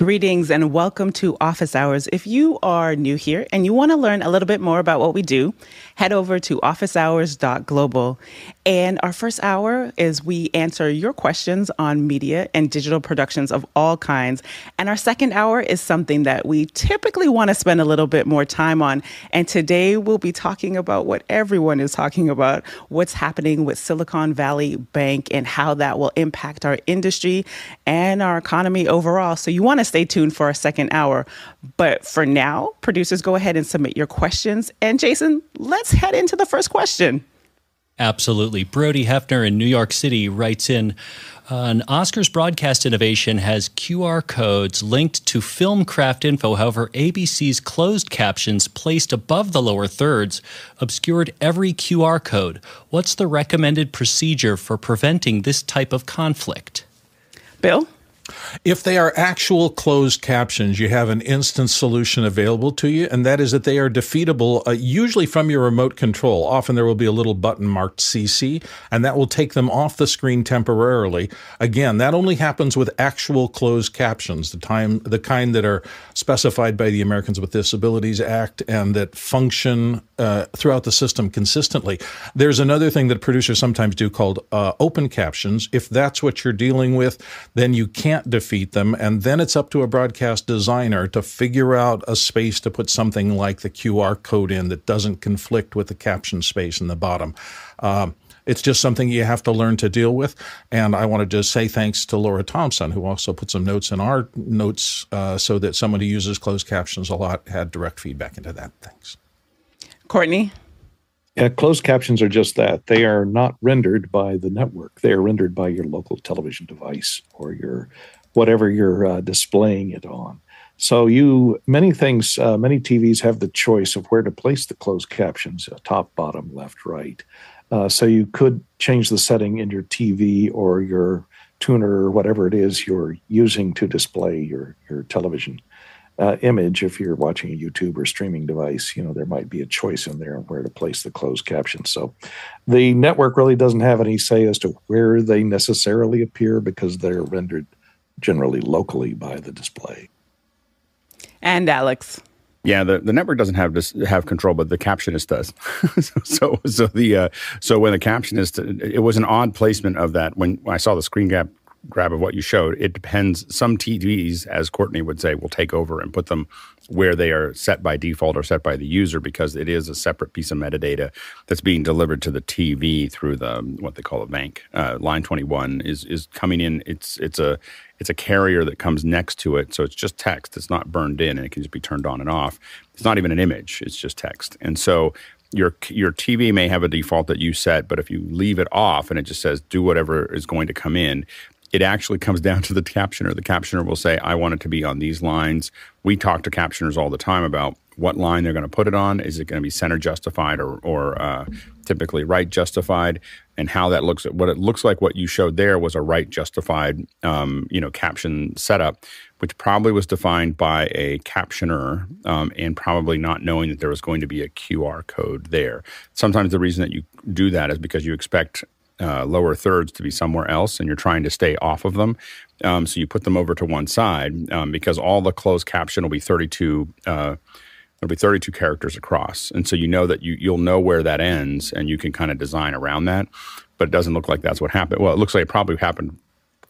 Greetings and welcome to Office Hours. If you are new here and you want to learn a little bit more about what we do, head over to officehours.global. And our first hour is we answer your questions on media and digital productions of all kinds. And our second hour is something that we typically want to spend a little bit more time on. And today we'll be talking about what everyone is talking about what's happening with Silicon Valley Bank and how that will impact our industry and our economy overall. So you want to stay tuned for our second hour. But for now, producers, go ahead and submit your questions. And Jason, let's head into the first question. Absolutely. Brody Hefner in New York City writes in an Oscars broadcast innovation has QR codes linked to film craft info. However, ABC's closed captions placed above the lower thirds obscured every QR code. What's the recommended procedure for preventing this type of conflict? Bill? If they are actual closed captions, you have an instant solution available to you, and that is that they are defeatable, uh, usually from your remote control. Often there will be a little button marked CC, and that will take them off the screen temporarily. Again, that only happens with actual closed captions, the time, the kind that are specified by the Americans with Disabilities Act and that function uh, throughout the system consistently. There's another thing that producers sometimes do called uh, open captions. If that's what you're dealing with, then you can't defeat them. And then it's up to a broadcast designer to figure out a space to put something like the QR code in that doesn't conflict with the caption space in the bottom. Um, it's just something you have to learn to deal with. And I wanted to say thanks to Laura Thompson, who also put some notes in our notes uh, so that someone who uses closed captions a lot had direct feedback into that. Thanks. Courtney? Yeah, closed captions are just that. They are not rendered by the network. They are rendered by your local television device or your whatever you're uh, displaying it on. So you many things, uh, many TVs have the choice of where to place the closed captions: uh, top, bottom, left, right. Uh, so you could change the setting in your TV or your tuner or whatever it is you're using to display your your television uh, image, if you're watching a YouTube or streaming device, you know, there might be a choice in there on where to place the closed caption. So the network really doesn't have any say as to where they necessarily appear because they're rendered generally locally by the display. And Alex. Yeah, the, the network doesn't have this, have control, but the captionist does. so so so the uh, so when the captionist, it was an odd placement of that. When I saw the screen cap grab of what you showed. It depends. Some TVs, as Courtney would say, will take over and put them where they are set by default or set by the user because it is a separate piece of metadata that's being delivered to the TV through the what they call a bank. Uh, line 21 is is coming in. It's it's a it's a carrier that comes next to it, so it's just text. It's not burned in, and it can just be turned on and off. It's not even an image. It's just text, and so your your TV may have a default that you set, but if you leave it off and it just says do whatever is going to come in, it actually comes down to the captioner. The captioner will say, I want it to be on these lines. We talk to captioners all the time about what line they're going to put it on. Is it going to be center justified or, or uh, typically right justified? And how that looks at what it looks like. What you showed there was a right justified, um, you know, caption setup, which probably was defined by a captioner um, and probably not knowing that there was going to be a QR code there. Sometimes the reason that you do that is because you expect uh, lower thirds to be somewhere else and you're trying to stay off of them. Um, so you put them over to one side um, because all the closed caption will be 32. Uh, It'll be 32 characters across, and so you know that you you'll know where that ends, and you can kind of design around that. But it doesn't look like that's what happened. Well, it looks like it probably happened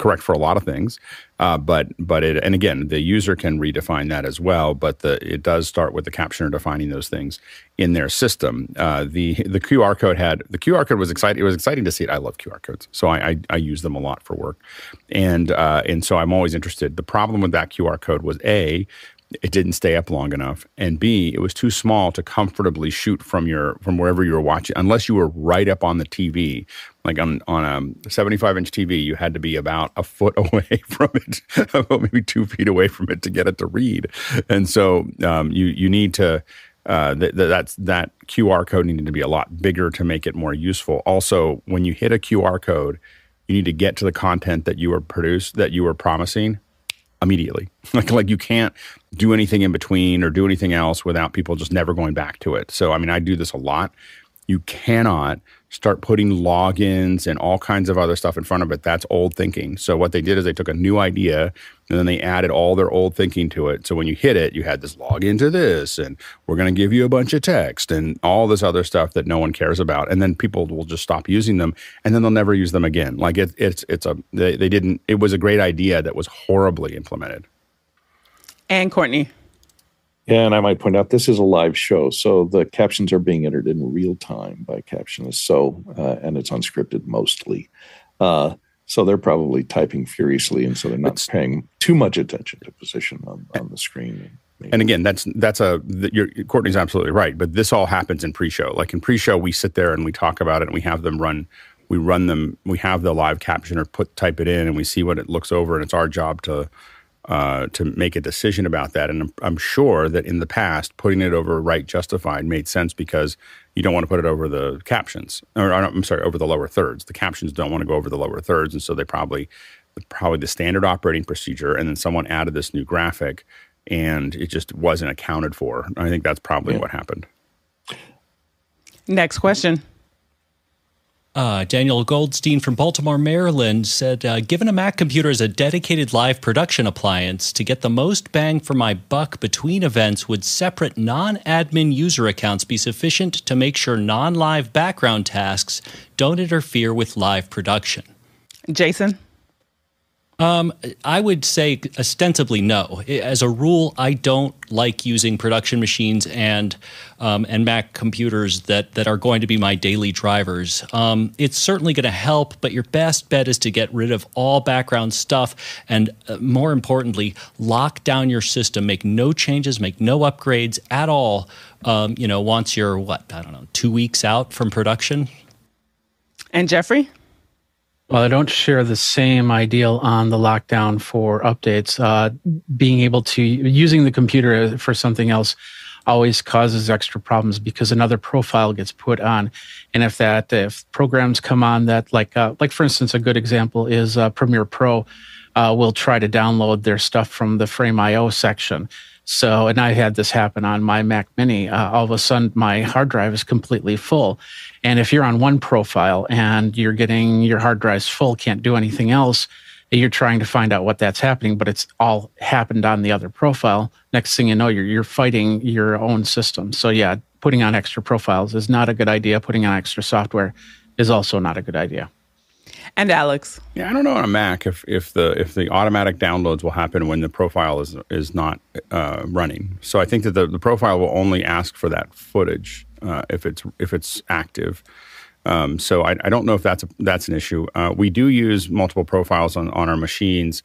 correct for a lot of things. Uh, but but it and again the user can redefine that as well. But the it does start with the captioner defining those things in their system. Uh, the the QR code had the QR code was exciting. It was exciting to see it. I love QR codes, so I I, I use them a lot for work, and uh, and so I'm always interested. The problem with that QR code was a it didn't stay up long enough. And b it was too small to comfortably shoot from your from wherever you were watching unless you were right up on the tv like on on a 75 inch tv you had to be about a foot away from it about maybe two feet away from it to get it to read. And so um, you you need to uh, th- th- that's that QR code needed to be a lot bigger to make it more useful. Also, when you hit a QR code, you need to get to the content that you were produced that you were promising immediately. like like you can't do anything in between or do anything else without people just never going back to it. So I mean, I do this a lot. You cannot start putting logins and all kinds of other stuff in front of it. That's old thinking. So what they did is they took a new idea and then they added all their old thinking to it. So when you hit it, you had this log into this and we're going to give you a bunch of text and all this other stuff that no one cares about. And then people will just stop using them and then they'll never use them again. Like it, it's, it's a, they, they didn't, it was a great idea that was horribly implemented. And Courtney. And I might point out this is a live show, so the captions are being entered in real time by captionists. So, uh, and it's unscripted mostly. Uh, so they're probably typing furiously, and so they're not it's, paying too much attention to position on, on the screen. Maybe. And again, that's that's a your, Courtney's absolutely right. But this all happens in pre-show. Like in pre-show, we sit there and we talk about it, and we have them run. We run them. We have the live captioner put type it in, and we see what it looks over, and it's our job to uh, to make a decision about that. And I'm, I'm, sure that in the past, putting it over right justified made sense because you don't want to put it over the captions, or I'm sorry, over the lower thirds. The captions don't want to go over the lower thirds, and so they probably probably the standard operating procedure. And then someone added this new graphic, and it just wasn't accounted for. I think that's probably yeah. what happened. Next question. Uh, Daniel Goldstein from Baltimore, Maryland said, uh, Given a Mac computer as a dedicated live production appliance, to get the most bang for my buck between events, would separate non admin user accounts be sufficient to make sure non live background tasks don't interfere with live production? Jason? Um, I would say ostensibly no. As a rule, I don't like using production machines and um, and Mac computers that that are going to be my daily drivers. Um, it's certainly going to help, but your best bet is to get rid of all background stuff and, uh, more importantly, lock down your system. Make no changes, make no upgrades at all. Um, you know, once you're what I don't know, two weeks out from production. And Jeffrey. Well, I don't share the same ideal on the lockdown for updates. Uh, being able to using the computer for something else always causes extra problems because another profile gets put on, and if that if programs come on that like uh, like for instance, a good example is uh, Premiere Pro. Uh, will try to download their stuff from the Frame.io section. So, and I had this happen on my Mac Mini. Uh, all of a sudden, my hard drive is completely full. And if you're on one profile and you're getting your hard drives full, can't do anything else, you're trying to find out what that's happening, but it's all happened on the other profile. Next thing you know, you're you're fighting your own system. So yeah, putting on extra profiles is not a good idea. Putting on extra software is also not a good idea. And Alex. Yeah, I don't know on a Mac if, if the if the automatic downloads will happen when the profile is is not uh, running. So I think that the, the profile will only ask for that footage uh, if it's if it's active. Um, so I, I, don't know if that's a, that's an issue. Uh, we do use multiple profiles on, on our machines.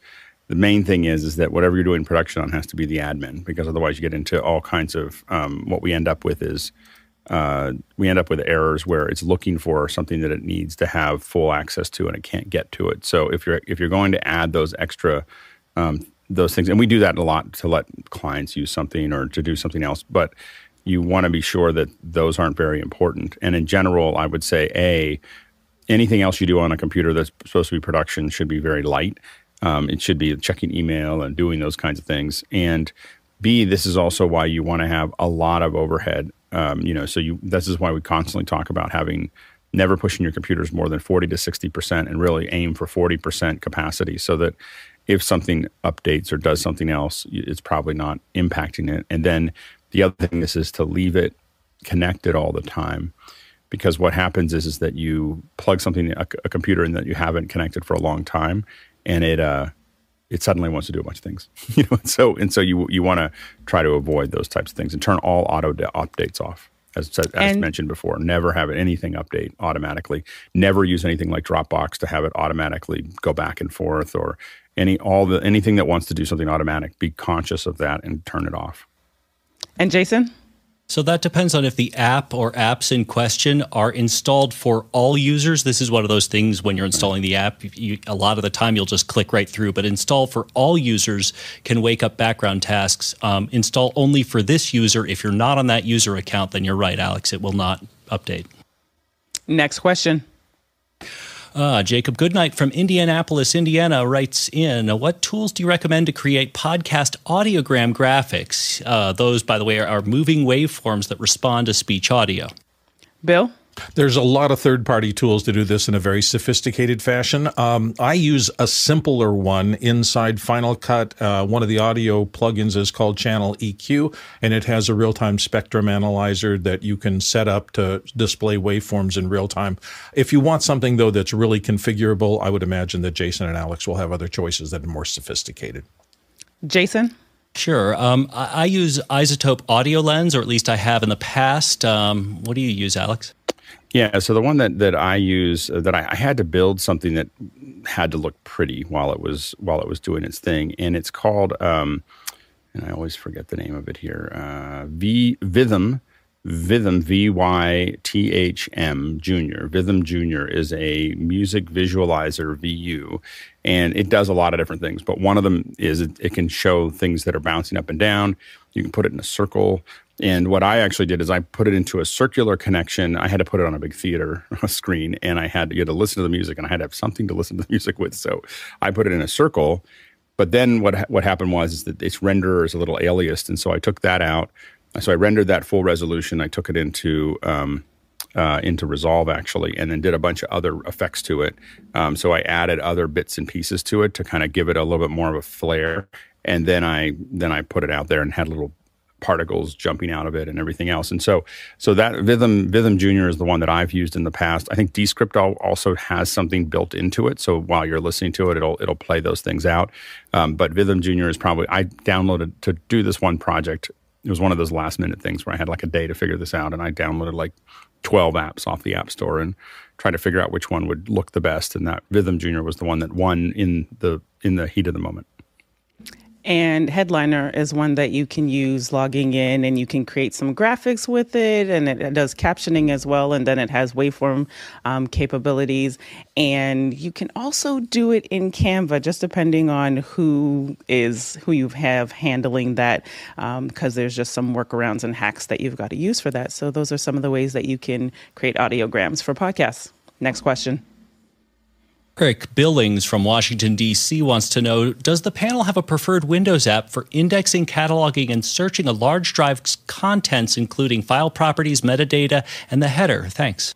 The main thing is is that whatever you're doing production on has to be the admin because otherwise you get into all kinds of um, what we end up with is uh, we end up with errors where it's looking for something that it needs to have full access to and it can't get to it. So if you're if you're going to add those extra um, those things, and we do that a lot to let clients use something or to do something else, but you want to be sure that those aren't very important. And in general, I would say a anything else you do on a computer that's supposed to be production should be very light. Um, it should be checking email and doing those kinds of things. And B, this is also why you want to have a lot of overhead. Um, you know, so you this is why we constantly talk about having never pushing your computers more than 40 to 60% and really aim for 40% capacity so that if something updates or does something else, it's probably not impacting it. And then the other thing is, is to leave it connected all the time because what happens is, is that you plug something, a, a computer in that you haven't connected for a long time and it, uh, it suddenly wants to do a bunch of things, you know. And so and so you you want to try to avoid those types of things and turn all auto de- updates off. As, as and, mentioned before, never have anything update automatically. Never use anything like Dropbox to have it automatically go back and forth, or any all the anything that wants to do something automatic. Be conscious of that and turn it off. And Jason? So that depends on if the app or apps in question are installed for all users. This is one of those things when you're installing the app, you, a lot of the time you'll just click right through. But install for all users can wake up background tasks. Um, install only for this user. If you're not on that user account, then you're right, Alex. It will not update. Next question. Uh, Jacob Goodnight from Indianapolis, Indiana writes in What tools do you recommend to create podcast audiogram graphics? Uh, those, by the way, are, are moving waveforms that respond to speech audio. Bill? There's a lot of third party tools to do this in a very sophisticated fashion. Um, I use a simpler one inside Final Cut. Uh, one of the audio plugins is called Channel EQ, and it has a real time spectrum analyzer that you can set up to display waveforms in real time. If you want something, though, that's really configurable, I would imagine that Jason and Alex will have other choices that are more sophisticated. Jason? Sure. Um, I, I, use iZotope Audio Lens, or at least I have in the past. Um, what do you use, Alex? Yeah, so the one that, that I use uh, that I, I, had to build something that had to look pretty while it was while it was doing its thing, and it's called um, and I always forget the name of it here. Uh, v Vythm Vythm V Y T H M Junior. Vythm Junior is a music visualizer VU, and it does a lot of different things. But one of them is it, it can show things that are bouncing up and down. You can put it in a circle and what I actually did is I put it into a circular connection. I had to put it on a big theater screen, and I had to, you had to listen to the music, and I had to have something to listen to the music with. So I put it in a circle. But then what what happened was is that its renderer is a little aliased, and so I took that out. So I rendered that full resolution. I took it into um, uh, into Resolve actually, and then did a bunch of other effects to it. Um, so I added other bits and pieces to it to kind of give it a little bit more of a flair. And then I then I put it out there and had a little particles jumping out of it and everything else. And so, so that Vythm Vythm Junior is the one that I've used in the past. I think Descript also has something built into it, so while you're listening to it, it'll it'll play those things out. Um, but Vythm Junior is probably I downloaded to do this one project. It was one of those last minute things where I had like a day to figure this out, and I downloaded like 12 apps off the App Store and tried to figure out which one would look the best. And that Vythm Junior was the one that won in the in the heat of the moment. And Headliner is one that you can use logging in and you can create some graphics with it. And it, does captioning as well. And then it has waveform um, capabilities. And you can also do it in Canva, just depending on who is who you have handling that, because um, there's just some workarounds and hacks that you've got to use for that. So those are some of the ways that you can create audiograms for podcasts. Next question. Eric Billings from Washington, D.C. wants to know Does the panel have a preferred Windows app for indexing, cataloging, and searching a large drive's contents, including file properties, metadata, and the header? Thanks.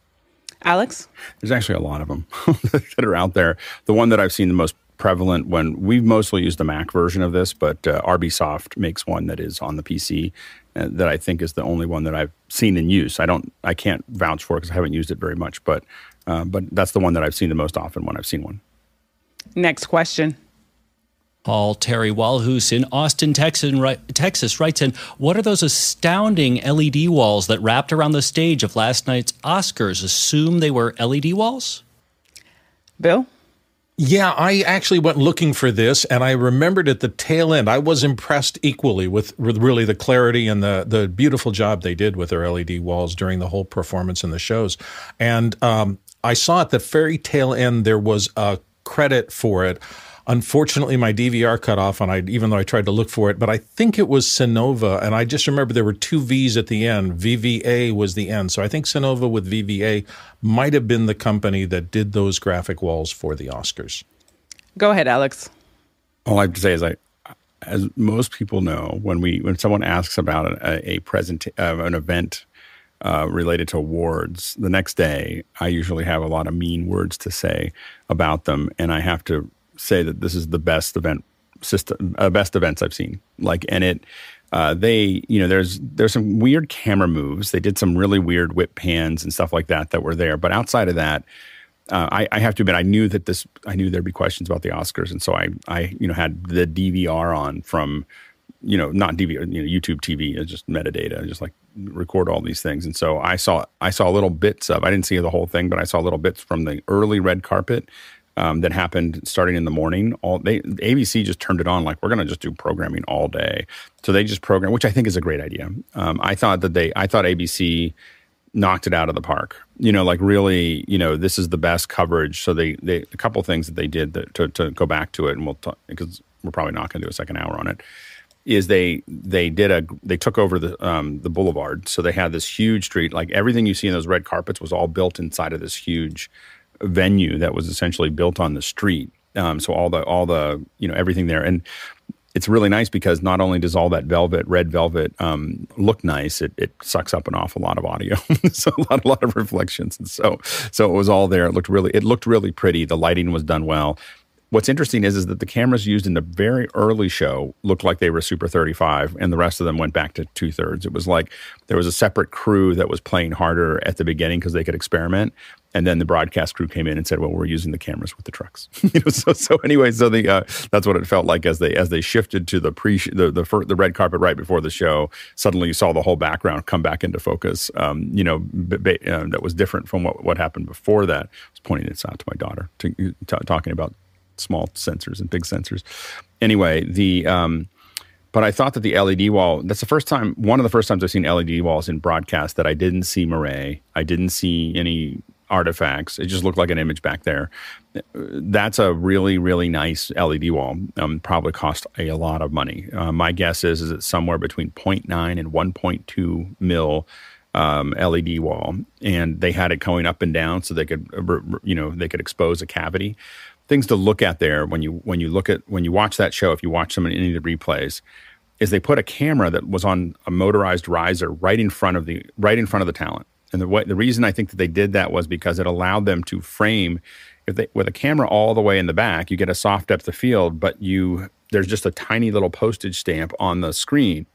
Alex? There's actually a lot of them that are out there. The one that I've seen the most prevalent when we've mostly used the Mac version of this, but uh, RBSoft makes one that is on the PC uh, that I think is the only one that I've seen in use. I don't, I can't vouch for it because I haven't used it very much, but uh, but that's the one that I've seen the most often when I've seen one. Next question. Paul Terry Walhus in Austin, Texas, writes in What are those astounding LED walls that wrapped around the stage of last night's Oscars? Assume they were LED walls? Bill? Yeah, I actually went looking for this, and I remembered at the tail end. I was impressed equally with, with really the clarity and the the beautiful job they did with their LED walls during the whole performance and the shows. And um, I saw at the very tail end there was a credit for it. Unfortunately, my DVR cut off, and I even though I tried to look for it, but I think it was Cinova, and I just remember there were two V's at the end. VVA was the end, so I think Cinova with VVA might have been the company that did those graphic walls for the Oscars. Go ahead, Alex. All I have to say is I as most people know, when we when someone asks about a, a present uh, an event uh, related to awards, the next day I usually have a lot of mean words to say about them, and I have to say that this is the best event system, uh, best events I've seen. Like, and it, uh, they, you know, there's there's some weird camera moves. They did some really weird whip pans and stuff like that that were there. But outside of that, uh, I, I, have to admit, I knew that this, I knew there'd be questions about the Oscars, and so I, I, you know, had the DVR on from you know, not DV, you know, YouTube TV just metadata, just like record all these things. And so I saw, I saw little bits of, I didn't see the whole thing, but I saw little bits from the early red carpet um, that happened starting in the morning. All they, ABC just turned it on like we're going to just do programming all day. So they just program, which I think is a great idea. Um, I thought that they, I thought ABC knocked it out of the park. You know, like really, you know, this is the best coverage. So they, they a couple things that they did that, to to go back to it, and we'll talk because we're probably not going to do a second hour on it is they they did a they took over the um, the boulevard, so they had this huge street. Like everything you see in those red carpets was all built inside of this huge venue that was essentially built on the street. Um, so all the all the you know everything there, and it's really nice because not only does all that velvet, red velvet, um, look nice, it, it sucks up an awful lot of audio, so a lot, a lot of reflections, and so so it was all there. It looked really, it looked really pretty. The lighting was done well. What's interesting is, is that the cameras used in the very early show looked like they were Super 35, and the rest of them went back to two thirds. It was like there was a separate crew that was playing harder at the beginning because they could experiment, and then the broadcast crew came in and said, "Well, we're using the cameras with the trucks." you know, so so anyway, so the uh, that's what it felt like as they as they shifted to the pre the the, fir- the red carpet right before the show. Suddenly, you saw the whole background come back into focus. Um, you know, b- b- uh, that was different from what what happened before that. I was pointing this out to my daughter, to, t- talking about small sensors and big sensors. Anyway, the um, but I thought that the LED wall, that's the first time, one of the first times I've seen LED walls in broadcast that I didn't see moiré. I didn't see any artifacts. It just looked like an image back there. That's a really, really nice LED wall. Um, probably cost a, lot of money. Uh, my guess is, is it's somewhere between 0.9 and 1.2 mil um, LED wall, and they had it going up and down so they could, you know, they could expose a cavity things to look at there when you when you look at when you watch that show if you watch some in any of the replays is they put a camera that was on a motorized riser right in front of the right in front of the talent. And the way, the reason I think that they did that was because it allowed them to frame if they with a camera all the way in the back you get a soft depth of field but you there's just a tiny little postage stamp on the screen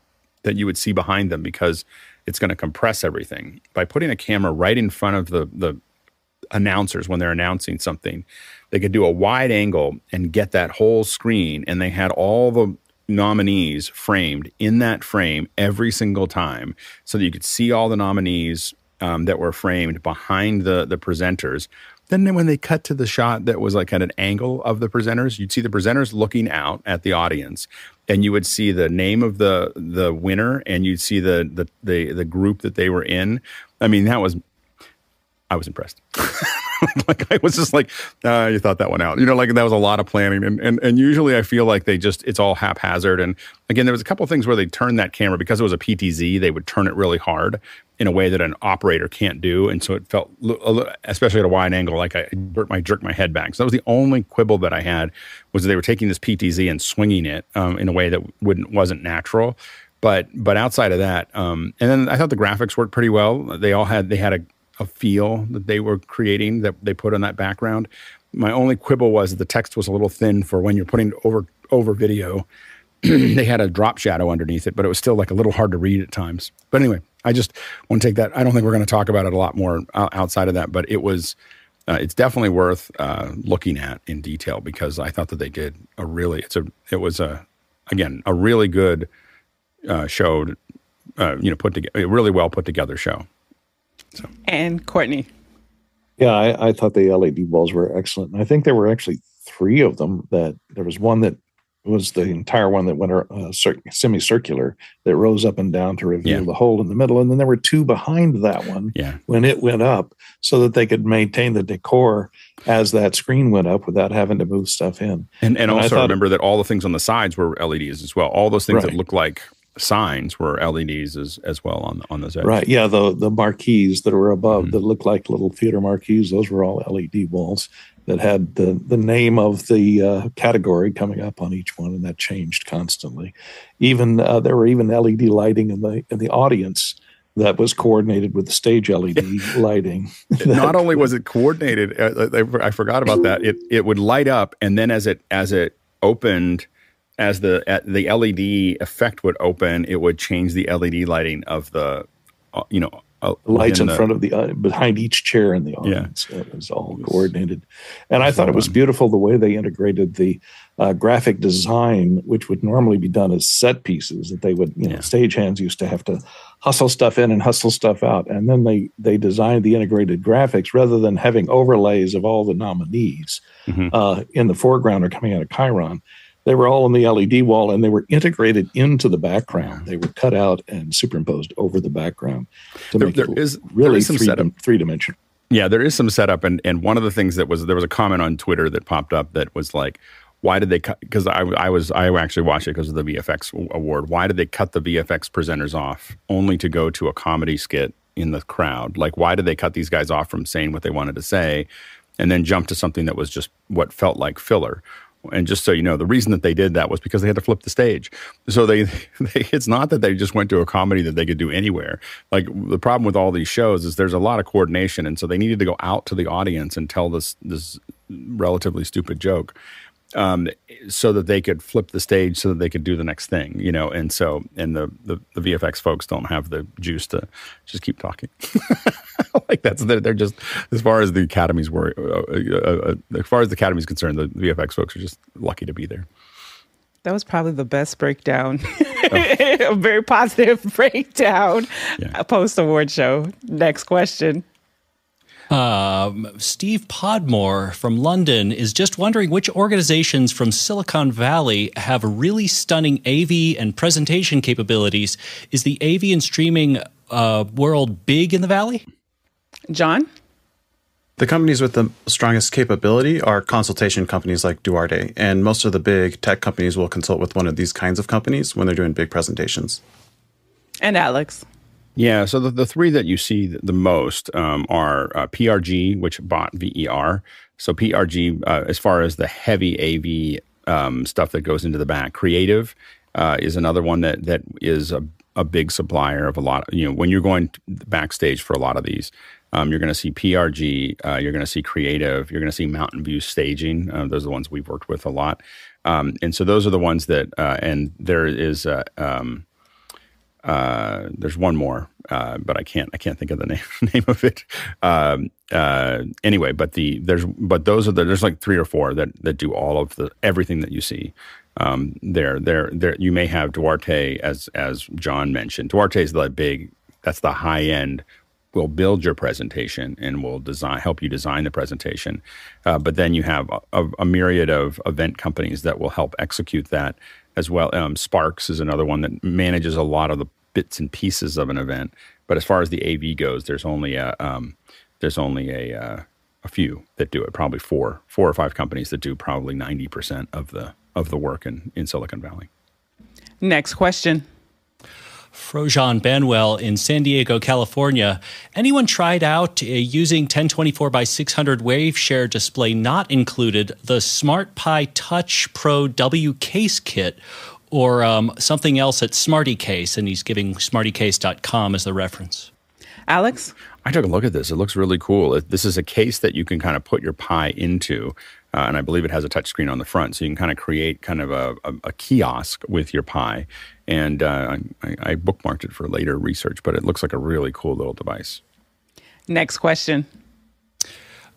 that you would see behind them because it's going to compress everything. By putting a camera right in front of the the announcers when they're announcing something they could do a wide angle and get that whole screen, and they had all the nominees framed in that frame every single time, so that you could see all the nominees um, that were framed behind the the presenters. Then when they cut to the shot that was like at an angle of the presenters, you'd see the presenters looking out at the audience, and you would see the name of the the winner, and you'd see the the the, the group that they were in. I mean, that was I was impressed. like I was just like, uh, you thought that one out. You know, like that was a lot of planning. And, and and usually I feel like they just it's all haphazard. And again, there was a couple of things where they turned that camera because it was a PTZ, they would turn it really hard in a way that an operator can't do. And so it felt, especially at a wide angle, like I might jerk my head back. So that was the only quibble that I had was that they were taking this PTZ and swinging it um, in a way that wouldn't wasn't natural. But but outside of that, um, and then I thought the graphics worked pretty well. They all had they had a a feel that they were creating that they put on that background. My only quibble was the text was a little thin for when you're putting over over video. they had a drop shadow underneath it, but it was still like a little hard to read at times. But anyway, I just want to take that. I don't think we're going to talk about it a lot more outside of that, but it was. Uh, it's definitely worth uh, looking at in detail because I thought that they did a really. It's a. It was a, again, a really good uh, show. Uh, you know, put together, really well put together show. So. And Courtney. Yeah, I, I, thought the LED walls were excellent. And I think there were actually three of them that there was one that was the entire one that went uh, cir- semicircular that rose up and down to reveal yeah. the hole in the middle. And then there were two behind that one yeah. when it went up so that they could maintain the decor as that screen went up without having to move stuff in. And, and, and also thought, remember that all the things on the sides were LEDs as well. All those things right. that look like signs were LEDs as, as well on on those edges. Right. Yeah. The the marquees that were above mm-hmm. that looked like little theater marquees. Those were all LED walls that had the the name of the uh, category coming up on each one, and that changed constantly. Even uh, there were even LED lighting in the in the audience that was coordinated with the stage LED lighting. Not only was it coordinated, uh, I, I forgot about that. It it would light up, and then as it as it opened as the the LED effect would open, it would change the LED lighting of the, uh, you know, uh, lights in the, front of the uh, behind each chair in the audience. Yeah. It was all coordinated, and I thought it was beautiful the way they integrated the uh, graphic design, which would normally be done as set pieces. That they would, you know, stagehands used to have to hustle stuff in and hustle stuff out, and then they they designed the integrated graphics rather than having overlays of all the nominees mm-hmm. uh, in the foreground or coming out of Chyron they were all on the LED wall and they were integrated into the background. They were cut out and superimposed over the background to there, make there it is, really some three, setup. three dimensional. Yeah, there is some setup, and and one of the things that was there was a comment on Twitter that popped up that was like, why did they cut? Because I I was I actually watched it because of the VFX award. Why did they cut the VFX presenters off only to go to a comedy skit in the crowd? Like, why did they cut these guys off from saying what they wanted to say, and then jump to something that was just what felt like filler? And just so you know, the reason that they did that was because they had to flip the stage. So they, they it's not that they just went to a comedy that they could do anywhere. Like the problem with all these shows is there's a lot of coordination, and so they needed to go out to the audience and tell this this relatively stupid joke um, so that they could flip the stage so that they could do the next thing, you know. And so, and the, the, the VFX folks don't have the juice to just keep talking. like that's they're, they're, just as far as the academies were, uh, uh, uh, as far as the academy is concerned, the VFX folks are just lucky to be there. That was probably the best breakdown, oh. a very positive breakdown, yeah. post award show. Next question. Um, Steve Podmore from London is just wondering which organizations from Silicon Valley have really stunning AV and presentation capabilities. Is the AV and streaming uh, world big in the Valley? John? The companies with the strongest capability are consultation companies like Duarte, and most of the big tech companies will consult with one of these kinds of companies when they're doing big presentations. And Alex? Yeah, so the, the three that you see the most um, are uh, PRG, which bought VER. So PRG, uh, as far as the heavy AV um, stuff that goes into the back, Creative uh, is another one that that is a, a big supplier of a lot. Of, you know, when you're going backstage for a lot of these, um, you're going to see PRG, uh, you're going to see Creative, you're going to see Mountain View Staging. Uh, those are the ones we've worked with a lot, um, and so those are the ones that. Uh, and there is. Um, uh, there's one more, uh, but I can't I can't think of the name name of it. Um, uh, anyway, but the there's but those are the there's like three or four that that do all of the everything that you see. Um, there, there, there. You may have Duarte, as as John mentioned. Duarte is the big. That's the high end. Will build your presentation and will design help you design the presentation. Uh, but then you have a, a myriad of event companies that will help execute that as well. Um, Sparks is another one that manages a lot of the bits and pieces of an event. But as far as the AV goes, there's only a um, there's only a uh, a few that do it. Probably four four or five companies that do probably ninety percent of the of the work in in Silicon Valley. Next question. Frojan Banwell in San Diego, California. Anyone tried out uh, using 1024 by 600 Waveshare display not included the SmartiPi Touch Pro W case kit or um, something else at Smarticase, and he's giving smarticase.com as the reference. Alex? I took a look at this. It looks really cool. This is a case that you can kind of put your Pi into, uh, and I believe it has a touchscreen on the front, so you can kind of create kind of a, a, a kiosk with your Pi. And uh, I, I bookmarked it for later research, but it looks like a really cool little device. Next question.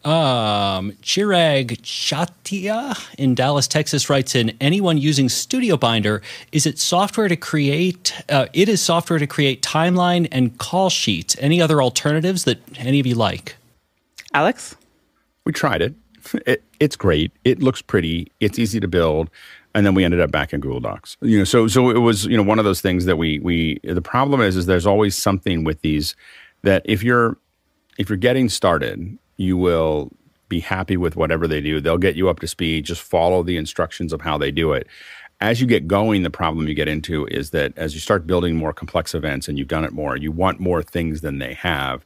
Um, Chirag Chatia in Dallas, Texas writes in anyone using Studio Binder, is it software to create, uh, it is software to create timeline and call sheets. Any other alternatives that any of you like? Alex? We tried it. it it's great. It looks pretty. It's easy to build. And then we ended up back in Google Docs. You know, so so it was, you know, one of those things that we we the problem is is there's always something with these that if you're if you're getting started you will be happy with whatever they do. They'll get you up to speed. Just follow the instructions of how they do it. As you get going, the problem you get into is that as you start building more complex events and you've done it more, you want more things than they have.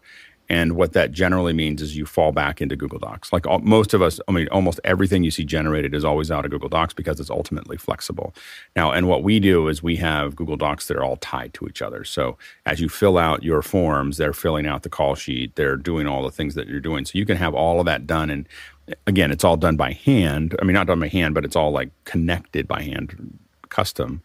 And what that generally means is you fall back into Google Docs. Like all, most of us, I mean, almost everything you see generated is always out of Google Docs because it's ultimately flexible. Now, and what we do is we have Google Docs that are all tied to each other. So as you fill out your forms, they're filling out the call sheet, they're doing all the things that you're doing. So you can have all of that done. And again, it's all done by hand. I mean, not done by hand, but it's all like connected by hand, custom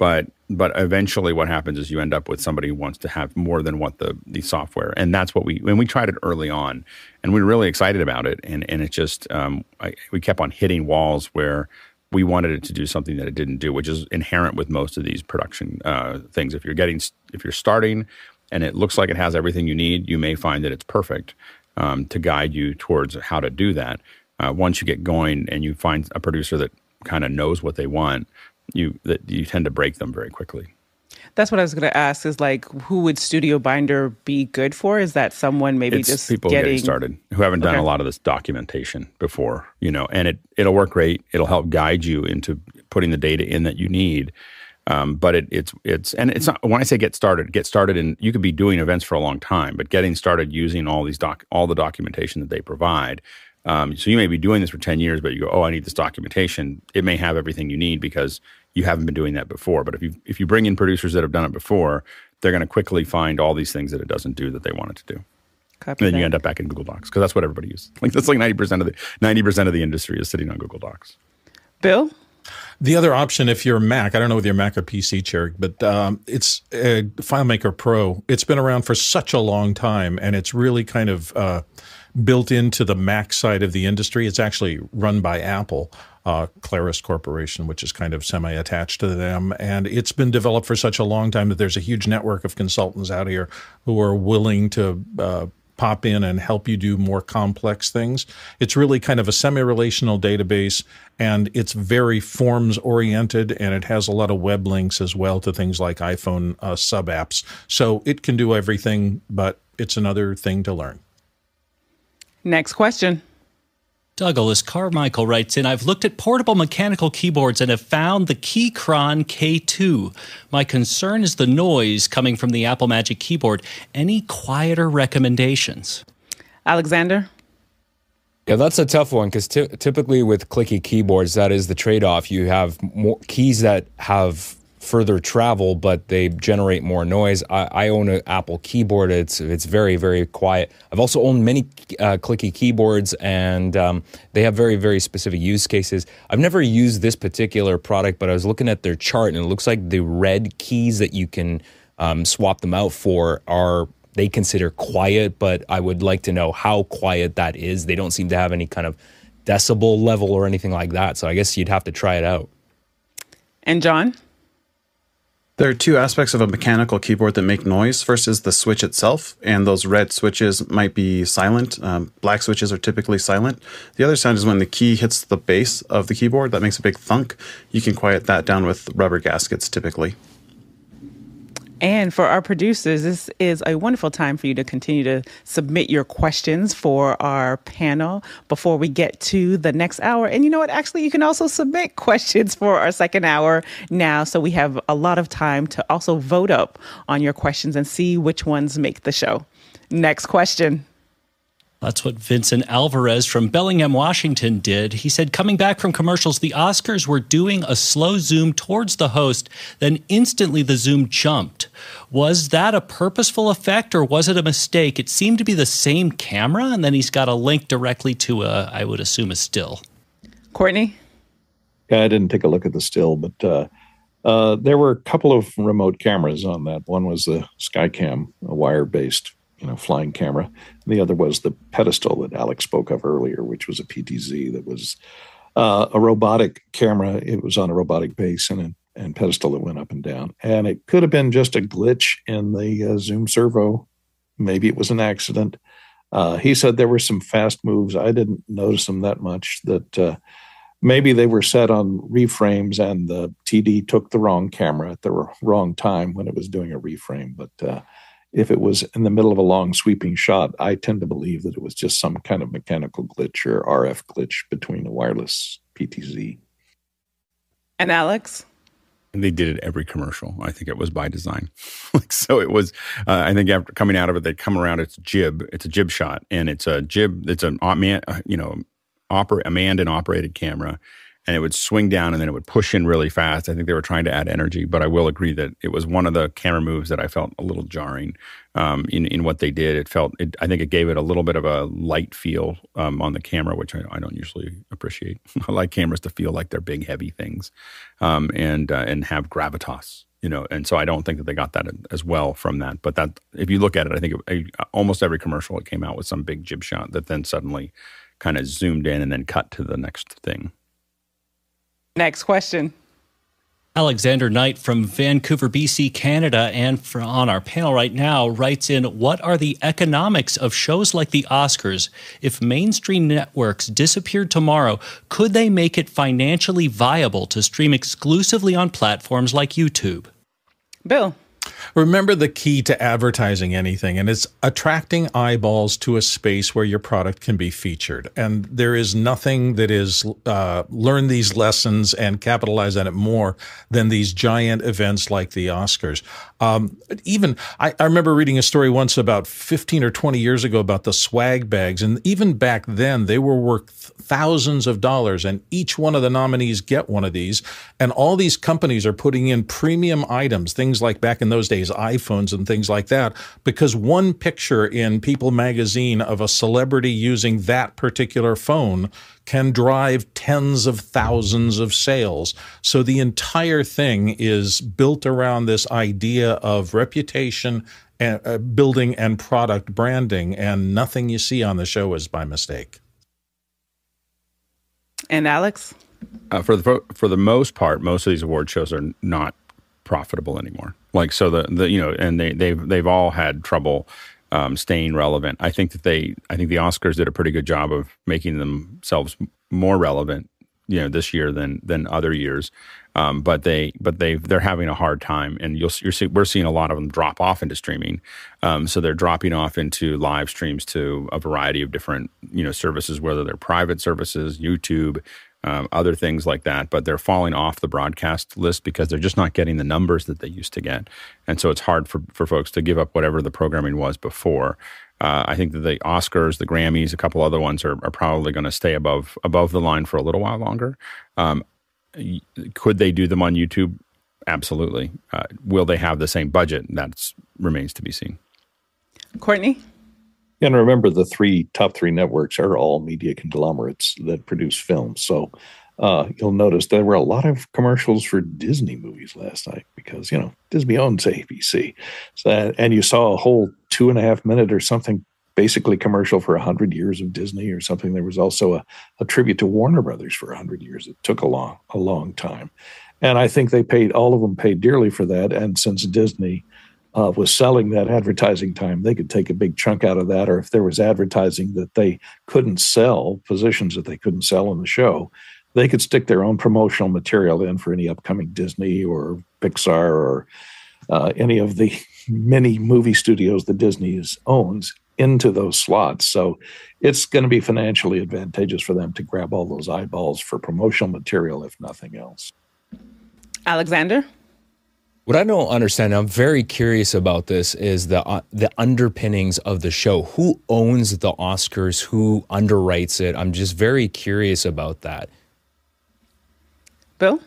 but but eventually what happens is you end up with somebody who wants to have more than what the the software and that's what we when we tried it early on and we were really excited about it and and it just um, I, we kept on hitting walls where we wanted it to do something that it didn't do which is inherent with most of these production uh, things. If you're getting if you're starting and it looks like it has everything you need you may find that it's perfect um, to guide you towards how to do that. Uh, once you get going and you find a producer that kind of knows what they want you that you tend to break them very quickly. That's what I was going to ask. Is like, who would Studio Binder be good for? Is that someone maybe it's just people getting... getting started who haven't done okay. a lot of this documentation before, you know, and it it'll work great. It'll help guide you into putting the data in that you need. Um, but it, it's it's and it's not when I say get started, get started and you could be doing events for a long time, but getting started using all these doc all the documentation that they provide Um, so you may be doing this for 10 years, but you go, oh, I need this documentation. It may have everything you need because you haven't been doing that before. But if you if you bring in producers that have done it before, they're going to quickly find all these things that it doesn't do that they want it to do. Copy and then that. you end up back in Google Docs because that's what everybody uses. Like that's like 90% of the 90% of the industry is sitting on Google Docs. Bill? The other option, if you're Mac, I don't know whether you're Mac or PC, Cherry, but um, it's uh, FileMaker Pro. It's been around for such a long time, and it's really kind of uh, built into the Mac side of the industry. It's actually run by Apple, uh, Claris Corporation, which is kind of semi-attached to them, and it's been developed for such a long time that there's a huge network of consultants out here who are willing to uh, pop in and help you do more complex things. It's really kind of a semi relational database and it's very forms oriented and it has a lot of web links as well to things like iPhone uh, sub apps. So it can do everything, but it's another thing to learn. Next question. Douglas Carmichael writes in I've looked at portable mechanical keyboards and have found the Keychron K2. My concern is the noise coming from the Apple Magic Keyboard. Any quieter recommendations? Alexander? Yeah, that's a tough one because ty- typically with clicky keyboards, that is the trade off. You have more keys that have further travel, but they generate more noise. I, I own an Apple keyboard. It's it's very very quiet. I've also owned many uh, clicky keyboards, and um, they have very very specific use cases. I've never used this particular product, but I was looking at their chart, and it looks like the red keys that you can um, swap them out for are they consider quiet, but I would like to know how quiet that is. They don't seem to have any kind of decibel level or anything like that. So I guess you'd have to try it out. And John? There are two aspects of a mechanical keyboard that make noise. First is the switch itself, and those red switches might be silent. Um, black switches are typically silent. The other sound is when the key hits the base of the keyboard, that makes a big thunk. You can quiet that down with rubber gaskets typically. And for our producers, this is a wonderful time for you to continue to submit your questions for our panel before we get to the next hour. And you know what? Actually, you can also submit questions for our second hour now. So we have a lot of time to also vote up on your questions and see which ones make the show. Next question. That's what Vincent Alvarez from Bellingham, Washington did. He said, coming back from commercials, the Oscars were doing a slow zoom towards the host, then instantly the zoom jumped. Was that a purposeful effect or was it a mistake? It seemed to be the same camera, and then he's got a link directly to a, I would assume, a still. Courtney? Yeah, I didn't take a look at the still, but uh, uh, there were a couple of remote cameras on that. One was the Skycam, a wire based you know flying camera. And the other was the pedestal that Alex spoke of earlier, which was a PTZ that was uh, a robotic camera. It was on a robotic base and and pedestal that went up and down. And it could have been just a glitch in the uh, Zoom servo. Maybe it was an accident. Uh, he said there were some fast moves. I didn't notice them that much. That uh, maybe they were set on reframes and the TD took the wrong camera at the wrong time when it was doing a reframe. But uh, if it was in the middle of a long sweeping shot, I tend to believe that it was just some kind of mechanical glitch or RF glitch between a wireless PTZ. And Alex? And they did it every commercial. I think it was by design. like so, it was. Uh, I think after coming out of it, they come around. It's jib. It's a jib shot, and it's a jib. It's an man. You know, oper- a manned and operated camera, and it would swing down and then it would push in really fast. I think they were trying to add energy, but I will agree that it was one of the camera moves that I felt a little jarring um, in in what they did. It felt, it, I think, it gave it a little bit of a light feel um, on the camera, which I, I, don't usually appreciate. I like cameras to feel like they're big, heavy things, um, and uh, and have gravitas. You know, and so I don't think that they got that as well from that. But that, if you look at it, I think it, almost every commercial it came out with some big jib shot that then suddenly kind of zoomed in and then cut to the next thing. Next question. Alexander Knight from Vancouver, BC, Canada, and on our panel right now writes in What are the economics of shows like the Oscars? If mainstream networks disappeared tomorrow, could they make it financially viable to stream exclusively on platforms like YouTube? Bill. Remember the key to advertising anything, and it's attracting eyeballs to a space where your product can be featured. And there is nothing that is uh, learn these lessons and capitalize on it more than these giant events like the Oscars. Um, even I, I remember reading a story once about 15 or 20 years ago about the swag bags, and even back then they were worth thousands of dollars, and each one of the nominees get one of these. And all these companies are putting in premium items, things like back in those days, iPhones and things like that, because one picture in People magazine of a celebrity using that particular phone can drive tens of thousands of sales. So the entire thing is built around this idea of reputation and, uh, building and product branding, and nothing you see on the show is by mistake. And Alex? Uh, for the for the most part, most of these award shows are not profitable anymore. Like so, the the you know, and they they've they've all had trouble um, staying relevant. I think that they, I think the Oscars did a pretty good job of making themselves more relevant, you know, this year than than other years. Um, but they, but they, they're having a hard time, and you'll you're see, we're seeing a lot of them drop off into streaming. Um, so they're dropping off into live streams to a variety of different, you know, services, whether they're private services, YouTube, um, other things like that, but they're falling off the broadcast list because they're just not getting the numbers that they used to get. And so it's hard for, for folks to give up whatever the programming was before. Uh, I think that the Oscars, the Grammys, a couple other ones are, are probably going to stay above above the line for a little while longer. Um, could they do them on YouTube? Absolutely. Uh, will they have the same budget? That remains to be seen. Courtney? And remember, the three top three networks are all media conglomerates that produce films. So uh, you'll notice there were a lot of commercials for Disney movies last night because you know Disney owns ABC, so, and you saw a whole two and a half minute or something, basically commercial for hundred years of Disney or something. There was also a, a tribute to Warner Brothers for hundred years. It took a long a long time, and I think they paid all of them paid dearly for that. And since Disney uh, was selling that advertising time, they could take a big chunk out of that. Or if there was advertising that they couldn't sell, positions that they couldn't sell in the show, they could stick their own promotional material in for any upcoming Disney or Pixar or uh, any of the many movie studios that Disney owns into those slots. So it's going to be financially advantageous for them to grab all those eyeballs for promotional material, if nothing else. Alexander? What I don't understand, I'm very curious about this, is the uh, the underpinnings of the show. Who owns the Oscars? Who underwrites it? I'm just very curious about that. Bill?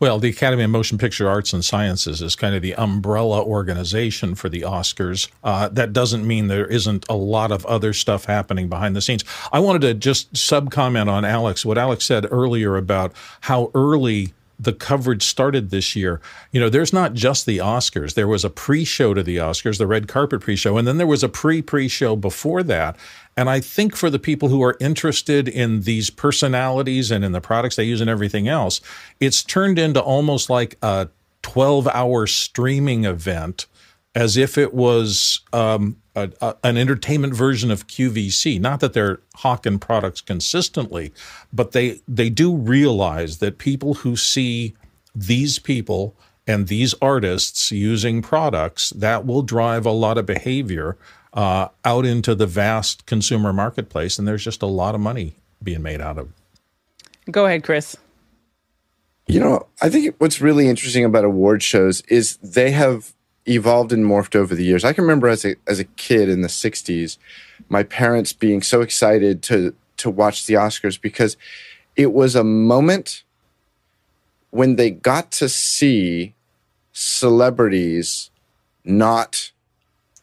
Well, the Academy of Motion Picture Arts and Sciences is kind of the umbrella organization for the Oscars. Uh, that doesn't mean there isn't a lot of other stuff happening behind the scenes. I wanted to just sub comment on Alex, what Alex said earlier about how early the coverage started this year, you know, there's not just the Oscars. There was a pre-show to the Oscars, the red carpet pre-show, and then there was a pre-pre-show before that. And I think for the people who are interested in these personalities and in the products they use and everything else, it's turned into almost like a 12-hour streaming event as if it was um, a, a, an entertainment version of QVC. Not that they're hawking products consistently, but they they do realize that people who see these people and these artists using products that will drive a lot of behavior uh, out into the vast consumer marketplace, and there's just a lot of money being made out of. It. Go ahead, Chris. You know, I think what's really interesting about award shows is they have evolved and morphed over the years. I can remember as a as a kid in the '60s, my parents being so excited to to watch the Oscars because it was a moment when they got to see celebrities not,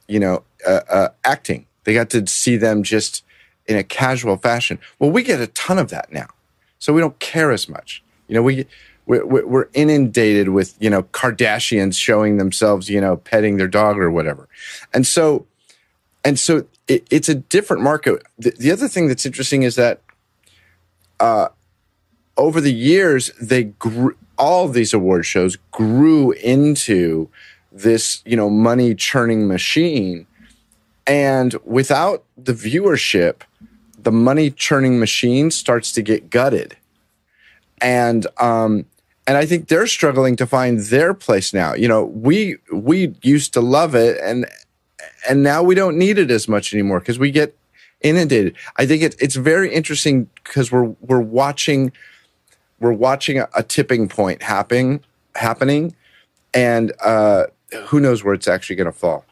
you know, uh, uh, acting. They got to see them just in a casual fashion. Well, we get a ton of that now, so we don't care as much. You know, we we're, inundated with you know Kardashians showing themselves you know petting their dog or whatever, and so and so it, it's a different market. The, the, other thing that's interesting is that uh, over the years they grew. All these award shows grew into this you know money churning machine, and without the viewership, the money churning machine starts to get gutted and um, and I think they're struggling to find their place now. You know, we we used to love it, and and now we don't need it as much anymore because we get inundated. I think it's it's very interesting because we're we're watching we're watching a, a tipping point happening happening, and uh, who knows where it's actually going to fall.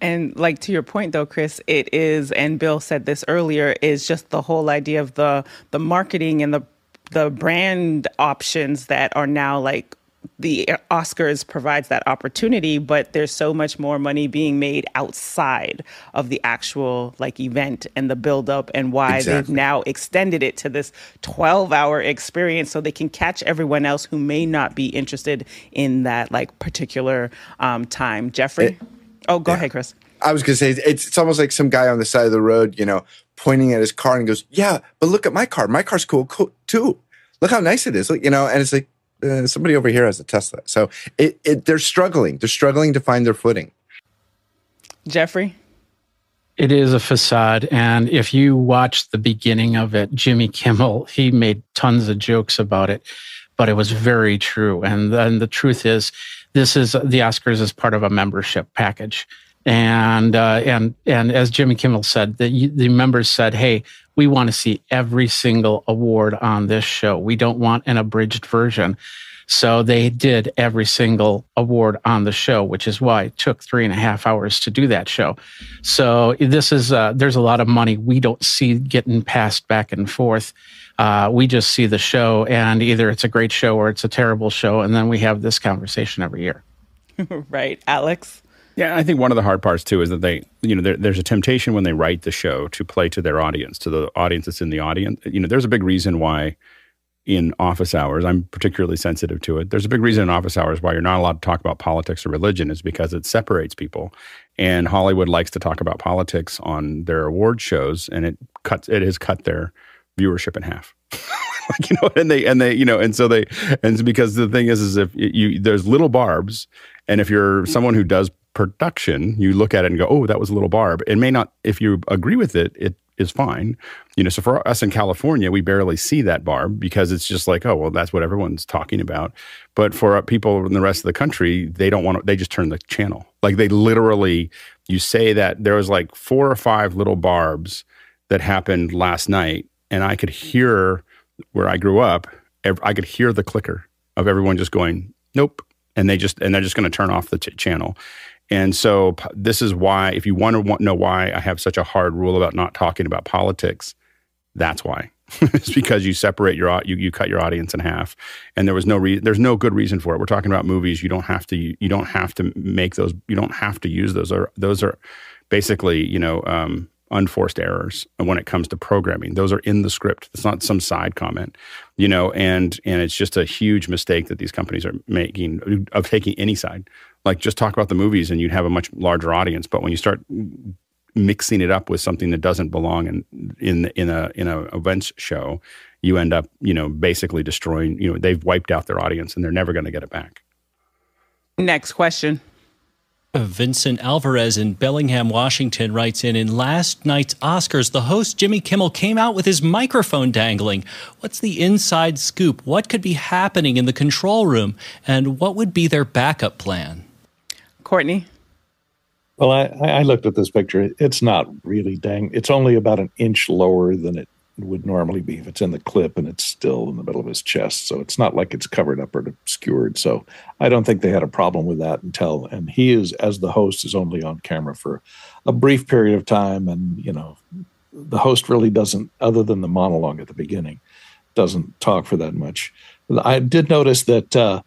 And like to your point though, Chris, it is, and Bill said this earlier, is just the whole idea of the the marketing and the the brand options that are now like the Oscars provides that opportunity, but there's so much more money being made outside of the actual like event and the build up and why exactly. they've now extended it to this 12 hour experience so they can catch everyone else who may not be interested in that like particular um, time. Jeffrey? It, oh, go yeah. ahead, Chris. I was going to say, it's, it's almost like some guy on the side of the road, you know, pointing at his car and goes, yeah, but look at my car. My car's cool, cool too. Look how nice it is. Look, you know, and it's like, uh, somebody over here has a Tesla. So it, it, they're struggling. They're struggling to find their footing. Jeffrey? It is a facade. And if you watch the beginning of it, Jimmy Kimmel, he made tons of jokes about it, but it was very true. And then the truth is, this is the Oscars as part of a membership package. And, uh, and, and as Jimmy Kimmel said, the, the members said, Hey, we want to see every single award on this show. We don't want an abridged version. So they did every single award on the show, which is why it took three and a half hours to do that show. So this is, uh, there's a lot of money we don't see getting passed back and forth. Uh, we just see the show and either it's a great show or it's a terrible show. And then we have this conversation every year. right. Alex? Yeah, I think one of the hard parts too is that they, you know, there, there's a temptation when they write the show to play to their audience, to the audience that's in the audience. You know, there's a big reason why in office hours, I'm particularly sensitive to it. There's a big reason in office hours why you're not allowed to talk about politics or religion is because it separates people. And Hollywood likes to talk about politics on their award shows, and it cuts it has cut their viewership in half. like, you know, and they and they, you know, and so they and because the thing is, is if you there's little barbs, and if you're someone who does production, you look at it and go, "Oh, that was a little barb." It may not, if you agree with it, it is fine. You know, so for us in California, we barely see that barb because it's just like, oh, well, that's what everyone's talking about. But for people in the rest of the country, they don't want to. They just turn the channel. Like they literally, you say that there was like four or five little barbs that happened last night, and I could hear where I grew up. I could hear the clicker of everyone just going, nope, and they just and they're just going to turn off the channel and so this is why, if you want to know why I have such a hard rule about not talking about politics, that's why. it's because you separate your you you cut your audience in half, and there was no reason. There's no good reason for it. We're talking about movies. You don't have to. You don't have to make those. You don't have to use those. Or those are basically you know um, unforced errors when it comes to programming. Those are in the script. It's not some side comment, you know. And and it's just a huge mistake that these companies are making of taking any side like just talk about the movies and you'd have a much larger audience. But when you start mixing it up with something that doesn't belong in in in a in a events show, you end up you know basically destroying. You know they've wiped out their audience and they're never going to get it back. Next question. Uh, Vincent Alvarez in Bellingham, Washington writes in In last night's Oscars, the host Jimmy Kimmel came out with his microphone dangling. What's the inside scoop? What could be happening in the control room? And what would be their backup plan? Courtney? Well, I, I looked at this picture. It's not really dang. It's only about an inch lower than it would normally be if it's in the clip and it's still in the middle of his chest. So it's not like it's covered up or obscured. So I don't think they had a problem with that until, and he is, as the host, is only on camera for a brief period of time. And, you know, the host really doesn't, other than the monologue at the beginning, doesn't talk for that much. I did notice that uh,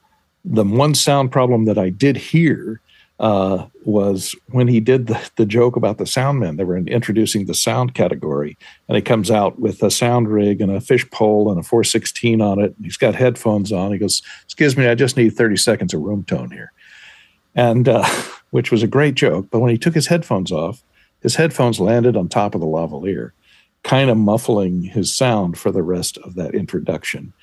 the one sound problem that I did hear uh, was when he did the, the joke about the sound men. They were introducing the sound category, and he comes out with a sound rig and a fish pole and a 416 on it. he's got headphones on. He goes, "Excuse me, I just need 30 seconds of room tone here," and uh, which was a great joke. But when he took his headphones off, his headphones landed on top of the lavalier, kind of muffling his sound for the rest of that introduction.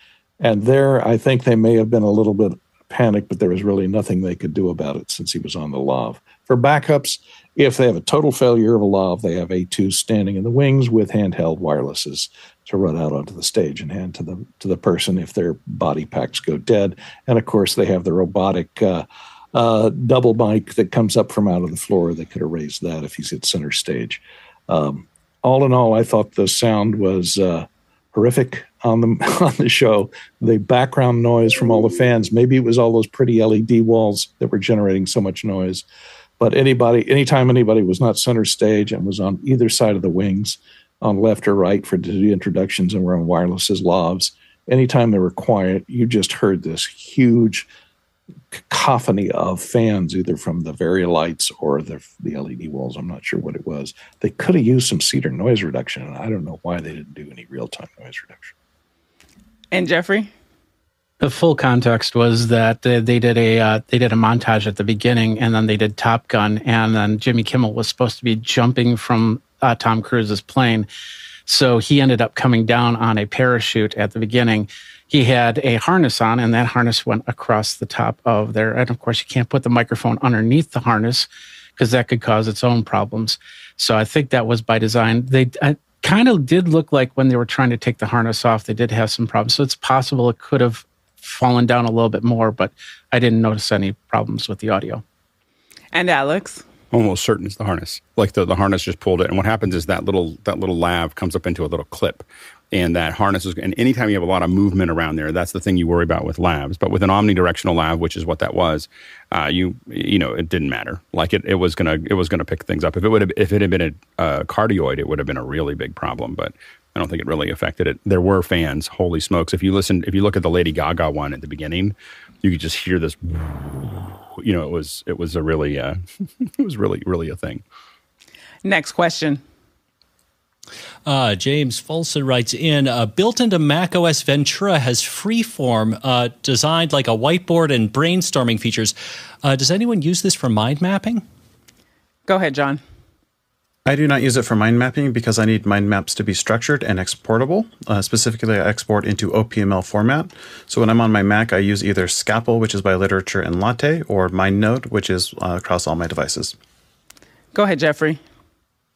And there, I think they may have been a little bit panic, but there was really nothing they could do about it since he was on the LAV. For backups, if they have a total failure of a LAV, they have A2 standing in the wings with handheld wirelesses to run out onto the stage and hand to the to the person if their body packs go dead. And of course, they have the robotic uh, uh, double mic that comes up from out of the floor. They could erase that if he's at center stage. Um, all in all, I thought the sound was uh, horrific on the on the show. The background noise from all the fans. Maybe it was all those pretty LED walls that were generating so much noise. But anybody, anytime anybody was not center stage and was on either side of the wings, on left or right for the introductions and were on wireless anytime they were quiet, you just heard this huge cacophony of fans, either from the very lights or the, the LED walls. I'm not sure what it was. They could have used some CEDAR noise reduction, and I don't know why they didn't do any real time noise reduction. And Jeffrey? The full context was that they, they did a uh, they did a montage at the beginning, and then they did Top Gun, and then Jimmy Kimmel was supposed to be jumping from uh, Tom Cruise's plane, so he ended up coming down on a parachute at the beginning. He had a harness on, and that harness went across the top of there. And of course, you can't put the microphone underneath the harness because that could cause its own problems. So I think that was by design. They kind of did look like when they were trying to take the harness off, they did have some problems. So it's possible it could have fallen down a little bit more, but I didn't notice any problems with the audio. And Alex? Almost certain it's the harness. Like the, the harness just pulled it. And what happens is that little that little lav comes up into a little clip. And that harness is and anytime you have a lot of movement around there, that's the thing you worry about with lavs But with an omnidirectional lav which is what that was, uh, you you know, it didn't matter. Like it, it was gonna it was gonna pick things up. If it would have if it had been a uh, cardioid, it would have been a really big problem. But I don't think it really affected it. There were fans. Holy smokes! If you listen, if you look at the Lady Gaga one at the beginning, you could just hear this. You know, it was it was a really uh, it was really really a thing. Next question. Uh, James Folson writes in uh, built into Mac OS Ventura has freeform uh, designed like a whiteboard and brainstorming features. Uh, does anyone use this for mind mapping? Go ahead, John. I do not use it for mind mapping because I need mind maps to be structured and exportable. Uh, specifically, I export into OPML format. So when I'm on my Mac, I use either Scapple, which is by Literature and Latte, or MindNode, which is uh, across all my devices. Go ahead, Jeffrey.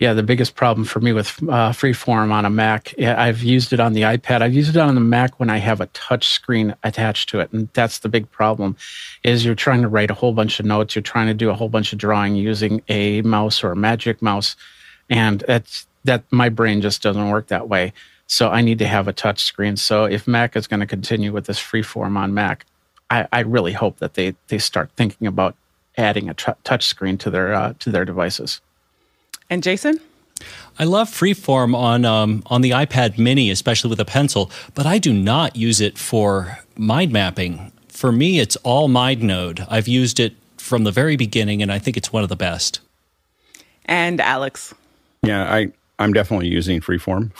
Yeah, the biggest problem for me with uh, Freeform on a Mac, I've used it on the iPad. I've used it on the Mac when I have a touch screen attached to it, and that's the big problem. Is you're trying to write a whole bunch of notes, you're trying to do a whole bunch of drawing using a mouse or a Magic Mouse and that's that my brain just doesn't work that way. So I need to have a touch screen. So if Mac is going to continue with this freeform on Mac, I, I, really hope that they they start thinking about adding a t- touch screen to their uh, to their devices. And Jason. I love Freeform on um, on the iPad Mini, especially with a pencil, but I do not use it for mind mapping. For me, it's all MindNode. I've used it from the very beginning, and I think it's one of the best. And Alex. Yeah, I I'm definitely using Freeform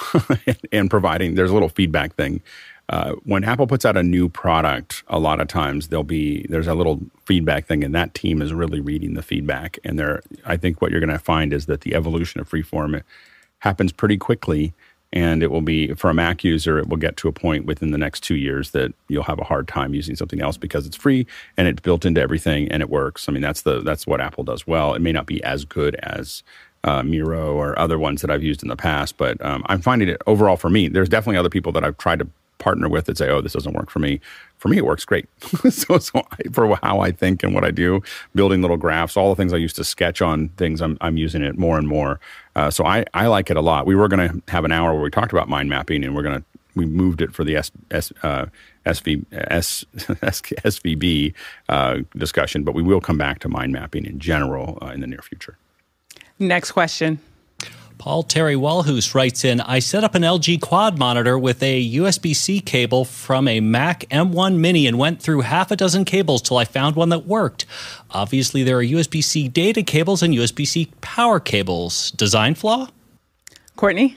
and providing. There's a little feedback thing. Uh, when Apple puts out a new product, a lot of times there'll be there's a little feedback thing, and that team is really reading the feedback. And there, I think what you're going to find is that the evolution of Freeform happens pretty quickly, and it will be for a Mac user, it will get to a point within the next two years that you'll have a hard time using something else because it's free and it's built into everything and it works. I mean, that's the that's what Apple does well. It may not be as good as uh, Miro or other ones that I've used in the past. But um, I'm finding it overall for me. There's definitely other people that I've tried to partner with that say, "Oh, this doesn't work for me." For me, it works great. so, so I, for how I think and what I do, building little graphs, all the things I used to sketch on things, I'm, I'm using it more and more. Uh, so I, I like it a lot. We were going to have an hour where we talked about mind mapping, and we're going to we moved it for the S, S, uh, SV, S, SVB uh, discussion, but we will come back to mind mapping in general uh, in the near future. Next question. Paul Terry Walhus writes in I set up an LG quad monitor with a USB C cable from a Mac M1 Mini and went through half a dozen cables till I found one that worked. Obviously, there are USB C data cables and USB C power cables. Design flaw? Courtney?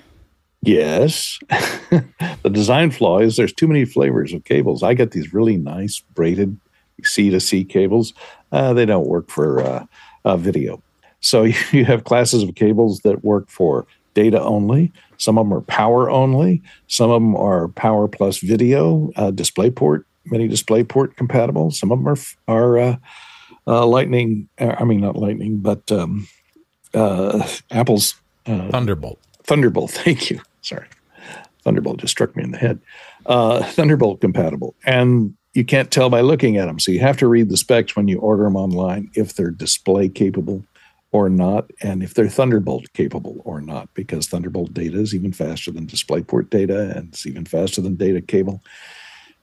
Yes. the design flaw is there's too many flavors of cables. I get these really nice braided C to C cables. Uh, they don't work for uh, uh, video. So you have classes of cables that work for data only. Some of them are power only. Some of them are power plus video, uh, DisplayPort mini display port compatible. Some of them are are uh, uh, Lightning. uh, I mean, not Lightning, but um, uh, Apple's uh, Thunderbolt. Thunderbolt. Thank you. Sorry, Thunderbolt just struck me in the head. Uh, Thunderbolt compatible, and you can't tell by looking at them. So you have to read the specs when you order them online if they're display capable or not, and if they're Thunderbolt capable or not, because Thunderbolt data is even faster than DisplayPort data, and it's even faster than data cable,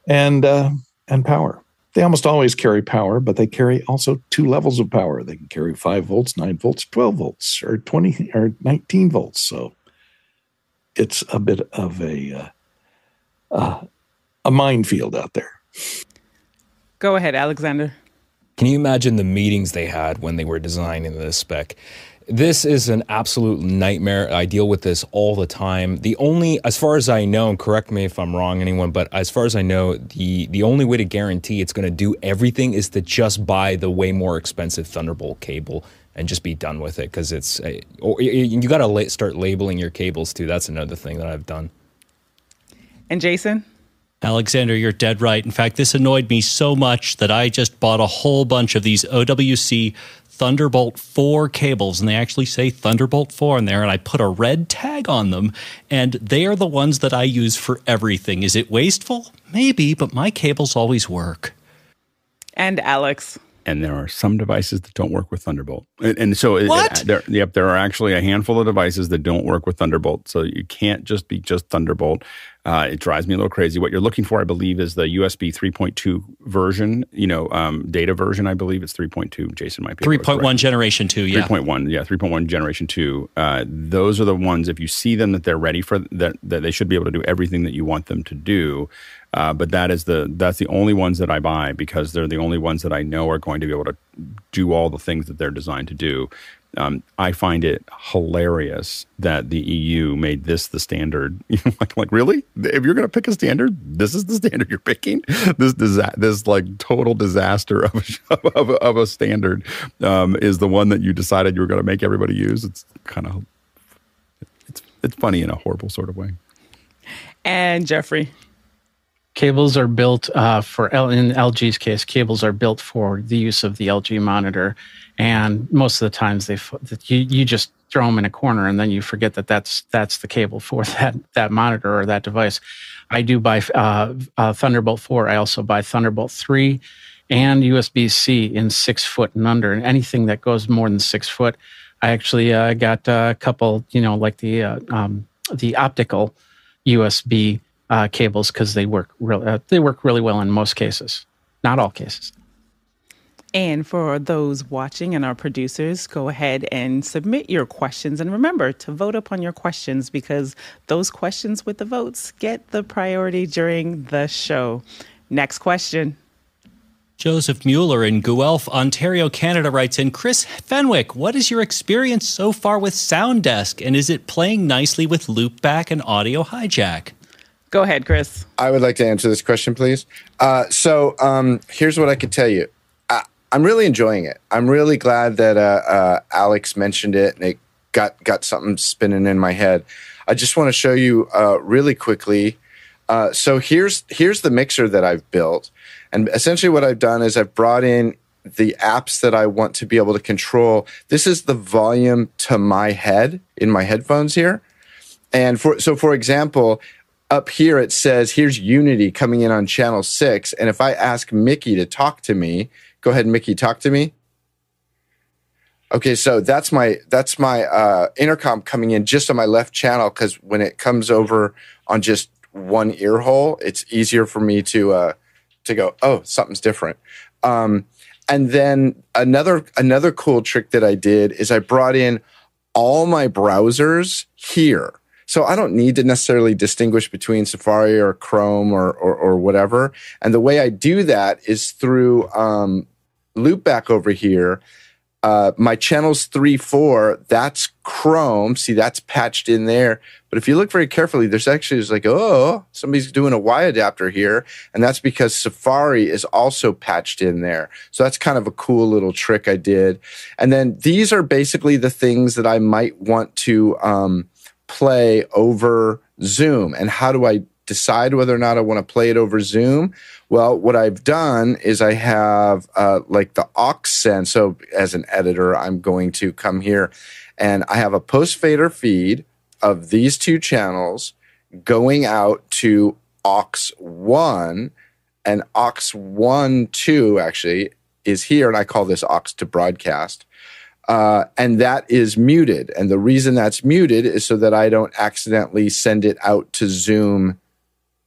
and uh, and power. They almost always carry power, but they carry also two levels of power. They can carry five volts, nine volts, twelve volts, or twenty or nineteen volts. So it's a bit of a uh, uh, a minefield out there. Go ahead, Alexander. Can you imagine the meetings they had when they were designing this spec? This is an absolute nightmare. I deal with this all the time. The only, as far as I know, correct me if I'm wrong, anyone, but as far as I know, the the only way to guarantee it's going to do everything is to just buy the way more expensive Thunderbolt cable and just be done with it because it's uh, or you- you got to la- start labeling your cables too. That's another thing that I've done. And Jason? Alexander, you're dead right. In fact, this annoyed me so much that I just bought a whole bunch of these OWC Thunderbolt 4 cables, and they actually say Thunderbolt 4 in there, and I put a red tag on them, and they are the ones that I use for everything. Is it wasteful? Maybe, but my cables always work. And Alex. and there are some devices that don't work with Thunderbolt. And, and so, it- What? it- there, yep, there are actually a handful of devices that don't work with Thunderbolt. So you can't just be just Thunderbolt. Uh, it drives me a little crazy. What you're looking for, I believe, is the USB 3.2 version. You know, um, data version. I believe it's 3.2. Jason might be able to correct 3.1 generation 2, yeah. 3.1 yeah 3.1 generation 2 uh, those are the ones if you see them that they're ready for that, that they should be able to do everything that you want them to do uh, but that is the that's the only ones that i buy because they're the only ones that i know are going to be able to do all the things that they're designed to do um, I find it hilarious that the EU made this the standard. You know, like, like really? If you're going to pick a standard, this is the standard you're picking. This disa- this like total disaster of a, of a, of a standard um, is the one that you decided you were going to make everybody use. It's kind of it's it's funny in a horrible sort of way. And Jeffrey. Cables are built uh, for L- in LG's case. Cables are built for the use of the LG monitor, and most of the times they you you just throw them in a corner and then you forget that that's that's the cable for that that monitor or that device. I do buy uh, uh, Thunderbolt four. I also buy Thunderbolt three and USB C in six foot and under. And anything that goes more than six foot, I actually uh, got a couple. You know, like the uh, um, the optical USB uh, cables because they work real, uh, they work really well in most cases, not all cases. And for those watching and our producers, go ahead and submit your questions. And remember to vote upon your questions because those questions with the votes get the priority during the show. Next question. Joseph Mueller in Guelph, Ontario, Canada writes in Chris Fenwick, what is your experience so far with Sounddesk and is it playing nicely with loopback and audio hijack? Go ahead, Chris. I would like to answer this question, please. Uh, so um, here's what I could tell you. I'm really enjoying it. I'm really glad that uh, uh, Alex mentioned it and it got got something spinning in my head. I just want to show you uh, really quickly. Uh, so here's here's the mixer that I've built, and essentially what I've done is I've brought in the apps that I want to be able to control. This is the volume to my head in my headphones here. And for so for example, up here it says here's Unity coming in on channel 6 and if I ask Mickey to talk to me, go ahead Mickey talk to me. Okay, so that's my that's my uh, intercom coming in just on my left channel because when it comes over on just one ear hole, it's easier for me to uh, to go. Oh, something's different. Um, and then another another cool trick that I did is I brought in all my browsers here. So I don't need to necessarily distinguish between Safari or Chrome or, or, or whatever. And the way I do that is through um, Loopback over here. Uh, my channels three, four, that's Chrome. See, that's patched in there. But if you look very carefully, there's actually like, oh, somebody's doing a Y adapter here. And that's because Safari is also patched in there. So that's kind of a cool little trick I did. And then these are basically the things that I might want to um, play over Zoom. And how do I decide whether or not I want to play it over Zoom. Well, what I've done is I have uh, like the aux send. So as an editor, I'm going to come here and I have a post fader feed of these two channels going out to aux one and aux one two actually is here, and I call this aux to broadcast. Uh, and that is muted. And the reason that's muted is so that I don't accidentally send it out to Zoom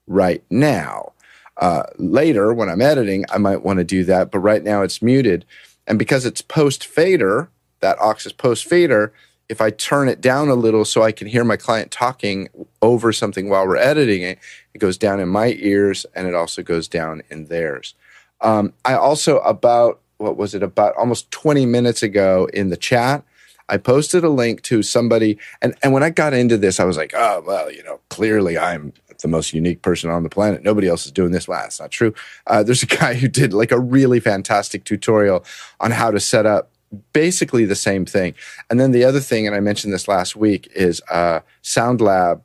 right now. Uh, later, when I'm editing, I might want to do that, but right now it's muted. And because it's post fader, that aux is post fader, if I turn it down a little so I can hear my client talking over something while we're editing it, it goes down in my ears and it also goes down in theirs. Um, I also, about what was it, about almost 20 minutes ago in the chat, I posted a link to somebody. And, and when I got into this, I was like, oh, well, you know, clearly I'm the most unique person on the planet. Nobody else is doing this. Well, that's not true. Uh, there's a guy who did like a really fantastic tutorial on how to set up basically the same thing. And then the other thing, and I mentioned this last week, is uh, SoundLab,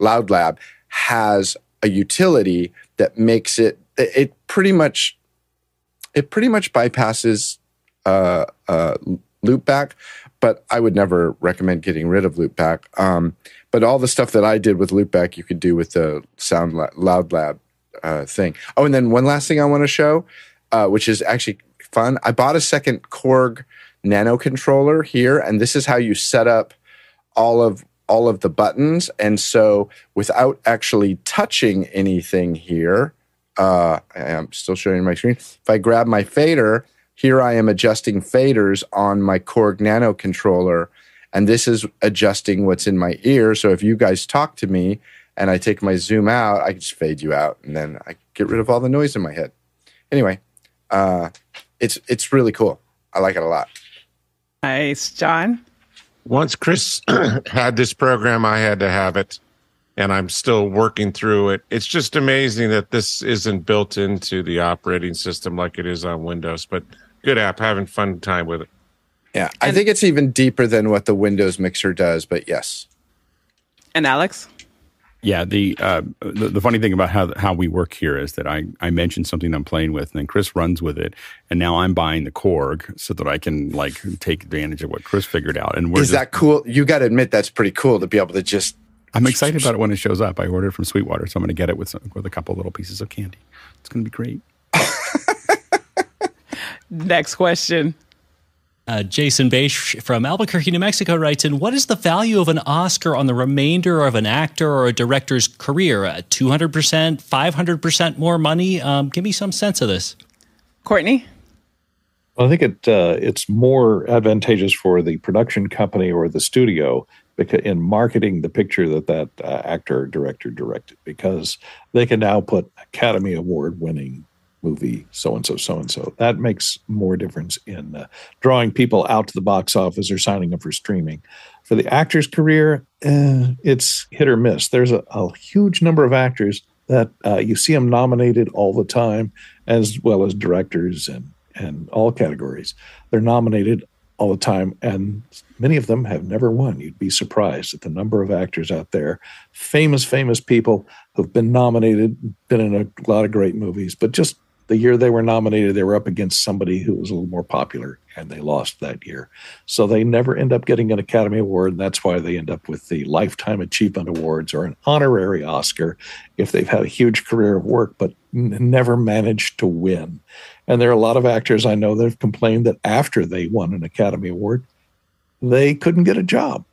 LoudLab has a utility that makes it it pretty much it pretty much bypasses uh, uh, loopback, but I would never recommend getting rid of loopback. Um, but all the stuff that I did with loopback, you could do with the Sound Loud Lab uh, thing. Oh, and then one last thing I want to show, uh, which is actually fun. I bought a second Korg Nano controller here, and this is how you set up all of all of the buttons. And so, without actually touching anything here, uh, I'm still showing my screen. If I grab my fader, here I am adjusting faders on my Korg Nano controller, and this is adjusting what's in my ear. So if you guys talk to me and I take my zoom out, I can just fade you out, and then I get rid of all the noise in my head. Anyway, uh, it's it's really cool. I like it a lot. Nice, John. Once Chris had this program, I had to have it and I'm still working through it. It's just amazing that this isn't built into the operating system like it is on Windows, but good app, having fun time with it. Yeah, I think it's even deeper than what the Windows mixer does, but yes. And Alex? Yeah, the, uh, the, the funny thing about how how we work here is that I I mentioned something I'm playing with, and then Chris runs with it, and now I'm buying the Korg so that I can like take advantage of what Chris figured out. And we're is just, that cool? You got to admit that's pretty cool to be able to just I'm excited about it when it shows up. I ordered from Sweetwater, so I'm going to get it with some, with a couple little pieces of candy. It's going to be great. Next question. Uh, Jason Bache from Albuquerque, New Mexico writes in, What is the value of an Oscar on the remainder of an actor or a director's career? Uh, 200%, 500% more money? Um, give me some sense of this. Courtney? Well, I think it uh, it's more advantageous for the production company or the studio because in marketing the picture that that uh, actor or director directed because they can now put academy award winning movie so and so so and so that makes more difference in uh, drawing people out to the box office or signing up for streaming. For the actor's career eh, it's hit or miss. There's a, a huge number of actors that uh, you see them nominated all the time as well as directors and and all categories. They're nominated all the time, and many of them have never won. You'd be surprised at the number of actors out there, famous, famous people who've been nominated, been in a lot of great movies, but just the year they were nominated, they were up against somebody who was a little more popular and they lost that year. So they never end up getting an Academy Award. And that's why they end up with the Lifetime Achievement Awards or an honorary Oscar if they've had a huge career of work but n- never managed to win. And there are a lot of actors I know that have complained that after they won an Academy Award, they couldn't get a job.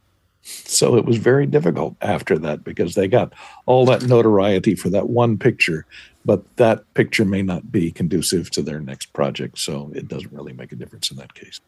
So it was very difficult after that because they got all that notoriety for that one picture, but that picture may not be conducive to their next project. So it doesn't really make a difference in that case.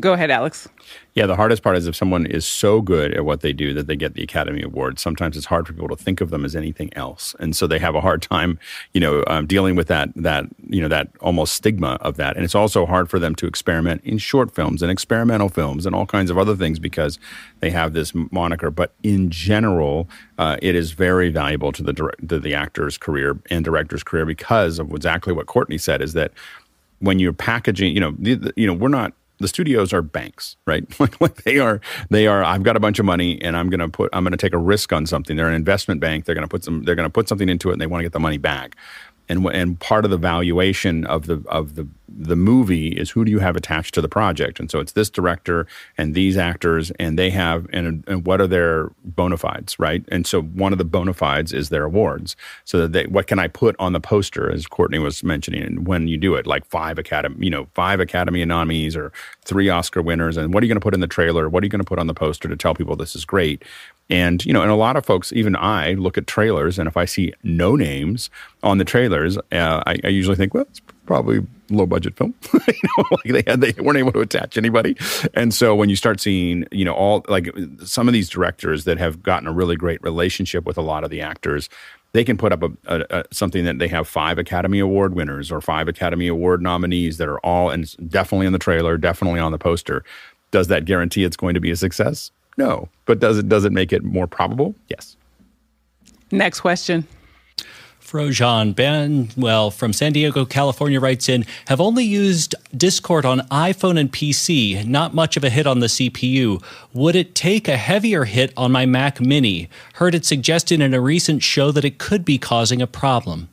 Go ahead, Alex. Yeah, the hardest part is if someone is so good at what they do that they get the Academy Award. Sometimes it's hard for people to think of them as anything else, and so they have a hard time, you know, um, dealing with that that you know that almost stigma of that. And it's also hard for them to experiment in short films and experimental films and all kinds of other things because they have this moniker. But in general, uh, it is very valuable to the the actor's career and director's career because of exactly what Courtney said. Is that when you're packaging, you know, the, the, you know, we're not the studios are banks, right? like, like they are they are. I've got a bunch of money, and I'm to put I'm to take a risk on something. They're an investment bank. They're to put some. They're to put something into it, and they want to get the money back and and part of the valuation of the of the the movie is who do you have attached to the project? And so it's this director and these actors and they have and, and what are their bona fides right? And so one of the bona fides is their awards. So that they, what can i put on the poster as courtney was mentioning when you do it like five academy you know five academy nominees or three oscar winners and what are you going to put in the trailer? What are you going to put on the poster to tell people this is great? And, you know, and a lot of folks, even I, look at trailers, and if I see no names on the trailers, uh, I, I, usually think, well, it's probably low budget film. you know, like they had, they weren't able to attach anybody. And so when you start seeing, you know, all like some of these directors that have gotten a really great relationship with a lot of the actors, they can put up a, a, a, something that they have five Academy Award winners or five Academy Award nominees that are all and definitely in the trailer, definitely on the poster. Does that guarantee it's going to be a success? No. But does it does it make it more probable? Yes. Next question. Frojan Ben, well, from San Diego, California, writes in Have only used Discord on iPhone and PC, not much of a hit on the CPU. Would it take a heavier hit on my Mac Mini? Heard it suggested in a recent show that it could be causing a problem.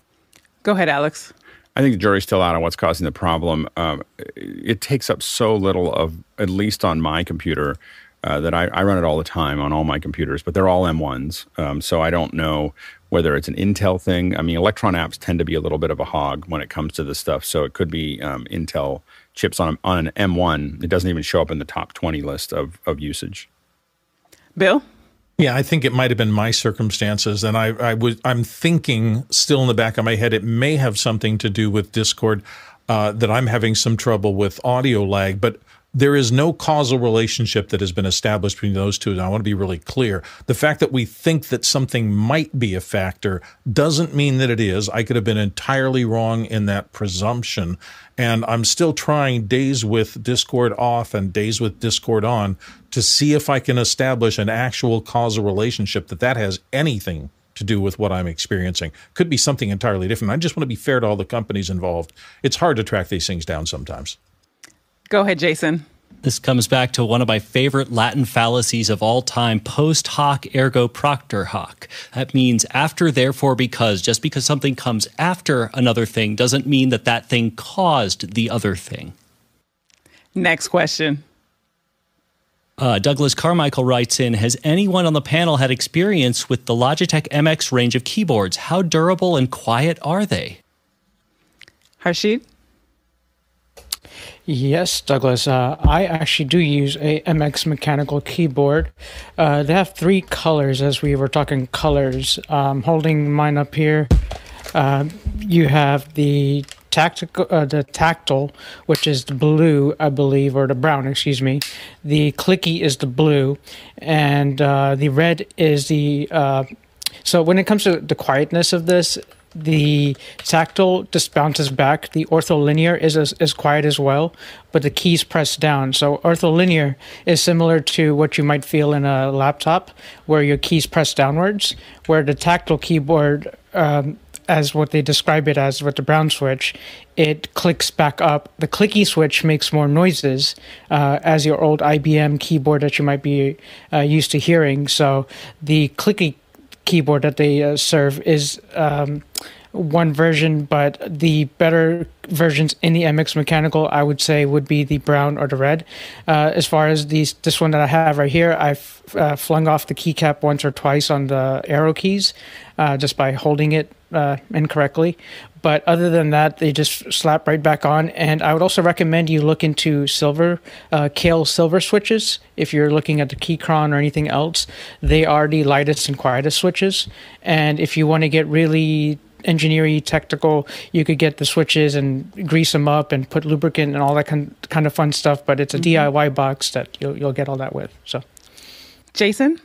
Go ahead, Alex. I think the jury's still out on what's causing the problem. Um, it takes up so little of, at least on my computer, uh, that I, I, run it all the time on all my computers, but they're all M1s. Um, so I don't know whether it's an Intel thing. I mean, Electron apps tend to be a little bit of a hog when it comes to this stuff. So it could be um, Intel chips on, on an M1. It doesn't even show up in the top 20 list of, of usage. Bill? Yeah, I think it might have been my circumstances, and I, I was I'm thinking still in the back of my head it may have something to do with Discord uh, that I'm having some trouble with audio lag, but there is no causal relationship that has been established between those two. And I want to be really clear. The fact that we think that something might be a factor doesn't mean that it is. I could have been entirely wrong in that presumption. And I'm still trying days with Discord off and days with Discord on to see if I can establish an actual causal relationship that that has anything to do with what I'm experiencing. Could be something entirely different. I just want to be fair to all the companies involved. It's hard to track these things down sometimes. Go ahead, Jason. This comes back to one of my favorite Latin fallacies of all time post hoc ergo propter hoc. That means after, therefore, because. Just because something comes after another thing doesn't mean that that thing caused the other thing. Next question. Uh, Douglas Carmichael writes in Has anyone on the panel had experience with the Logitech MX range of keyboards? How durable and quiet are they? Harshit? Yes, Douglas. Uh, I actually do use a MX mechanical keyboard. Uh, they have three colors, as we were talking colors. Um, holding mine up here, uh, you have the tactical, uh, the tactile, which is the blue, I believe, or the brown, excuse me. The clicky is the blue, and uh, the red is the. Uh, so when it comes to the quietness of this, the tactile just bounces back. The ortholinear is as, as quiet as well, but the keys press down. So ortholinear is similar to what you might feel in a laptop, where your keys press downwards. Where the tactile keyboard, um, as what they describe it as with the brown switch, it clicks back up. The clicky switch makes more noises, uh, as your old IBM keyboard that you might be uh, used to hearing. So the clicky keyboard that they uh, serve is um, one version, but the better versions in the MX Mechanical, I would say, would be the brown or the red. Uh, as far as these, this one that I have right here, I've uh, flung off the keycap once or twice on the arrow keys uh, just by holding it uh, incorrectly. But other than that, they just slap right back on. And I would also recommend you look into silver, uh, Kailh silver switches. If you're looking at the Keychron or anything else, they are the lightest and quietest switches. And if you want to get really engineering technical you could get the switches and grease them up and put lubricant and all that kind, kind of fun stuff but it's a mm-hmm. diy box that you'll, you'll get all that with so jason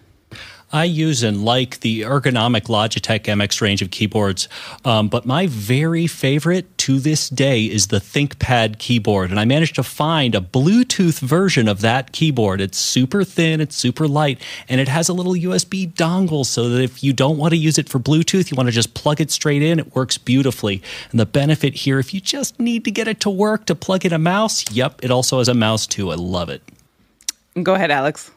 I use and like the ergonomic Logitech MX range of keyboards, um, but my very favorite to this day is the ThinkPad keyboard. And I managed to find a Bluetooth version of that keyboard. It's super thin, it's super light, and it has a little USB dongle so that if you don't want to use it for Bluetooth, you want to just plug it straight in, it works beautifully. And the benefit here, if you just need to get it to work to plug in a mouse, yep, it also has a mouse too. I love it. Go ahead, Alex.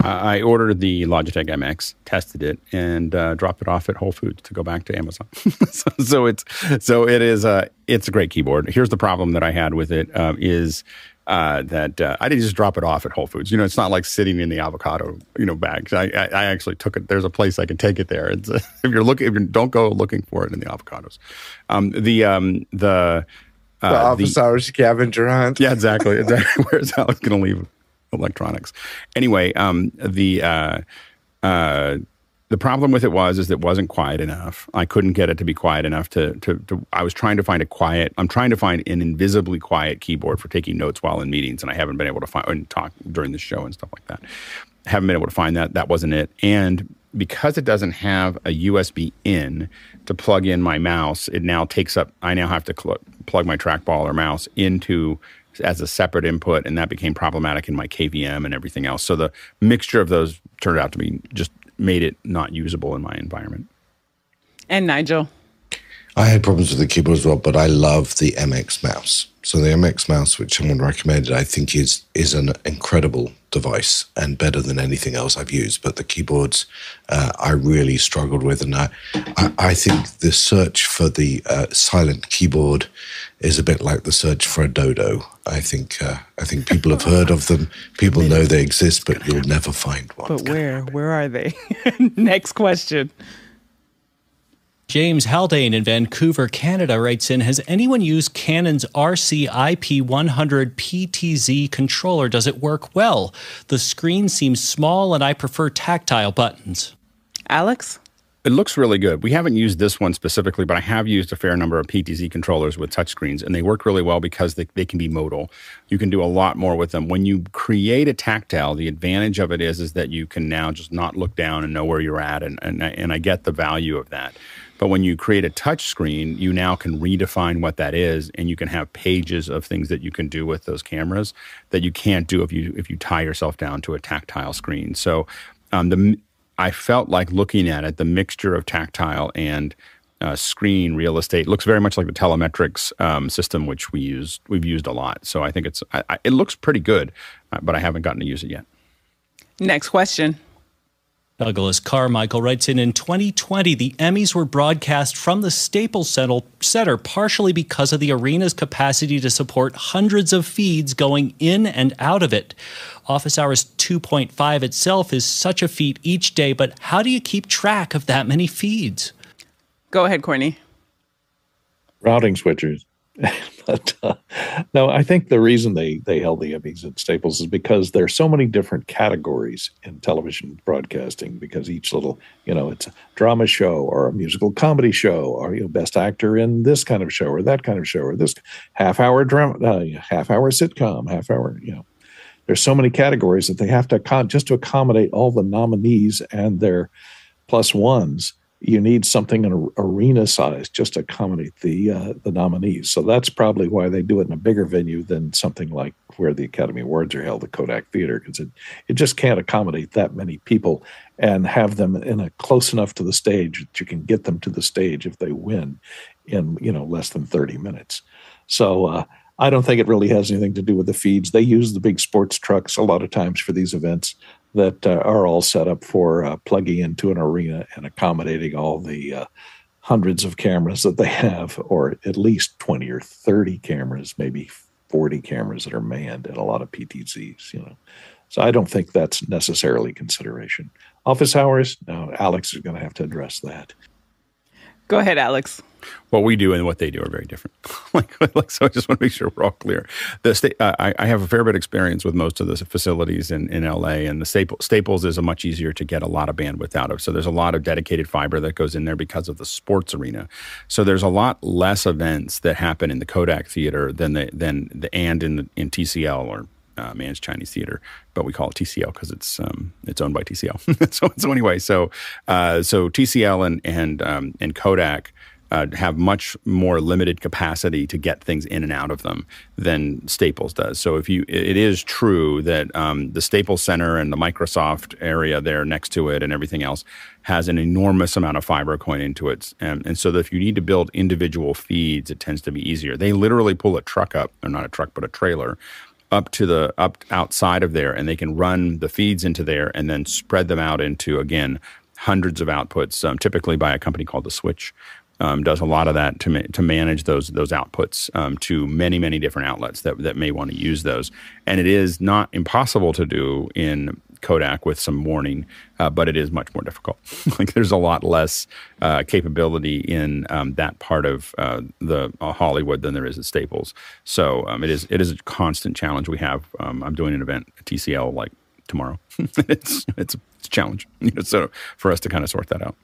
I ordered the Logitech MX, tested it, and uh, dropped it off at Whole Foods to go back to Amazon. so, so, it's so it is a it's a great keyboard. Here's the problem that I had with it uh, is uh, that uh, I didn't just drop it off at Whole Foods. You know, it's not like sitting in the avocado you know bags. I, I, I actually took it. There's a place I can take it there. It's, if you're looking, if you don't go looking for it in the avocados. Um, the um, the uh, the office the, hours scavenger hunt. Yeah, exactly. exactly. Where's Alex going to leave electronics. Anyway, um, the uh, uh, the problem with it was is it wasn't quiet enough. I couldn't get it to be quiet enough to, to, to I was trying to find a quiet. I'm trying to find an invisibly quiet keyboard for taking notes while in meetings, and I haven't been able to find and talk during the show and stuff like that. haven't been able to find that. That wasn't it. And because it doesn't have a USB in to plug in my mouse, it now takes up. I now have to cl- plug my trackball or mouse into as a separate input, and that became problematic in my KVM and everything else. So the mixture of those turned out to be just made it not usable in my environment. And Nigel. I had problems with the keyboard as well, but I love the MX mouse. So the MX mouse, which someone recommended, I think is is an incredible device and better than anything else I've used. But the keyboards, uh, I really struggled with, and I, I, I think the search for the uh, silent keyboard is a bit like the search for a dodo. I think uh, I think people have heard of them. People know they exist, but you'll never find one. But where? Where are they? Next question. James Haldane in Vancouver, Canada writes in Has anyone used Canon's RCIP100 PTZ controller? Does it work well? The screen seems small and I prefer tactile buttons. Alex? It looks really good. We haven't used this one specifically, but I have used a fair number of PTZ controllers with touchscreens, and they work really well because they, they can be modal. You can do a lot more with them. When you create a tactile, the advantage of it is, is that you can now just not look down and know where you're at, and, and, and I get the value of that. But when you create a touch screen, you now can redefine what that is, and you can have pages of things that you can do with those cameras that you can't do if you if you tie yourself down to a tactile screen. So um, the I felt like looking at it, the mixture of tactile and uh, screen real estate looks very much like the telemetrics um, system, which we use we've used a lot. So I think it's I, I, it looks pretty good, uh, but I haven't gotten to use it yet. Next question. Douglas Carmichael writes in In 2020, the Emmys were broadcast from the Staples Center partially because of the arena's capacity to support hundreds of feeds going in and out of it. Office Hours 2.5 itself is such a feat each day, but how do you keep track of that many feeds? Go ahead, Courtney. Routing switchers. but uh, no, I think the reason they they held the Emmys at Staples is because there's so many different categories in television broadcasting. Because each little, you know, it's a drama show or a musical comedy show, or you know, best actor in this kind of show or that kind of show, or this half hour drama, uh, half hour sitcom, half hour, you know. There's so many categories that they have to just to accommodate all the nominees and their plus ones you need something in an arena size just to accommodate the uh, the nominees. So that's probably why they do it in a bigger venue than something like where the Academy Awards are held, the Kodak Theater, because it it just can't accommodate that many people and have them in a close enough to the stage that you can get them to the stage if they win in you know less than thirty minutes. So. Uh, I don't think it really has anything to do with the feeds. They use the big sports trucks a lot of times for these events that uh, are all set up for uh, plugging into an arena and accommodating all the uh, hundreds of cameras that they have, or at least 20 or 30 cameras, maybe 40 cameras that are manned and a lot of PTZs, you know. So I don't think that's necessarily consideration. Office hours, no, Alex is going to have to address that. Go ahead, Alex what we do and what they do are very different. like, so I just want to make sure we're all clear. The state, I, I, have a fair bit of experience with most of the facilities in, in LA, and the Staples, Staples is a much easier to get a lot of bandwidth out of. So there's a lot of dedicated fiber that goes in there because of the sports arena. So there's a lot less events that happen in the Kodak Theater than the than the and in the, in TCL or uh, Mann's Chinese theater, but we call it TCL because it's um, it's owned by TCL. so, so anyway, so uh, so TCL and and um, and Kodak uh, have much more limited capacity to get things in and out of them than Staples does. So if you, it is true that um, the Staples Center and the Microsoft area there next to it and everything else has an enormous amount of fiber going into it, and, and so that if you need to build individual feeds, it tends to be easier. They literally pull a truck up, or not a truck, but a trailer up to the up outside of there, and they can run the feeds into there and then spread them out into again hundreds of outputs, um, typically by a company called the Switch, um, does a lot of that to, ma- to manage those those outputs um, to many many different outlets that, that may want to use those. And it is not impossible to do in Kodak with some warning, uh, but it is much more difficult. like there's a lot less uh, capability in um, that part of uh, the uh, Hollywood than there is at Staples. So um, it is it is a constant challenge we have. Um, I'm doing an event at TCL like tomorrow. it's, it's a challenge. You know, so for us to kind of sort that out.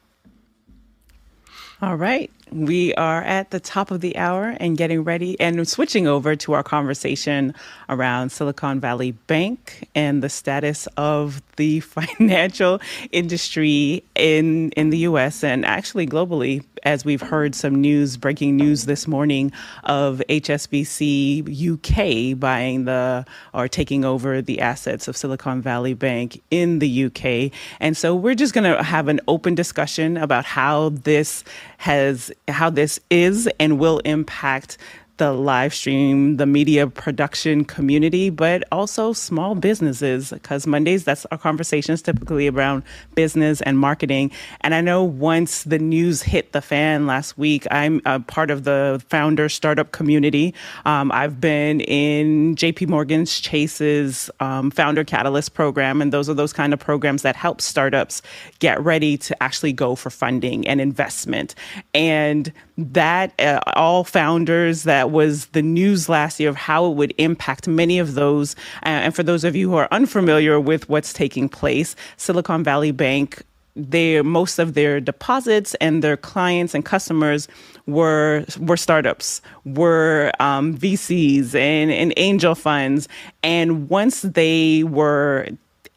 All right. We are at the top of the hour and getting ready and switching over to our conversation around Silicon Valley Bank and the status of the financial industry in in the US and actually globally as we've heard some news breaking news this morning of HSBC UK buying the or taking over the assets of Silicon Valley Bank in the UK. And so we're just going to have an open discussion about how this has how this is and will impact the live stream, the media production community, but also small businesses. Because Mondays, that's our conversations typically around business and marketing. And I know once the news hit the fan last week, I'm a part of the founder startup community. Um, I've been in JP Morgan's Chase's um, Founder Catalyst program, and those are those kind of programs that help startups get ready to actually go for funding and investment. And that uh, all founders that was the news last year of how it would impact many of those uh, and for those of you who are unfamiliar with what's taking place silicon valley bank their most of their deposits and their clients and customers were were startups, were um, VCs and, and angel funds, and once they were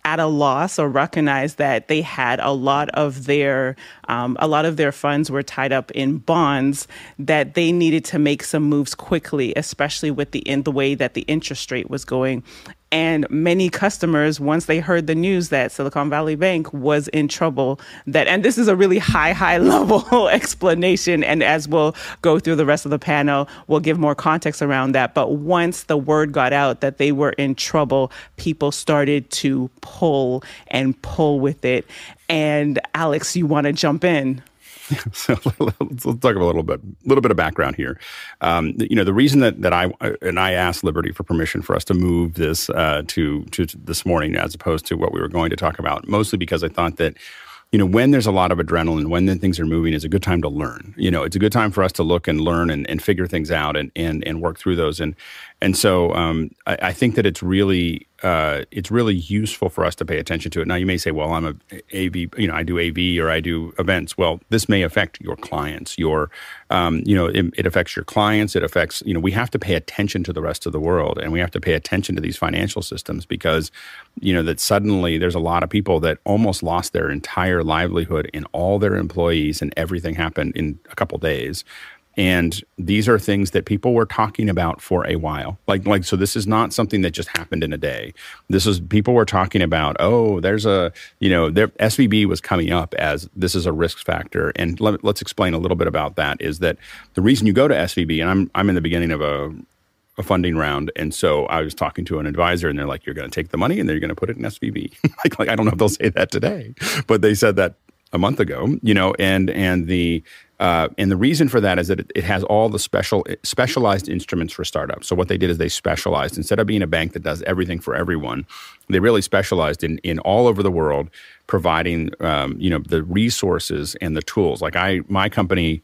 at a loss or recognize that they had a lot of their um, a lot of their funds were tied up in bonds that they needed to make some moves quickly, especially with the in the way that the interest rate was going. And many customers, once they heard the news that Silicon Valley Bank was in trouble, that, and this is a really high, high level explanation. And as we'll go through the rest of the panel, we'll give more context around that. But once the word got out that they were in trouble, people started to pull and pull with it. And Alex, you want to jump in? so let's, talk about a little bit, a little bit of background here. Um, you know, the reason that that I and I asked Liberty for permission for us to move this uh, to to this morning as opposed to what we were going to talk about, mostly because I thought that you know, when there's a lot of adrenaline, when the things are moving, is a good time to learn. You know, it's a good time for us to look and learn and, and figure things out and, and and work through those. And and so um, I, I, think that it's really uh, it's really useful for us to pay attention to it. Now you may say, well, I'm a AV, you know, I do AV or I do events. Well, this may affect your clients. Your, um, you know, it, it, affects your clients. It affects, you know, we have to pay attention to the rest of the world, and we have to pay attention to these financial systems because, you know, that suddenly there's a lot of people that almost lost their entire livelihood and all their employees, and everything happened in a couple days. And these are things that people were talking about for a while. Like, like, so this is not something that just happened in a day. This is people were talking about, oh, there's a, you know, there, SVB was coming up as this is a risk factor. And let, us explain a little bit about that is that the reason you go to SVB, and I'm, I'm in the beginning of a, a funding round. And so I was talking to an advisor and they're like, you're going to take the money and they're going to put it in SVB. like, like, I don't know if they'll say that today, but they said that a month ago, you know, and, and the, uh, and the reason for that is that it, it, has all the special specialized instruments for startups. So what they did is they specialized instead of being a bank that does everything for everyone, they really specialized in in all over the world providing um, you know the resources and the tools. Like I, my company.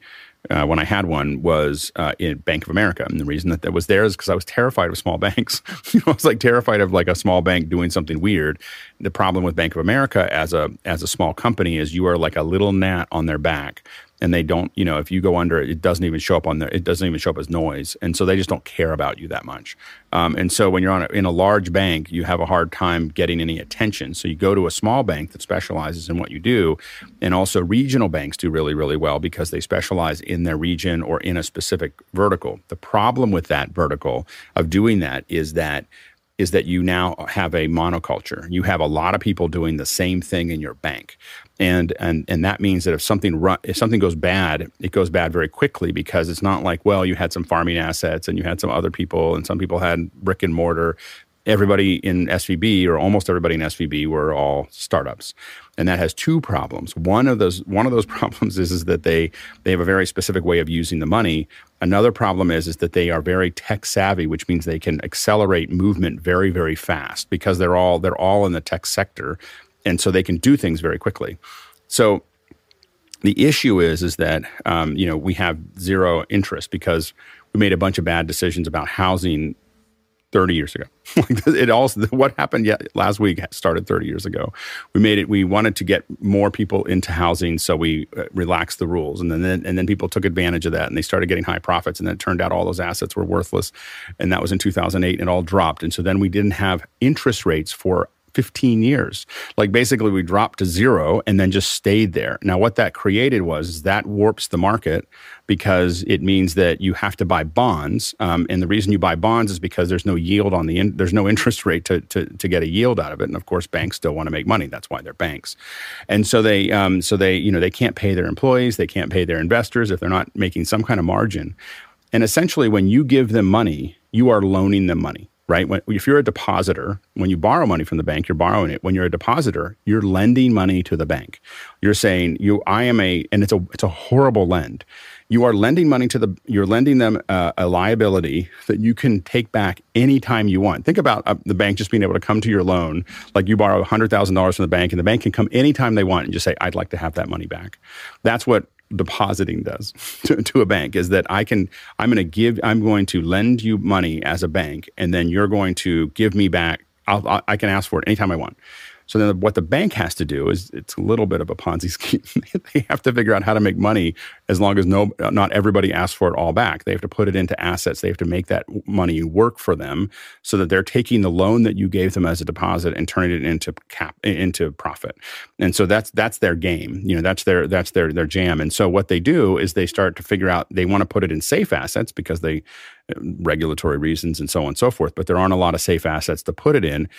Uh, when I had one was uh, in Bank of America, and the reason that that was there is because I was terrified of small banks. you know, I was like terrified of like a small bank doing something weird. The problem with Bank of America as a as a small company is you are like a little gnat on their back and they don't you know if you go under it it doesn't even show up on there it doesn't even show up as noise. And so they just don't care about you that much. Um, and so when you're on a, in a large bank you have a hard time getting any attention. So you go to a small bank that specializes in what you do. And also regional banks do really really well because they specialize in their region or in a specific vertical. The problem with that vertical of doing that is that is that you now have a monoculture. You have a lot of people doing the same thing in your bank, and and and that means that if something run, if something goes bad, it goes bad very quickly because it's not like well you had some farming assets and you had some other people and some people had brick and mortar. Everybody in SVB or almost everybody in SVB were all startups, and that has two problems. One of those one of those problems is is that they they have a very specific way of using the money. Another problem is is that they are very tech savvy, which means they can accelerate movement very very fast because they're all they're all in the tech sector, and so they can do things very quickly. So the issue is is that um, you know we have zero interest because we made a bunch of bad decisions about housing 30 years ago. it also what happened yet last week started 30 years ago. We made it. We wanted to get more people into housing, so we uh, relaxed the rules, and then and then people took advantage of that, and they started getting high profits, and then it turned out all those assets were worthless, and that was in 2008, and it all dropped, and so then we didn't have interest rates for 15 years. Like basically we dropped to zero and then just stayed there. Now what that created was that warps the market because it means that you have to buy bonds. Um, and the reason you buy bonds is because there's no yield on the, in, there's no interest rate to, to, to get a yield out of it. And of course banks still want to make money. That's why they're banks. And so they, um, so they, you know, they can't pay their employees. They can't pay their investors if they're not making some kind of margin. And essentially when you give them money, you are loaning them money right? When, if you're a depositor, when you borrow money from the bank, you're borrowing it. When you're a depositor, you're lending money to the bank. You're saying, "You, I am a," and it's a it's a horrible lend. You are lending money to the, you're lending them uh, a liability that you can take back anytime you want. Think about uh, the bank just being able to come to your loan, like you borrow $100,000 from the bank, and the bank can come anytime they want and just say, I'd like to have that money back. That's what depositing does to, to, a bank is that I can I'm going to give I'm going to lend you money as a bank and then you're going to give me back I'll, I can ask for it anytime I want. So then what the bank has to do is it's a little bit of a Ponzi scheme. they have to figure out how to make money as long as no not everybody asks for it all back. They have to put it into assets. They have to make that money work for them so that they're taking the loan that you gave them as a deposit and turning it into cap into profit. And so that's that's their game. You know, that's their that's their their jam. And so what they do is they start to figure out they want to put it in safe assets because they uh, regulatory reasons and so on and so forth, but there aren't a lot of safe assets to put it in.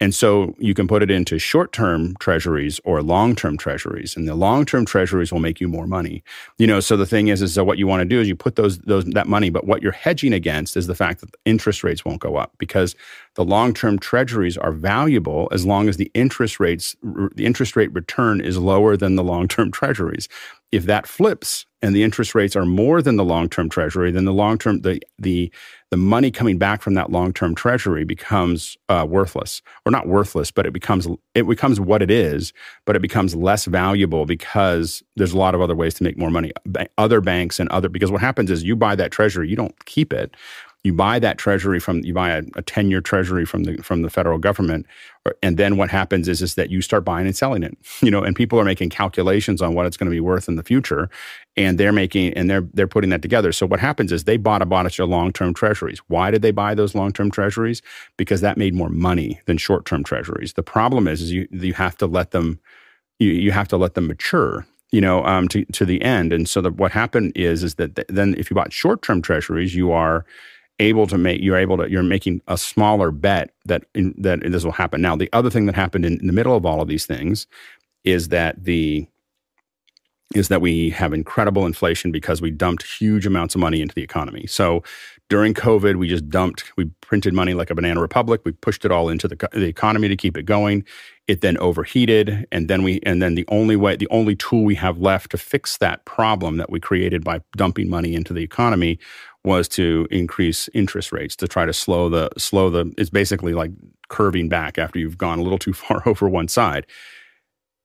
And so you can put it into short term treasuries or long term treasuries, and the long term treasuries will make you more money. You know, so the thing is, is so what you want to do is you put those those that money, but what you're hedging against is the fact that interest rates won't go up because the long term treasuries are valuable as long as the interest rates the interest rate return is lower than the long term treasuries. If that flips and the interest rates are more than the long term treasury, then the long term the the the money coming back from that long term treasury becomes uh, worthless, or not worthless, but it becomes it becomes what it is, but it becomes less valuable because there's a lot of other ways to make more money. Other banks and other because what happens is you buy that treasury, you don't keep it you buy that treasury from you buy a 10 year treasury from the from the federal government and then what happens is is that you start buying and selling it you know and people are making calculations on what it's going to be worth in the future and they're making and they're they're putting that together. So what happens is they bought a bunch of long-term treasuries. Why did they buy those long-term treasuries? Because that made more money than short-term treasuries. The problem is, is you you have to let them you, you have to let them mature you know, um, to to the end. And so that what happened is is that th- then if you bought short term treasuries, you are able to make you're able to you're making a smaller bet that in, that this will happen. Now, the other thing that happened in, in the middle of all of these things is that the is that we have incredible inflation because we dumped huge amounts of money into the economy. So during COVID, we just dumped, we printed money like a banana republic. We pushed it all into the, the economy to keep it going. It then overheated, and then we, and then the only way, the only tool we have left to fix that problem that we created by dumping money into the economy was to increase interest rates to try to slow the slow the it's basically like curving back after you've gone a little too far over one side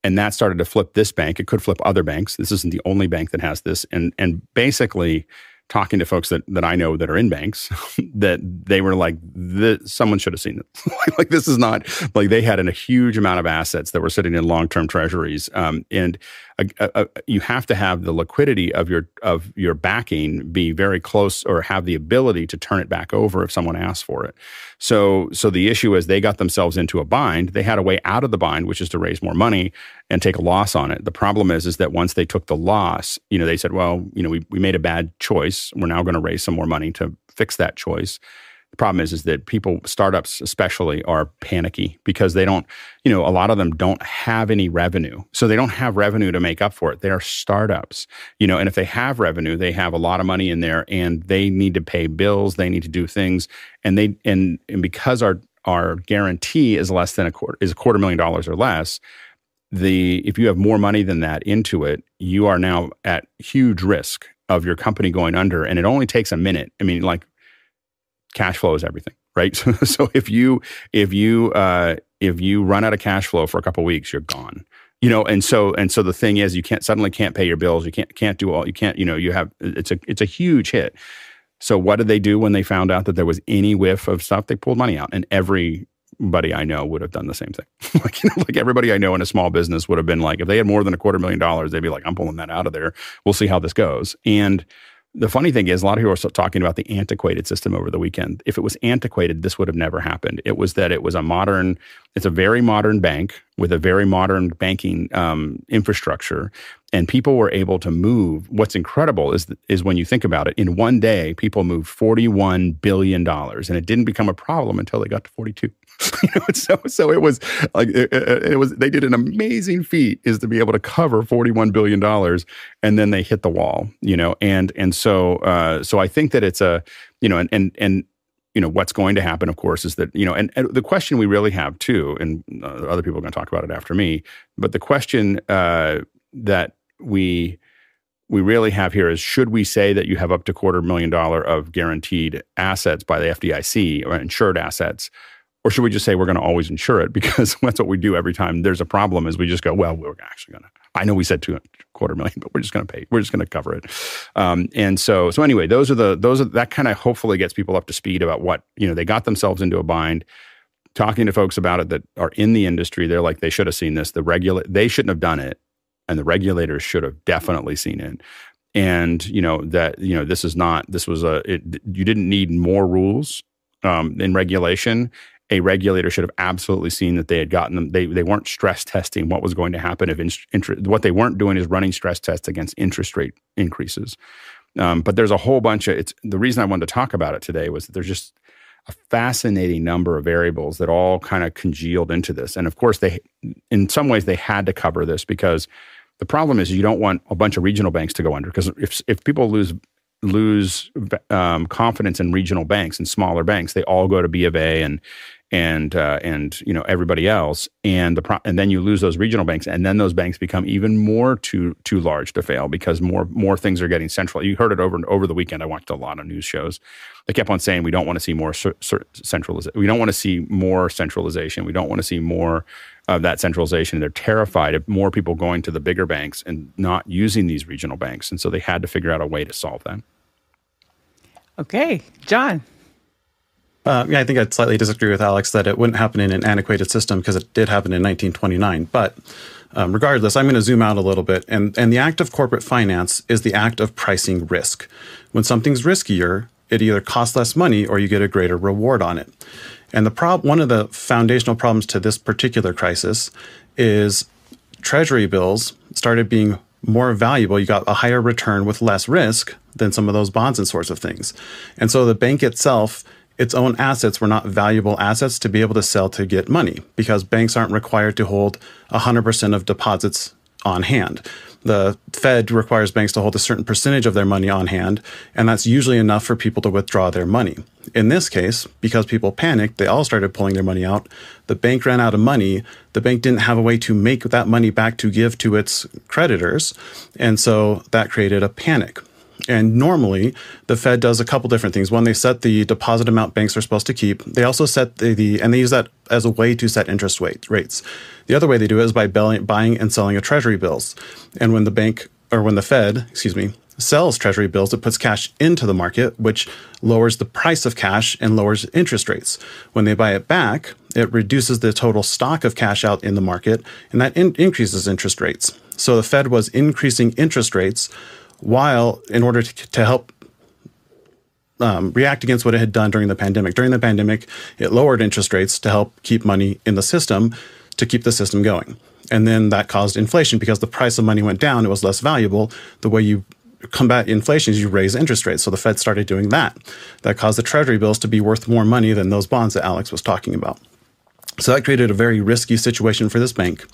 and that started to flip this bank it could flip other banks this isn't the only bank that has this and and basically talking to folks that, that I know that are in banks that they were like, someone should have seen it. like this is not like they had a huge amount of assets that were sitting in long term treasuries. Um, and a, a, you have to have the liquidity of your of your backing be very close or have the ability to turn it back over if someone asks for it. So so the issue is they got themselves into a bind. They had a way out of the bind, which is to raise more money and take a loss on it. The problem is is that once they took the loss, you know, they said, well, you know, we we made a bad choice. We're now going to raise some more money to fix that choice. The problem is, is that people, startups especially, are panicky because they don't, you know, a lot of them don't have any revenue. So they don't have revenue to make up for it. They are startups, you know, and if they have revenue, they have a lot of money in there and they need to pay bills, they need to do things. And they, and, and because our, our guarantee is less than a quarter, is a quarter million dollars or less, the if you have more money than that into it, you are now at huge risk of your company going under. And it only takes a minute. I mean, like cash flow is everything, right? So, so if you if you uh, if you run out of cash flow for a couple weeks, you're gone. You know, and so and so the thing is, you can't suddenly can't pay your bills. You can't can't do all. You can't. You know, you have it's a it's a huge hit. So what did they do when they found out that there was any whiff of stuff? They pulled money out, and everybody I know would have done the same thing. like you know, like everybody I know in a small business would have been like, if they had more than a quarter million dollars, they'd be like, I'm pulling that out of there. We'll see how this goes. And the funny thing is, a lot of people are talking about the antiquated system over the weekend. If it was antiquated, this would have never happened. It was that it was a modern, it's a very modern bank with a very modern banking um, infrastructure, and people were able to move. What's incredible is is when you think about it. In one day, people moved forty one billion dollars, and it didn't become a problem until they got to forty two. so so it was like it, it, was they did an amazing feat is to be able to cover 41 billion dollars and then they hit the wall you know and and so uh, so I think that it's a you know and and and you know what's going to happen of course is that you know and, and the question we really have too and uh, other people are going to talk about it after me but the question uh, that we we really have here is should we say that you have up to quarter million dollar of guaranteed assets by the FDIC or insured assets or should we just say we're going to always insure it because that's what we do every time there's a problem is we just go, well, we're actually going to, I know we said two quarter million, but we're just going to pay, we're just going to cover it. Um, and so, so anyway, those are the, those are, that kind of hopefully gets people up to speed about what, you know, they got themselves into a bind. Talking to folks about it that are in the industry, they're like, they should have seen this. The regula- they shouldn't have done it. And the regulators should have definitely seen it and you know that you know this is not this was a it, you didn't need more rules um, in regulation a regulator should have absolutely seen that they had gotten them. They, they weren't stress testing what was going to happen if interest. What they weren't doing is running stress tests against interest rate increases. Um, but there's a whole bunch of it's the reason I wanted to talk about it today was that there's just a fascinating number of variables that all kind of congealed into this. And of course, they in some ways they had to cover this because the problem is you don't want a bunch of regional banks to go under because if if people lose lose um, confidence in regional banks and smaller banks, they all go to B of A and and uh, and you know everybody else, and the pro- and then you lose those regional banks, and then those banks become even more too too large to fail because more more things are getting central. You heard it over and over the weekend. I watched a lot of news shows. They kept on saying we don't want to see more centralization. We don't want to see more centralization. We don't want to see more of that centralization. They're terrified of more people going to the bigger banks and not using these regional banks, and so they had to figure out a way to solve that. Okay, John. Uh, yeah, I think I'd slightly disagree with Alex that it wouldn't happen in an antiquated system because it did happen in 1929. But um, regardless, I'm going to zoom out a little bit. And, and the act of corporate finance is the act of pricing risk. When something's riskier, it either costs less money or you get a greater reward on it. And the prob- one of the foundational problems to this particular crisis is treasury bills started being more valuable. You got a higher return with less risk than some of those bonds and sorts of things. And so the bank itself its own assets were not valuable assets to be able to sell to get money because banks aren't required to hold 100% of deposits on hand. The Fed requires banks to hold a certain percentage of their money on hand, and that's usually enough for people to withdraw their money. In this case, because people panicked, they all started pulling their money out. The bank ran out of money. The bank didn't have a way to make that money back to give to its creditors, and so that created a panic. And normally, the Fed does a couple different things. One, they set the deposit amount banks are supposed to keep. They also set the, the and they use that as a way to set interest rate, rates. The other way they do it is by buying and selling a treasury bills. And when the bank or when the Fed, excuse me, sells treasury bills, it puts cash into the market, which lowers the price of cash and lowers interest rates. When they buy it back, it reduces the total stock of cash out in the market, and that in- increases interest rates. So the Fed was increasing interest rates while, in order to, to help um, react against what it had done during the pandemic. During the pandemic, it lowered interest rates to help keep money in the system to keep the system going. And then that caused inflation because the price of money went down, it was less valuable. The way you combat inflation is you raise interest rates. So the Fed started doing that. That caused the treasury bills to be worth more money than those bonds that Alex was talking about. So that created a very risky situation for this bank.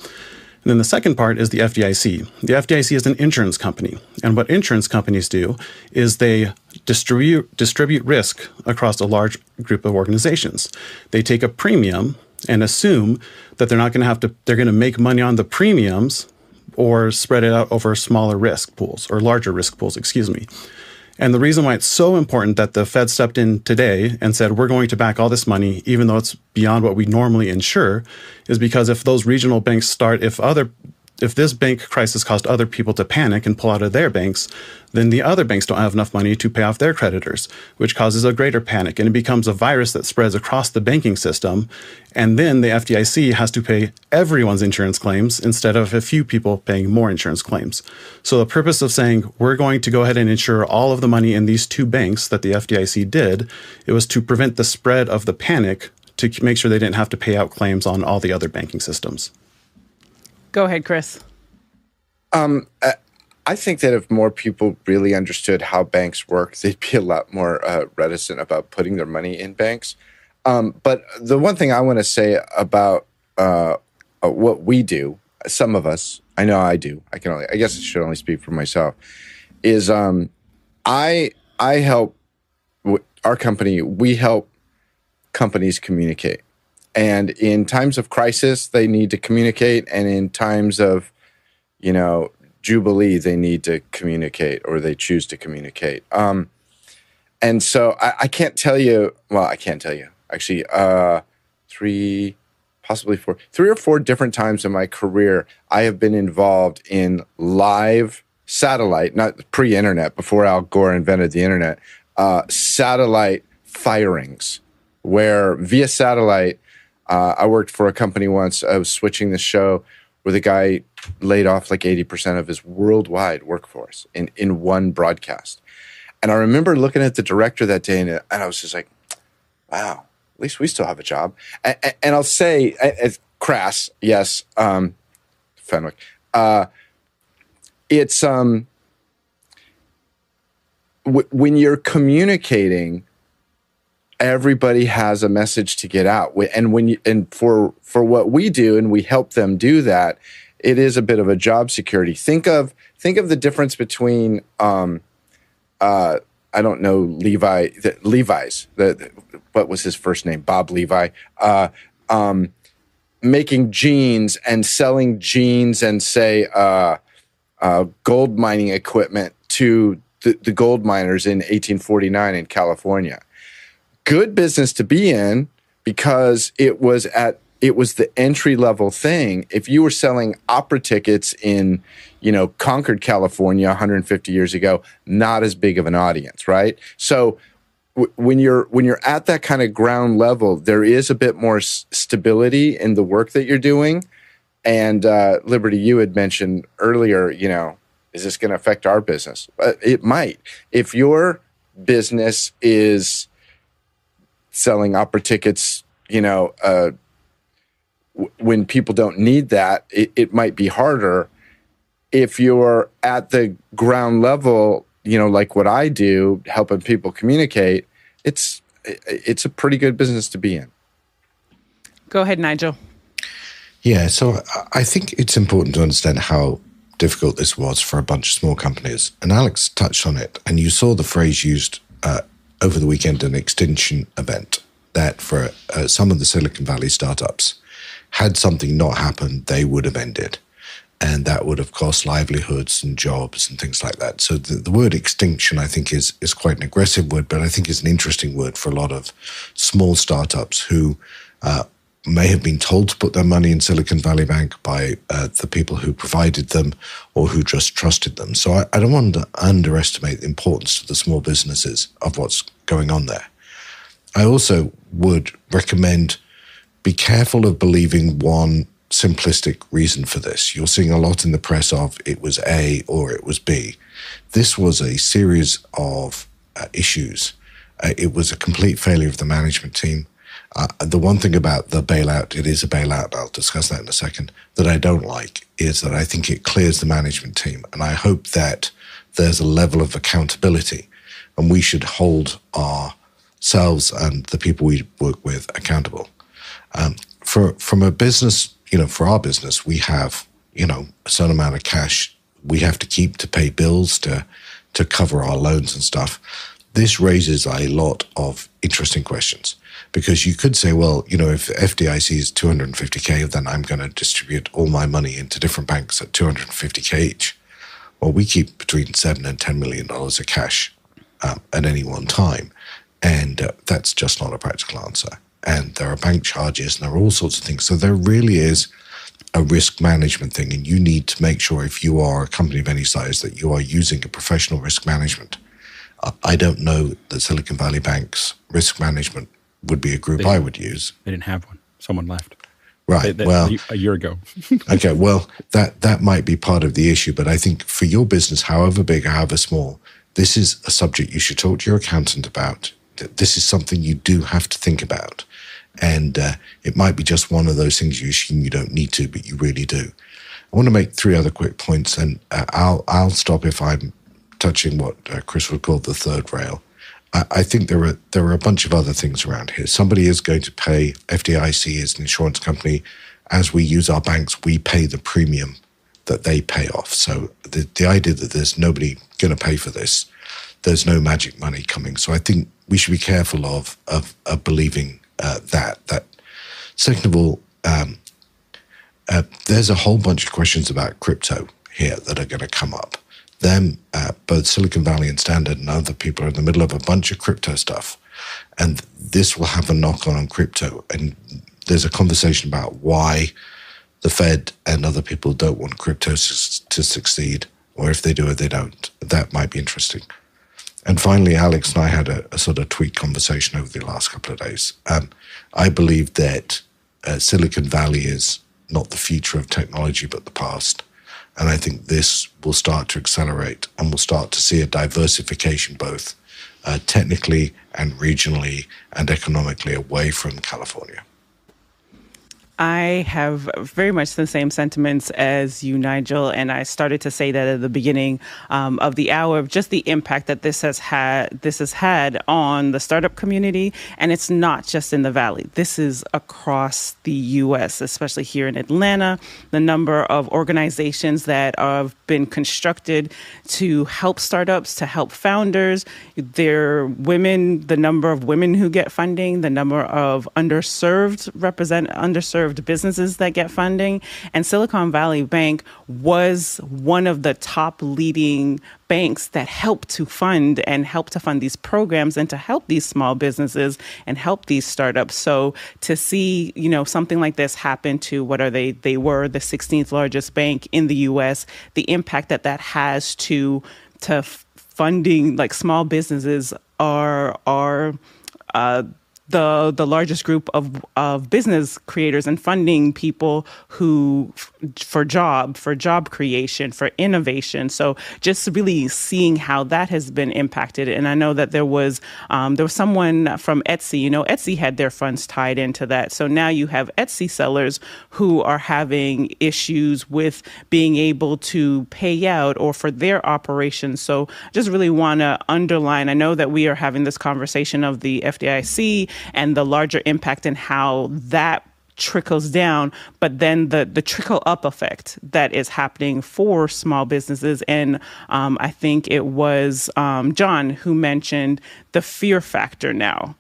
And then the second part is the FDIC. The FDIC is an insurance company. And what insurance companies do is they distribute, distribute risk across a large group of organizations. They take a premium and assume that they're not going to have to, they're going to make money on the premiums or spread it out over smaller risk pools or larger risk pools, excuse me. And the reason why it's so important that the Fed stepped in today and said, we're going to back all this money, even though it's beyond what we normally insure, is because if those regional banks start, if other if this bank crisis caused other people to panic and pull out of their banks, then the other banks don't have enough money to pay off their creditors, which causes a greater panic. And it becomes a virus that spreads across the banking system. And then the FDIC has to pay everyone's insurance claims instead of a few people paying more insurance claims. So the purpose of saying we're going to go ahead and insure all of the money in these two banks that the FDIC did, it was to prevent the spread of the panic to make sure they didn't have to pay out claims on all the other banking systems. Go ahead, Chris. Um, I think that if more people really understood how banks work, they'd be a lot more uh, reticent about putting their money in banks. Um, but the one thing I want to say about uh, uh, what we do, some of us, I know I do. I can only, I guess I should only speak for myself. Is um, I I help our company. We help companies communicate. And in times of crisis, they need to communicate. And in times of, you know, jubilee, they need to communicate or they choose to communicate. Um, and so I, I can't tell you. Well, I can't tell you actually. Uh, three, possibly four, three or four different times in my career, I have been involved in live satellite, not pre-internet, before Al Gore invented the internet, uh, satellite firings, where via satellite uh, I worked for a company once. I was switching the show where the guy laid off like 80% of his worldwide workforce in, in one broadcast. And I remember looking at the director that day and, and I was just like, wow, at least we still have a job. And, and I'll say, as crass, yes, um, Fenwick, uh, it's um, w- when you're communicating everybody has a message to get out. And when you and for for what we do and we help them do that it is a bit of a job security. Think of think of the difference between um uh i don't know levi the, levi's the, the what was his first name? Bob levi. Uh um making jeans and selling jeans and say uh uh gold mining equipment to the, the gold miners in 1849 in california good business to be in because it was at it was the entry level thing. If you were selling opera tickets in, you know, Concord, California 150 years ago, not as big of an audience, right? So w- when you're when you're at that kind of ground level, there is a bit more s- stability in the work that you're doing. And uh, Liberty, you had mentioned earlier, you know, is this going to affect our business? Uh, it might. If your business is selling opera tickets, you know, uh, w- when people don't need that, it, it might be harder. If you're at the ground level, you know, like what I do, helping people communicate, it's it's a pretty good business to be in. Go ahead, Nigel. Yeah, so I think it's important to understand how difficult this was for a bunch of small companies. And Alex touched on it, and you saw the phrase used uh, over the weekend an extinction event that for uh, some of the Silicon Valley startups, had something not happened, they would have ended. And that would have cost livelihoods and jobs and things like that. So the, the word extinction, I think, is is quite an aggressive word, but I think is an interesting word for a lot of small startups who uh, may have been told to put their money in Silicon Valley Bank by uh, the people who provided them or who just trusted them. So I, I don't want to underestimate the importance to the small businesses of what's going on there. I also would recommend be careful of believing one simplistic reason for this. You're seeing a lot in the press of it was A or it was B. This was a series of uh, issues. Uh, it was a complete failure of the management team. Uh, the one thing about the bailout, it is a bailout, I'll discuss that in a second, that I don't like is that I think it clears the management team. And I hope that there's a level of accountability and we should hold ourselves and the people we work with accountable. Um, for, from a business, you know, for our business, we have, you know, a certain amount of cash we have to keep to pay bills, to, to cover our loans and stuff. This raises a lot of interesting questions because you could say, well, you know, if FDIC is 250K, then I'm going to distribute all my money into different banks at 250K each. Well, we keep between seven and $10 million of cash um, at any one time. And uh, that's just not a practical answer. And there are bank charges and there are all sorts of things. So there really is a risk management thing. And you need to make sure if you are a company of any size that you are using a professional risk management. Uh, I don't know that Silicon Valley Bank's risk management would be a group I would use. They didn't have one. Someone left. Right. They- they- well, a year ago. okay. Well, that that might be part of the issue, but I think for your business, however big however small, this is a subject you should talk to your accountant about. Th- This is something you do have to think about, and uh, it might be just one of those things you assume you don't need to, but you really do. I want to make three other quick points, and uh, I'll I'll stop if I'm touching what uh, Chris would call the third rail. I, think there are there are a bunch of other things around here. Somebody is going to pay FDIC as an insurance company. As we use our banks, we pay the premium that they pay off. So the the idea that there's nobody going to pay for this, there's no magic money coming. So I think we should be careful of of, of believing uh, that. That second of all, um, uh, there's a whole bunch of questions about crypto here that are going to come up. Them, uh, both Silicon Valley and Standard and other people are in the middle of a bunch of crypto stuff. And this will have a knock on on crypto. And there's a conversation about why the Fed and other people don't want crypto s- to succeed, or if they do or they don't. That might be interesting. And finally, Alex and I had a, a sort of tweet conversation over the last couple of days. Um, I believe that uh, Silicon Valley is not the future of technology, but the past. And I think this will start to accelerate and we'll start to see a diversification both uh, technically and regionally and economically away from California. I have very much the same sentiments as you, Nigel, and I started to say that at the beginning um, of the hour. of Just the impact that this has had, this has had on the startup community, and it's not just in the Valley. This is across the U.S., especially here in Atlanta. The number of organizations that have been constructed to help startups, to help founders. There, women, the number of women who get funding, the number of underserved represent underserved businesses that get funding, and Silicon Valley Bank was one of the top leading banks that help to fund and help to fund these programs and to help these small businesses and help these startups. So to see, you know, something like this happen to what are they? They were the 16th largest bank in the U.S. The impact that that has to to funding like small businesses are are. Uh, the the largest group of of business creators and funding people who for job for job creation for innovation. So just really seeing how that has been impacted. And i know that there was um, there was someone from etsy you know etsy had their funds tied into that. So now you have etsy sellers who are having issues with being able to pay out or for their operations. So just really want to underline i know that we are having this conversation of the fdic and the larger impact and how that trickles down, but then the the trickle up effect that is happening for small businesses. And um, I think it was um, John who mentioned the fear factor now.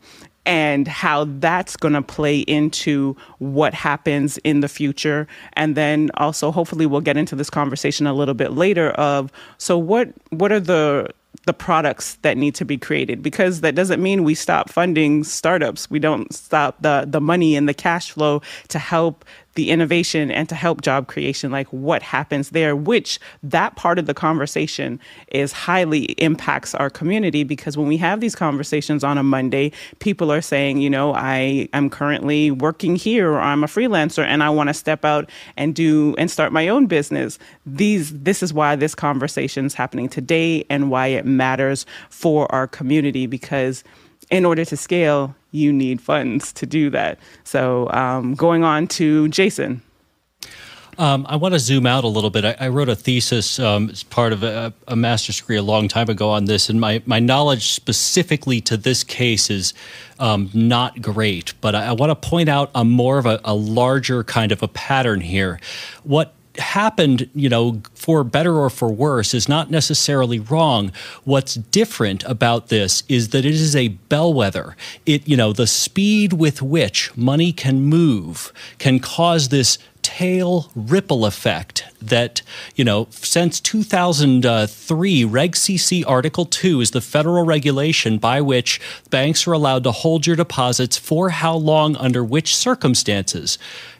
And how that's going to play into what happens in the future. And then also, hopefully, we'll get into this conversation a little bit later of so, what, what are the the products that need to be created because that doesn't mean we stop funding startups. We don't stop the the money and the cash flow to help the innovation and to help job creation, like what happens there, which that part of the conversation is highly impacts our community because when we have these conversations on a Monday, people are saying, you know, I am currently working here or I'm a freelancer and I want to step out and do and start my own business. These this is why this conversation is happening today and why it matters for our community because in order to scale, you need funds to do that. So, um, going on to Jason. Um, I want to zoom out a little bit. I, I wrote a thesis um, as part of a, a, master's degree a long time ago on this, and my, my knowledge specifically to this case is um, not great. But I, I want to point out a more of a, a larger kind of a pattern here. What happened, you know, for better or for worse, is not necessarily wrong. What's different about this is that it is a bellwether. It, you know, the speed with which money can move can cause this tail ripple effect that, you know, since 2003, Reg CC Article 2 is the federal regulation by which banks are allowed to hold your deposits for how long, under which circumstances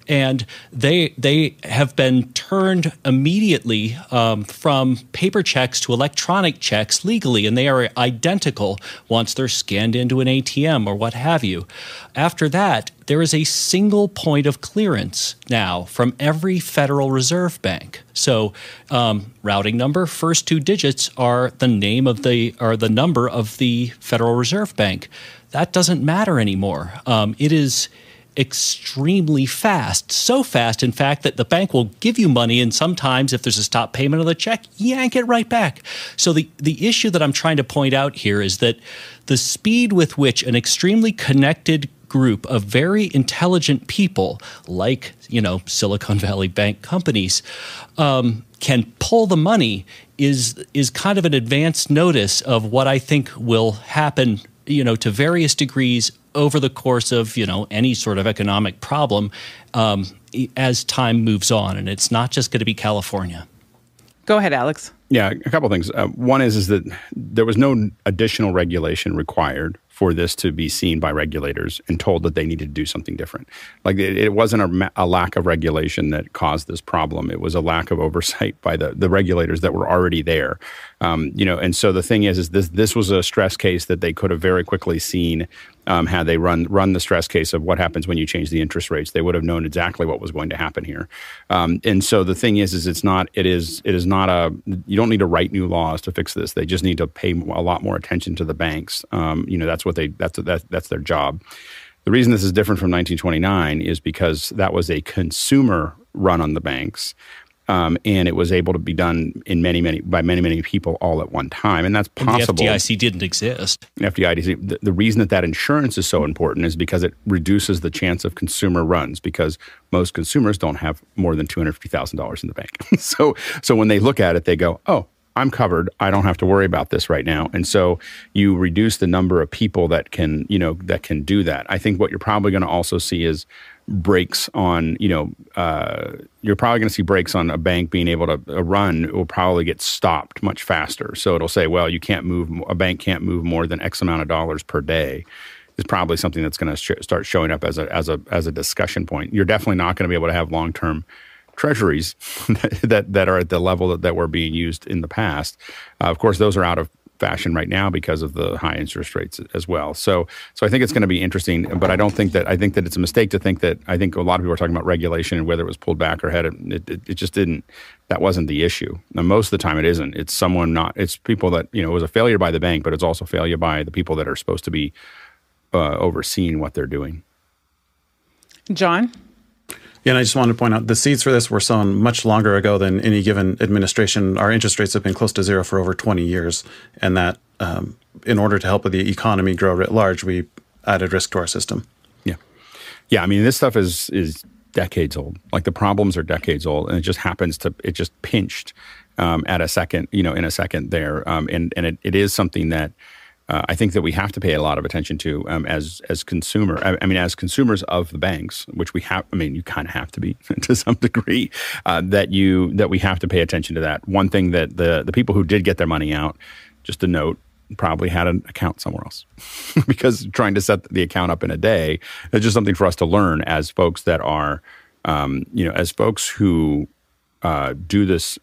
and they they have been turned immediately um, from paper checks to electronic checks legally, and they are identical once they're scanned into an ATM or what have you. After that, there is a single point of clearance now from every Federal Reserve Bank. So, um, routing number, first two digits are the name of the are the number of the Federal Reserve Bank. That doesn't matter anymore. Um, it is extremely fast. So fast, in fact, that the bank will give you money, and sometimes, if there's a stop payment of the check, yank it right back. So the the issue that I'm trying to point out here is that the speed with which an extremely connected group of very intelligent people, like you know Silicon Valley Bank companies, um, can pull the money is is kind of an advance notice of what I think will happen you know to various degrees over the course of you know any sort of economic problem um, as time moves on, and it's not just going to be California. Go ahead, Alex. Yeah, a couple things. Uh, one is is that there was no additional regulation required for this to be seen by regulators and told that they needed to do something different. Like it, it wasn't a, a, lack of regulation that caused this problem. It was a lack of oversight by the, the regulators that were already there. Um, you know, and so the thing is, is this this was a stress case that they could have very quickly seen um, had they run run the stress case of what happens when you change the interest rates. They would have known exactly what was going to happen here. Um, and so the thing is, is it's not it is it is not a you don't need to write new laws to fix this. They just need to pay a lot more attention to the banks. Um, you know, that's what they that's that, that's their job. The reason this is different from 1929 is because that was a consumer run on the banks um, and it was able to be done in many, many by many, many people all at one time, and that's possible. And the FDIC didn't exist. FDIC. The, the reason that that insurance is so important is because it reduces the chance of consumer runs because most consumers don't have more than two hundred fifty thousand dollars in the bank. so, so when they look at it, they go, "Oh, I'm covered. I don't have to worry about this right now. And so you reduce the number of people that can, you know, that can do that. I think what you're probably going to also see is brakes on, you know, uh, you're probably going to see brakes on a bank being able to uh, run it will probably get stopped much faster. So it'll say, well, you can't move, a bank can't move more than X amount of dollars per day. Is probably something that's going to sh- start showing up as a as a as a discussion point. You're definitely not going to be able to have long term treasuries that that are at the level that, that were being used in the past. Uh, of course, those are out of fashion right now because of the high interest rates as well. So, so I think it's going to be interesting. But I don't think that I think that it's a mistake to think that I think a lot of people are talking about regulation and whether it was pulled back or headed. It, it, it just didn't. That wasn't the issue. Now, most of the time, it isn't. It's someone not. It's people that you know it was a failure by the bank, but it's also failure by the people that are supposed to be uh, overseeing what they're doing. John. Yeah, and I just wanted to point out the seeds for this were sown much longer ago than any given administration. Our interest rates have been close to zero for over 20 years, and that um, in order to help the economy grow writ large, we added risk to our system. Yeah, yeah. I mean, this stuff is is decades old. Like the problems are decades old, and it just happens to it just pinched um, at a second, you know, in a second there, um, and and it, it is something that uh, I think that we have to pay a lot of attention to um, as as consumer. I, I, mean, as consumers of the banks, which we have. I mean, you kind of have to be to some degree. Uh, that you that we have to pay attention to that. One thing that the the people who did get their money out, just a note, probably had an account somewhere else because trying to set the account up in a day is just something for us to learn as folks that are um, you know, as folks who uh, do this,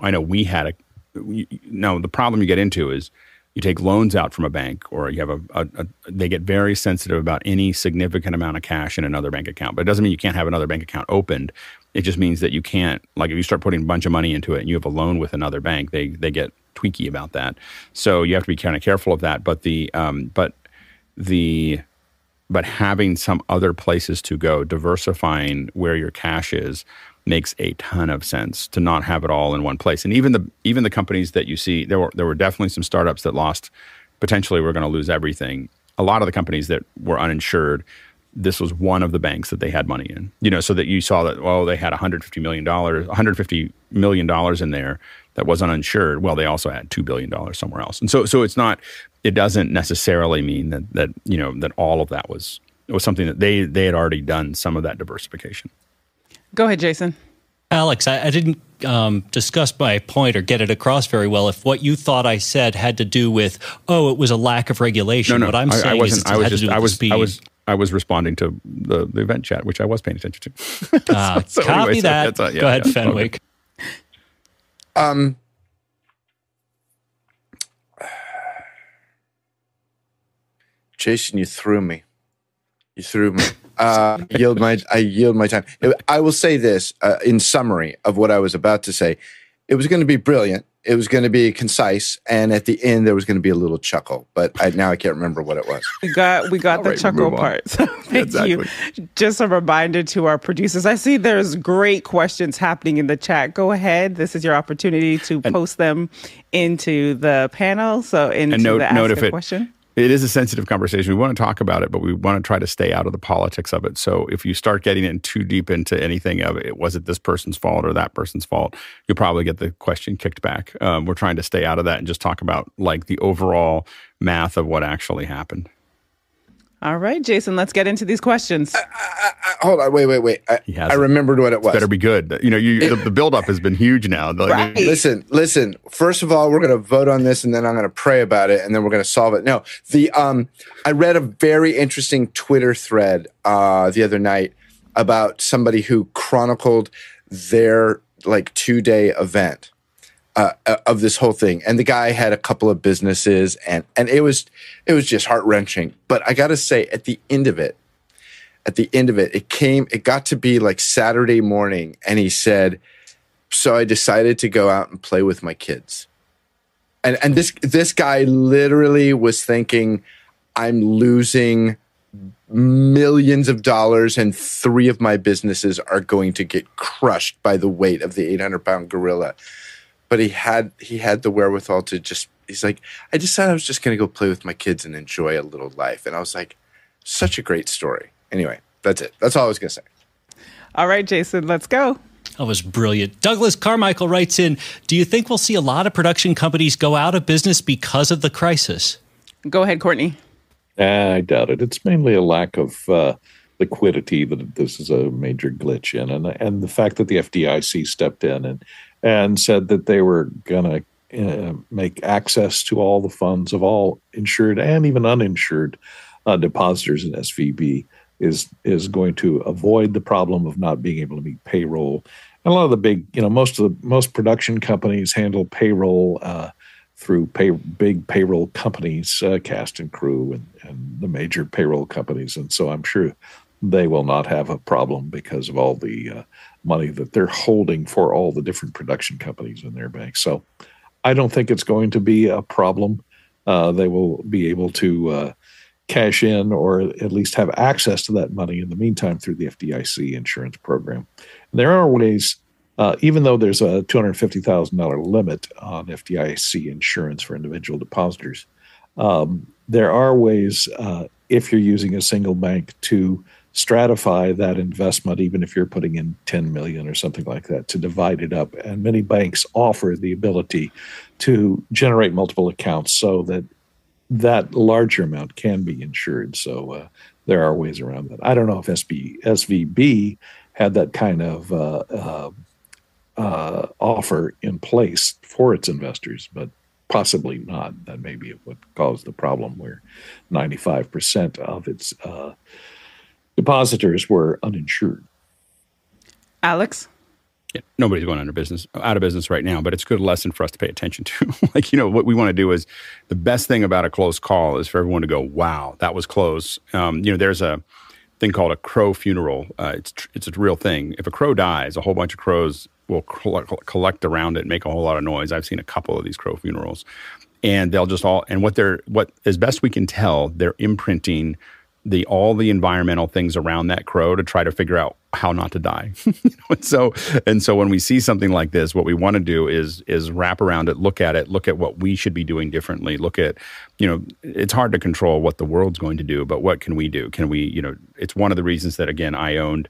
I know we had a. We, now the problem you get into is you take loans out from a bank, or you have a, a, a, They get very sensitive about any significant amount of cash in another bank account, but it doesn't mean you can't have another bank account opened. It just means that you can't, like, if you start putting a bunch of money into it and you have a loan with another bank, they they get tweaky about that. So you have to be kind of careful of that. But the um, but the but having some other places to go, diversifying where your cash is, makes a ton of sense to not have it all in one place. And even the even the companies that you see, there were there were definitely some startups that lost potentially we're going to lose everything. A lot of the companies that were uninsured, this was one of the banks that they had money in. You know, so that you saw that well, they had 150 million dollars, 150 million dollars in there that was uninsured. Well, they also had two billion dollars somewhere else. And so so it's not it doesn't necessarily mean that that you know that all of that was was something that they they had already done some of that diversification. Go ahead, Jason. Alex, I, I didn't um, discuss my point or get it across very well. If what you thought I said had to do with, oh, it was a lack of regulation, no, no, what I'm I, saying I wasn't, is I was just, I was, speed. I was, I was responding to the, the event chat, which I was paying attention to. Uh, so, so copy anyway, that. So yeah, Go ahead, yeah, Fenwick. Okay. Um, Jason, you threw me. You threw me. Uh, yield my. I yield my time. I will say this uh, in summary of what I was about to say. It was going to be brilliant. It was going to be concise, and at the end there was going to be a little chuckle. But I, now I can't remember what it was. We got we got the right, chuckle part. So thank exactly. you. Just a reminder to our producers. I see there's great questions happening in the chat. Go ahead. This is your opportunity to and, post them into the panel. So into and note, the ask note if a question it is a sensitive conversation. We want to talk about it, but we want to try to stay out of the politics of it. So if you start getting in too deep into anything of it, was it this person's fault or that person's fault, you'll probably get the question kicked back. Um, we're trying to stay out of that and just talk about like the overall math of what actually happened. All right, Jason, let's get into these questions. I, I, I, hold on, wait, wait, wait. I, I remembered what it was. It's better be good. You know, you, the, the buildup has been huge now. right. Listen, listen. First of all, we're going to vote on this, and then I'm going to pray about it, and then we're going to solve it. No, the um, I read a very interesting Twitter thread uh, the other night about somebody who chronicled their like two day event uh, uh, of this whole thing. And the guy had a couple of businesses, and and it was it was just heart wrenching. But I got to say, at the end of it, at the end of it, it came. It got to be like Saturday morning, and he said, "So I decided to go out and play with my kids." And and this this guy literally was thinking, "I'm losing." millions of dollars and three of my businesses are going to get crushed by the weight of the 800 pound gorilla but he had he had the wherewithal to just he's like i decided i was just going to go play with my kids and enjoy a little life and i was like such a great story anyway that's it that's all i was going to say all right jason let's go that was brilliant. Douglas Carmichael writes in Do you think we'll see a lot of production companies go out of business because of the crisis? Go ahead, Courtney. I doubt it. It's mainly a lack of uh, liquidity that this is a major glitch in, and and the fact that the FDIC stepped in and and said that they were going to uh, make access to all the funds of all insured and even uninsured uh, depositors in SVB is is going to avoid the problem of not being able to meet payroll. And a lot of the big, you know, most of the most production companies handle payroll uh, through pay, big payroll companies, uh, cast and crew, and, and the major payroll companies. And so I'm sure they will not have a problem because of all the uh, money that they're holding for all the different production companies in their bank. So I don't think it's going to be a problem. Uh, they will be able to uh, cash in or at least have access to that money in the meantime through the FDIC insurance program. And there are ways, uh, even though there's a $250,000 limit on FDIC insurance for individual depositors, um, there are ways, uh, if you're using a single bank, to stratify that investment even if you're putting in 10 million or something like that to divide it up. And many banks offer the ability to generate multiple accounts so that that larger amount can be insured. So uh, there are ways around that. I don't know if SB, svb had that kind of uh, uh, uh, offer in place for its investors but possibly not. That may be what caused the problem where 95% of its uh, depositors were uninsured. Alex? Yeah, nobody's going under business out of business right now, but it's a good lesson for us to pay attention to. like, you know, what we want to do is the best thing about a close call is for everyone to go, wow, that was close. Um, you know, there's a thing called a crow funeral. Uh, it's, it's a real thing. If a crow dies, a whole bunch of crows will collect around it and make a whole lot of noise. I've seen a couple of these crow funerals and they'll just all, and what they're, what as best we can tell, they're imprinting the all the environmental things around that crow to try to figure out how not to die. and so and so when we see something like this, what we want to do is is wrap around it, look at it, look at what we should be doing differently. Look at, you know, it's hard to control what the world's going to do, but what can we do? Can we, you know, it's one of the reasons that again I owned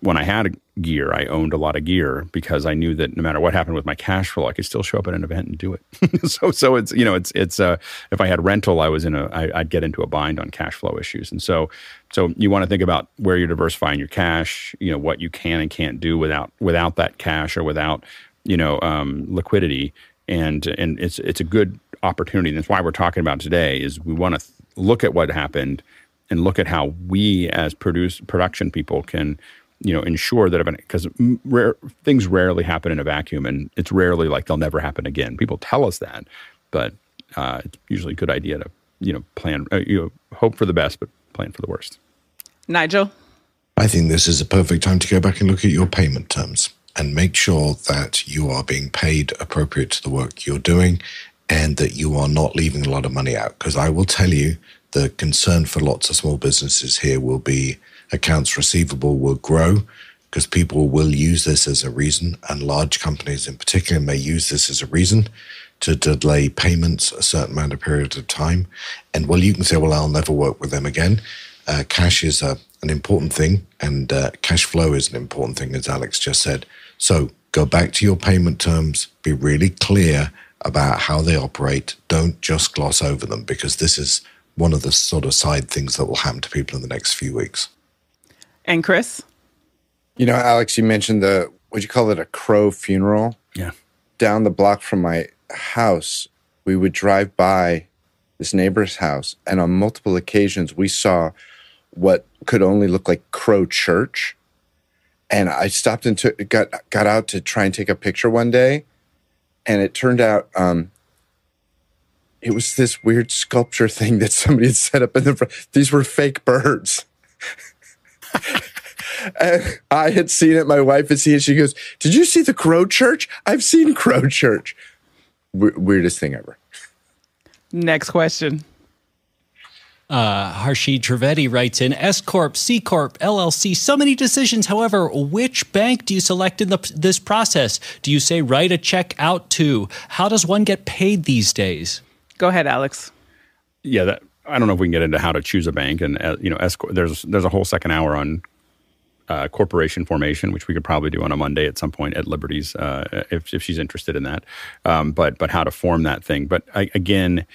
when I had gear, I owned a lot of gear because I knew that no matter what happened with my cash flow, I could still show up at an event and do it. so, so it's you know, it's it's uh, if I had rental, I was in a I, I'd get into a bind on cash flow issues, and so so you want to think about where you're diversifying your cash, you know, what you can and can't do without without that cash or without you know um, liquidity, and and it's it's a good opportunity. And that's why we're talking about today is we want to th- look at what happened and look at how we as produce production people can you know ensure that because rare, things rarely happen in a vacuum and it's rarely like they'll never happen again. People tell us that but uh, it's usually a good idea to you know plan uh, you know hope for the best but plan for the worst. Nigel? I think this is a perfect time to go back and look at your payment terms and make sure that you are being paid appropriate to the work you're doing and that you are not leaving a lot of money out. Because i will tell you the concern for lots of small businesses here will be accounts receivable will grow because people will use this as a reason, and large companies in particular may use this as a reason to delay payments a certain amount of period of time. And well, you can say, well, I'll never work with them again. Uh, cash is a, an important thing, and uh, cash flow is an important thing, as Alex just said. So go back to your payment terms, be really clear about how they operate. Don't just gloss over them because this is one of the sort of side things that will happen to people in the next few weeks. And Chris? You know, Alex, you mentioned the, would you call it a crow funeral? Yeah. Down the block from my house, we would drive by this neighbor's house, and on multiple occasions, we saw what could only look like Crow Church. And I stopped and took, got got out to try and take a picture one day, and it turned out um, it was this weird sculpture thing that somebody had set up in the front. These were fake birds. and I had seen it. My wife had seen it. She goes, "Did you see the Crow Church? I've seen Crow Church." W- weirdest thing ever. Next question. Uh, Harshid Trivedi writes in S Corp, C Corp, LLC, so many decisions. However, which bank do you select in the, this process? Do you say write a check out to? How does one get paid these days? Go ahead, Alex. Yeah, that, I don't know if we can get into how to choose a bank, and uh, you know, there's there's a whole second hour on uh, corporation formation, which we could probably do on a Monday at some point at Liberty's uh, if, if she's interested in that. Um, but but how to form that thing. But I, again,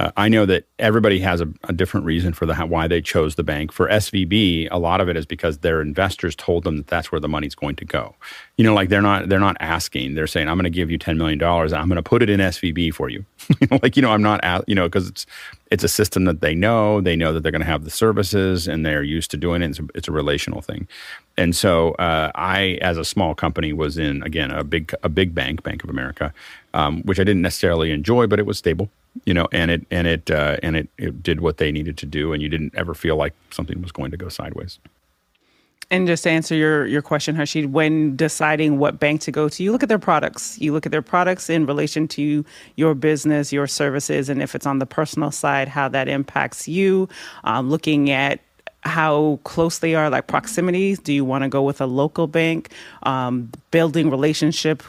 uh, I know that everybody has a, a different reason for the why they chose the bank. For SVB, a lot of it is because their investors told them that that's where the money's going to go. You know, like they're not they're not asking. They're saying, "I'm going to give you ten million dollars. I'm going to put it in SVB for you." like you know, I'm not you know because it's it's a system that they know. They know that they're going to have the services, and they're used to doing it. It's a, it's a relational thing. And so uh, I, as a small company, was in again a big a big bank, Bank of America, um, which I didn't necessarily enjoy, but it was stable you know, and it and it uh, and it, it did what they needed to do, and you didn't ever feel like something was going to go sideways. And just to answer your your question, Harshid, when deciding what bank to go to, you look at their products. You look at their products in relation to your business, your services, and if it's on the personal side, how that impacts you. Um, looking at how close they are, like proximities. Do you want to go with a local bank? Um, building relationship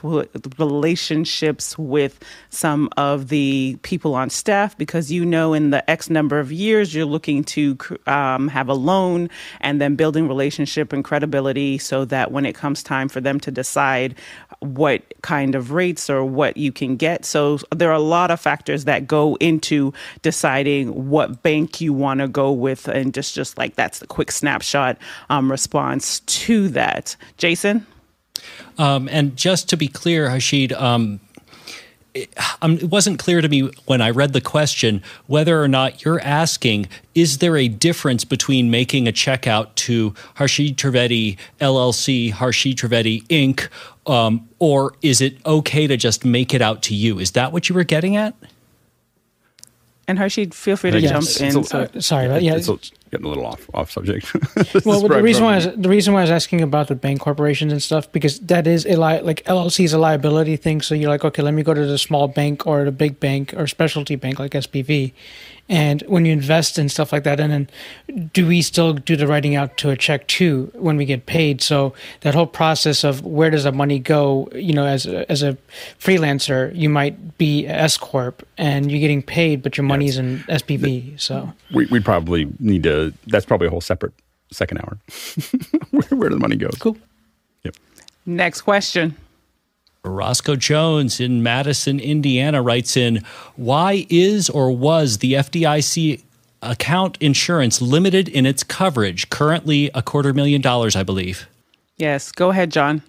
relationships with some of the people on staff because you know in the X number of years you're looking to um, have a loan and then building relationship and credibility so that when it comes time for them to decide what kind of rates or what you can get. So there are a lot of factors that go into deciding what bank you want to go with, and just just like that's the quick snapshot um, response to that. Jason. Um, and just to be clear, Harshid, um, it, um, it wasn't clear to me when I read the question whether or not you're asking is there a difference between making a checkout to Harshid Trivedi LLC, Harshid Trivedi Inc., um, or is it okay to just make it out to you? Is that what you were getting at? And Harshid, feel free to Yes. jump It's in. a- so- uh, sorry, but yeah. Getting a little off off subject. well, the reason why I was, the reason why I was asking about the bank corporations and stuff because that is a li- like LLC is a liability thing. So you're like, okay, let me go to the small bank or the big bank or specialty bank like SVB, and when you invest in stuff like that, and then do we still do the writing out to a check too when we get paid? So that whole process of where does the money go? You know, as a, as a freelancer, you might be S corp and you're getting paid, but your money's in SVB. So we we probably need to. That's probably a whole separate second hour. where, where the money goes. Cool. Yep. Next question. Roscoe Jones in Madison, Indiana writes in Why is or was the FDIC account insurance limited in its coverage? Currently a quarter million dollars, I believe. Yes, go ahead, John.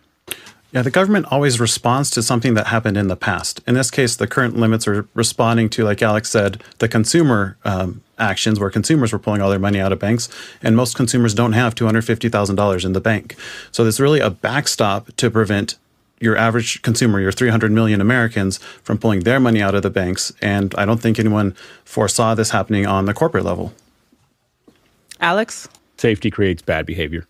Yeah, the government always responds to something that happened in the past. In this case, the current limits are responding to, like Alex said, the consumer um, actions where consumers were pulling all their money out of banks, and most consumers don't have $250,000 in the bank. So there's really a backstop to prevent your average consumer, your 300 million Americans, from pulling their money out of the banks. And I don't think anyone foresaw this happening on the corporate level. Alex? Safety creates bad behavior.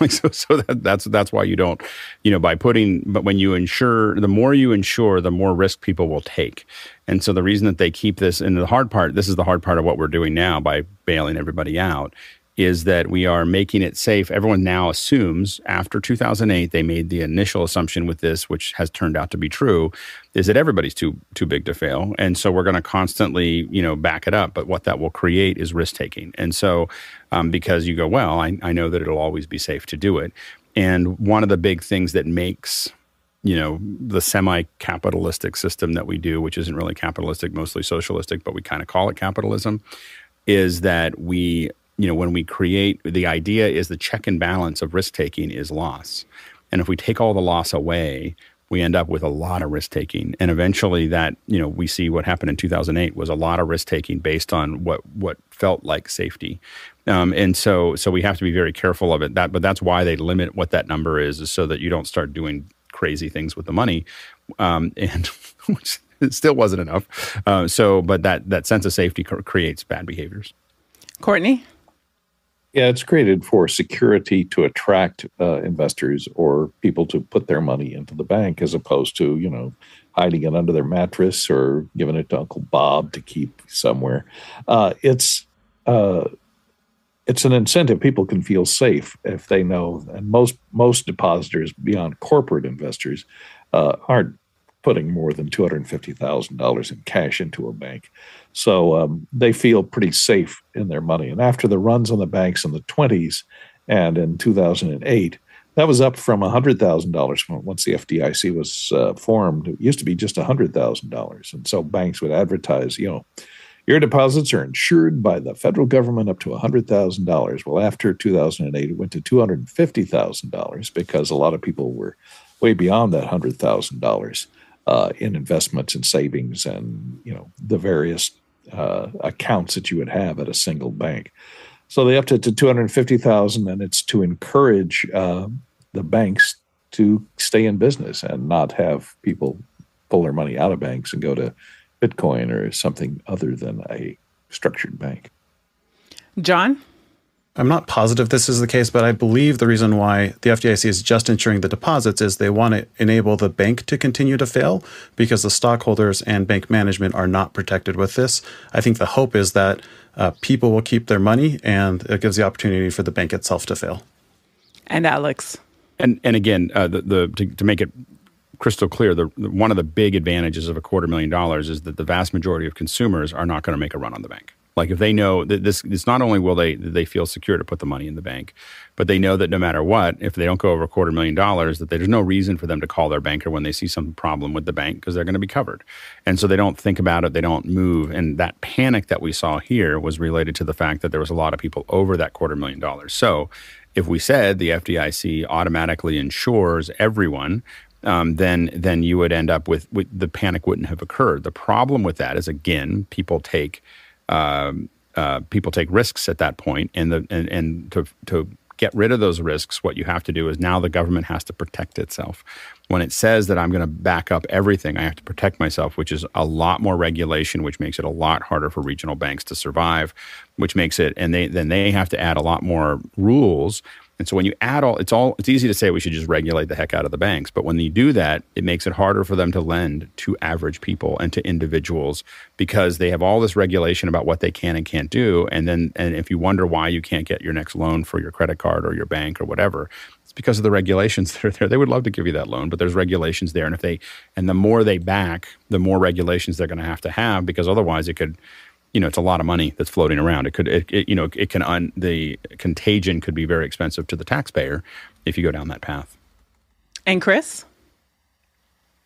like so, so that, that's that's why you don't, you know, by putting. But when you insure, the more you insure, the more risk people will take. And so the reason that they keep this, and the hard part, this is the hard part of what we're doing now by bailing everybody out, is that we are making it safe. Everyone now assumes after 2008, they made the initial assumption with this, which has turned out to be true, is that everybody's too too big to fail, and so we're going to constantly, you know, back it up. But what that will create is risk taking, and so um, because you go, well, I, I know that it'll always be safe to do it, and one of the big things that makes you know the semi-capitalistic system that we do which isn't really capitalistic mostly socialistic but we kind of call it capitalism is that we you know when we create the idea is the check and balance of risk taking is loss. And if we take all the loss away we end up with a lot of risk taking and eventually that you know we see what happened in 2008 was a lot of risk taking based on what what felt like safety. Um, and so so we have to be very careful of it. That but that's why they limit what that number is is so that you don't start doing crazy things with the money. Um, and which it still wasn't enough. Uh, so but that that sense of safety cr- creates bad behaviors. Courtney? Yeah, it's created for security to attract uh, investors or people to put their money into the bank as opposed to, you know, hiding it under their mattress or giving it to Uncle Bob to keep somewhere. Uh, it's uh, it's an incentive. People can feel safe if they know, and most most depositors beyond corporate investors uh, aren't putting more than two hundred fifty thousand dollars in cash into a bank. So um, they feel pretty safe in their money. And after the runs on the banks in the 20s and in 2008, that was up from $100,000 once the FDIC was uh, formed. It used to be just $100,000. And so banks would advertise, you know, your deposits are insured by the federal government up to $100,000. Well, after 2008, it went to $250,000 because a lot of people were way beyond that $100,000 uh, in investments and savings and, you know, the various uh, accounts that you would have at a single bank. So they upped it to 250,000 and it's to encourage uh, the banks to stay in business and not have people pull their money out of banks and go to Bitcoin or something other than a structured bank. John? I'm not positive this is the case, but I believe the reason why the FDIC is just insuring the deposits is they want to enable the bank to continue to fail because the stockholders and bank management are not protected with this. I think the hope is that uh, people will keep their money and it gives the opportunity for the bank itself to fail. And Alex? And and again, uh, the, the to, to make it crystal clear, the, the one of the big advantages of a quarter million dollars is that the vast majority of consumers are not going to make a run on the bank. Like if they know that this, it's not only will they they feel secure to put the money in the bank, but they know that no matter what, if they don't go over a quarter million dollars, that there's no reason for them to call their banker when they see some problem with the bank because they're going to be covered, and so they don't think about it, they don't move, and that panic that we saw here was related to the fact that there was a lot of people over that quarter million dollars. So if we said the FDIC automatically insures everyone, um, then then you would end up with, with the panic wouldn't have occurred. The problem with that is again, people take um, uh, people take risks at that point, and the and, and to to get rid of those risks, what you have to do is now the government has to protect itself. When it says that I'm going to back up everything, I have to protect myself, which is a lot more regulation, which makes it a lot harder for regional banks to survive, which makes it, and they then they have to add a lot more rules and so when you add all, it's all, it's easy to say we should just regulate the heck out of the banks. But when you do that, it makes it harder for them to lend to average people and to individuals because they have all this regulation about what they can and can't do. And then, and if you wonder why you can't get your next loan for your credit card or your bank or whatever, it's because of the regulations that are there. They would love to give you that loan, but there's regulations there. And if they, and the more they back, the more regulations they're going to have to have because otherwise it could, you know, it's a lot of money that's floating around. It could, it, it you know, it can un, the contagion could be very expensive to the taxpayer if you go down that path. And Chris,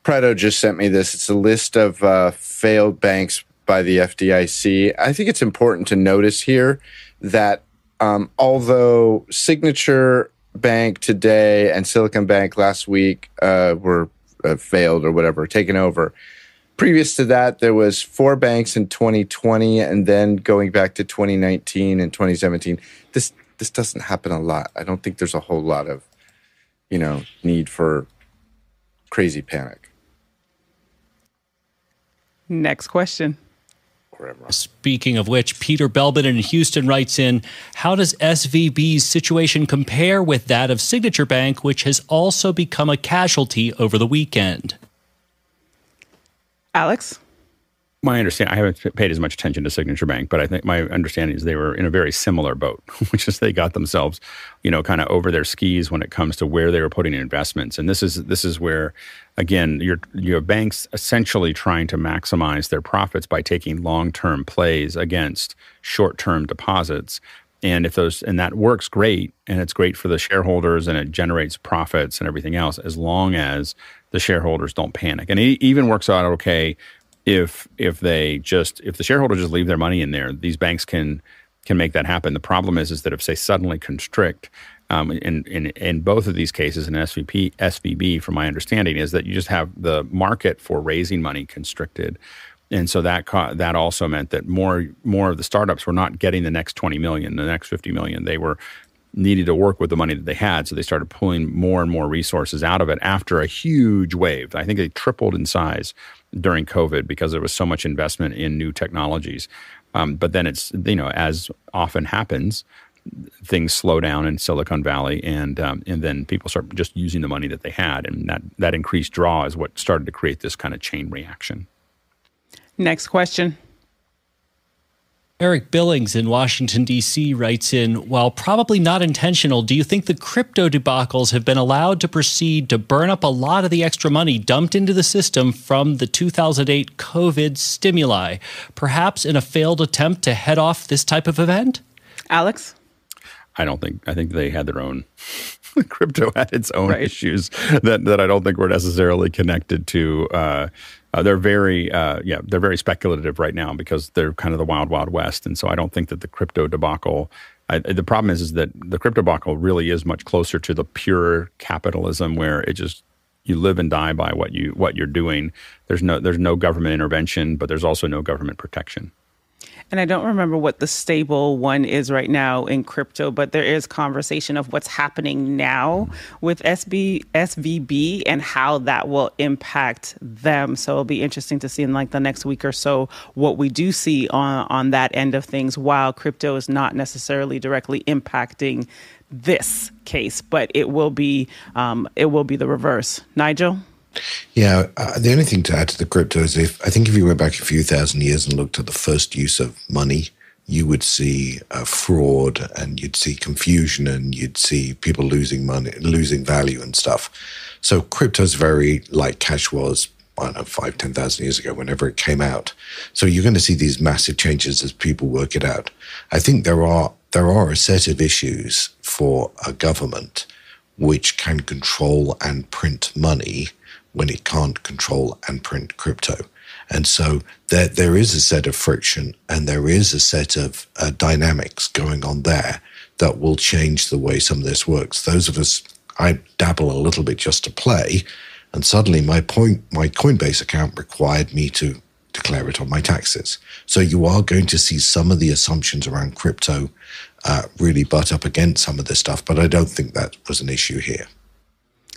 Preto just sent me this. It's a list of uh, failed banks by the FDIC. I think it's important to notice here that um, although Signature Bank today and Silicon Bank last week uh, were uh, failed or whatever, taken over previous to that, there was four banks in 2020, and then going back to 2019 and 2017. This this doesn't happen a lot. I don't think there's a whole lot of, you know, need for crazy panic. Next question. Speaking of which, Peter Belbin in Houston writes in How does SVB's situation compare with that of Signature Bank, which has also become a casualty over the weekend? Alex? My understanding, I haven't paid as much attention to Signature Bank, but I think my understanding is they were in a very similar boat, which is they got themselves, you know, kind of over their skis when it comes to where they were putting investments. And this is this is where, again, your your banks essentially trying to maximize their profits by taking long term plays against short term deposits. And if those and that works great, and it's great for the shareholders, and it generates profits and everything else, as long as the shareholders don't panic. And it even works out okay if if they just if the shareholders just leave their money in there, these banks can can make that happen. The problem is is that if they suddenly constrict, um, in, in in both of these cases, in SVP SVB, from my understanding, is that you just have the market for raising money constricted, and so that co- that also meant that more more of the startups were not getting the next twenty million, the next fifty million. They were needed to work with the money that they had. So they started pulling more and more resources out of it after a huge wave. I think they tripled in size during COVID because there was so much investment in new technologies. Um, but then it's, you know, as often happens, things slow down in Silicon Valley, and um, and then people start just using the money that they had, and that that increased draw is what started to create this kind of chain reaction. Next question. Eric Billings in Washington, D.C. writes in While probably not intentional, do you think the crypto debacles have been allowed to proceed to burn up a lot of the extra money dumped into the system from the 2008 COVID stimuli, perhaps in a failed attempt to head off this type of event? Alex? I don't think, I think they had their own. crypto had its own right. issues that, that I don't think were necessarily connected to uh, uh, they're very, uh, yeah, they're very speculative right now because they're kind of the wild, wild west. And so I don't think that the crypto debacle. I, the problem is, is that the crypto debacle really is much closer to the pure capitalism, where it just you live and die by what you what you're doing. There's no there's no government intervention, but there's also no government protection and I don't remember what the stable one is right now in crypto, but there is conversation of what's happening now with SB SVB and how that will impact them. So it'll be interesting to see in like the next week or so what we do see on on that end of things. While crypto is not necessarily directly impacting this case, but it will be um, it will be the reverse. Nigel. Yeah, uh, the only thing to add to the crypto is if I think if you went back a few thousand years and looked at the first use of money, you would see uh, fraud and you'd see confusion and you'd see people losing money, losing value and stuff. So crypto is very like cash was. I don't know, five, 10,000 years ago, whenever it came out. So you're going to see these massive changes as people work it out. I think there are there are a set of issues for a government which can control and print money when it can't control and print crypto. And so there, there is a set of friction and there is a set of uh, dynamics going on there that will change the way some of this works. Those of us, I dabble a little bit just to play. And suddenly my point, my Coinbase account required me to declare it on my taxes. So you are going to see some of the assumptions around crypto uh, really butt up against some of this stuff, but I don't think that was an issue here.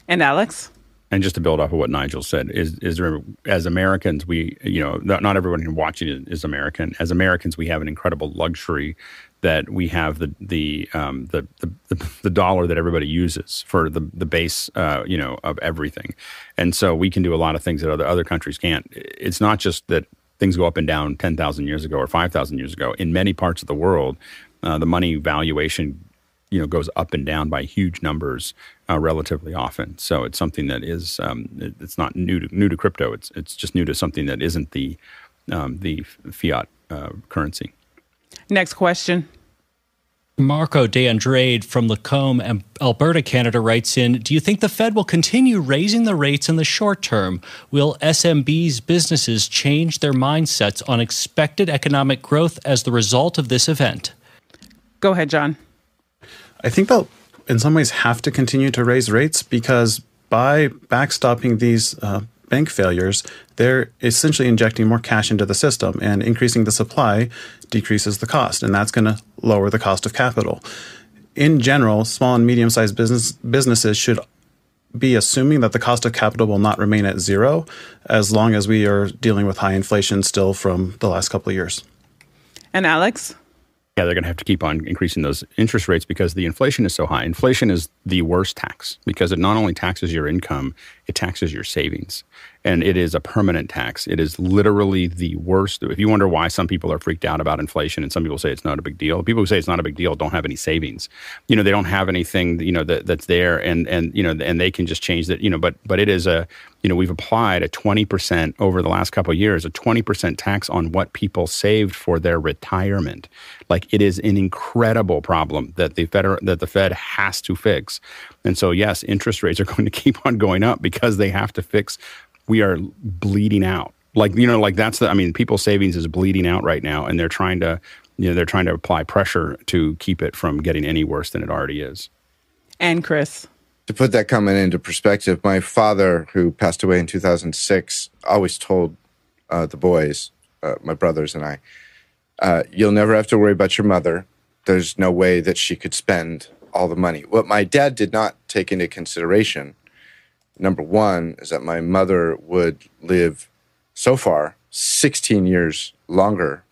And Alex? And just to build off of what Nigel said, is is there, as Americans, we you know not, not everyone watching is American. As Americans, we have an incredible luxury that we have the the um, the, the, the dollar that everybody uses for the the base uh, you know of everything, and so we can do a lot of things that other other countries can't. It's not just that things go up and down ten thousand years ago or five thousand years ago. In many parts of the world, uh, the money valuation you know goes up and down by huge numbers uh, relatively often. So it's something that is um, it, it's not new to new to crypto. It's it's just new to something that isn't the um, the fiat uh, currency. Next question. Marco De Andrade from Lacombe, Alberta, Canada writes in Do you think the Fed will continue raising the rates in the short term? Will SMBs businesses change their mindsets on expected economic growth as the result of this event? Go ahead, John. I think they'll, in some ways, have to continue to raise rates because by backstopping these uh, bank failures, they're essentially injecting more cash into the system and increasing the supply decreases the cost, and that's going to lower the cost of capital. In general, small and medium sized business, businesses should be assuming that the cost of capital will not remain at zero as long as we are dealing with high inflation still from the last couple of years. And Alex? Yeah, they're going to have to keep on increasing those interest rates because the inflation is so high. Inflation is the worst tax because it not only taxes your income, it taxes your savings and it is a permanent tax. It is literally the worst. If you wonder why some people are freaked out about inflation and some people say it's not a big deal, people who say it's not a big deal don't have any savings. You know, they don't have anything, you know, that, that's there and, and, you know, and they can just change that, you know, but, but it is a, you know, we've applied a 20% over the last couple years, a 20% tax on what people saved for their retirement. Like it is an incredible problem that the federal, that the Fed has to fix. And so, yes, interest rates are going to keep on going up because they have to fix we are bleeding out. Like you know, like that's the. I mean, people's savings is bleeding out right now, and they're trying to, you know, they're trying to apply pressure to keep it from getting any worse than it already is. And Chris, to put that comment into perspective, my father, who passed away in 2006, always told uh, the boys, uh, my brothers and I, uh, you'll never have to worry about your mother. There's no way that she could spend all the money. What my dad did not take into consideration number one is that my mother would live so far 16 years longer,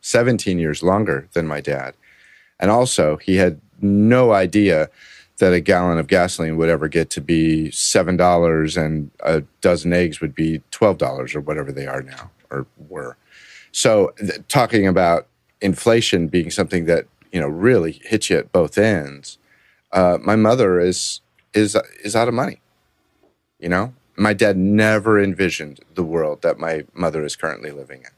17 years longer than my dad. And also, he had no idea that a gallon of gasoline would ever get to be $7 and a dozen eggs would be $12 or whatever they are now or were. So, th- talking about inflation being something that, you know, really hits you at both ends. Uh, my mother is is is out of money. You know, my dad never envisioned the world that my mother is currently living in.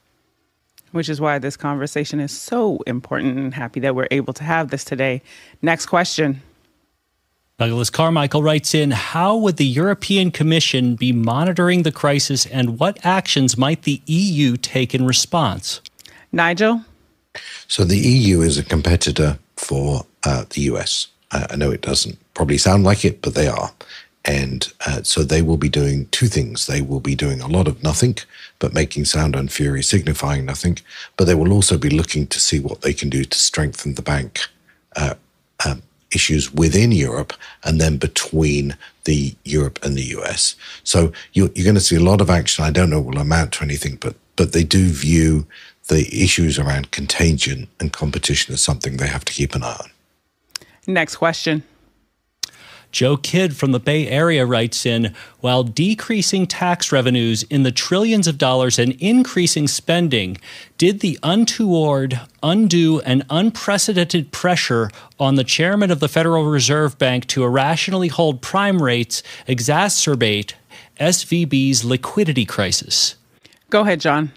Which is why this conversation is so important and happy that we're able to have this today. Next question. Douglas Carmichael writes in How would the European Commission be monitoring the crisis and what actions might the EU take in response? Nigel? So the EU is a competitor for uh, the US. I know it doesn't probably sound like it, but they are. And uh, so they will be doing two things. They will be doing a lot of nothing, but making sound and fury signifying nothing. But they will also be looking to see what they can do to strengthen the bank uh, um, issues within Europe and then between the Europe and the US. So you're, you're going to see a lot of action. I don't know will amount to anything, but but they do view the issues around contagion and competition as something they have to keep an eye on. Next question. Joe Kidd from the Bay Area writes in While decreasing tax revenues in the trillions of dollars and increasing spending, did the untoward, undue, and unprecedented pressure on the chairman of the Federal Reserve Bank to irrationally hold prime rates exacerbate SVB's liquidity crisis? Go ahead, John.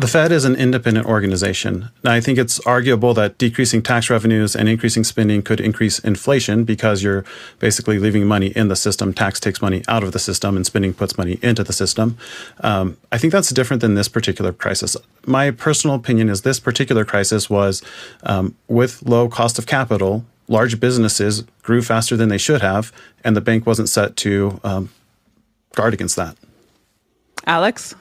The Fed is an independent organization. Now, I think it's arguable that decreasing tax revenues and increasing spending could increase inflation because you're basically leaving money in the system. Tax takes money out of the system and spending puts money into the system. Um, I think that's different than this particular crisis. My personal opinion is this particular crisis was um, with low cost of capital large businesses grew faster than they should have, and the bank wasn't set to um, guard against that. Alex?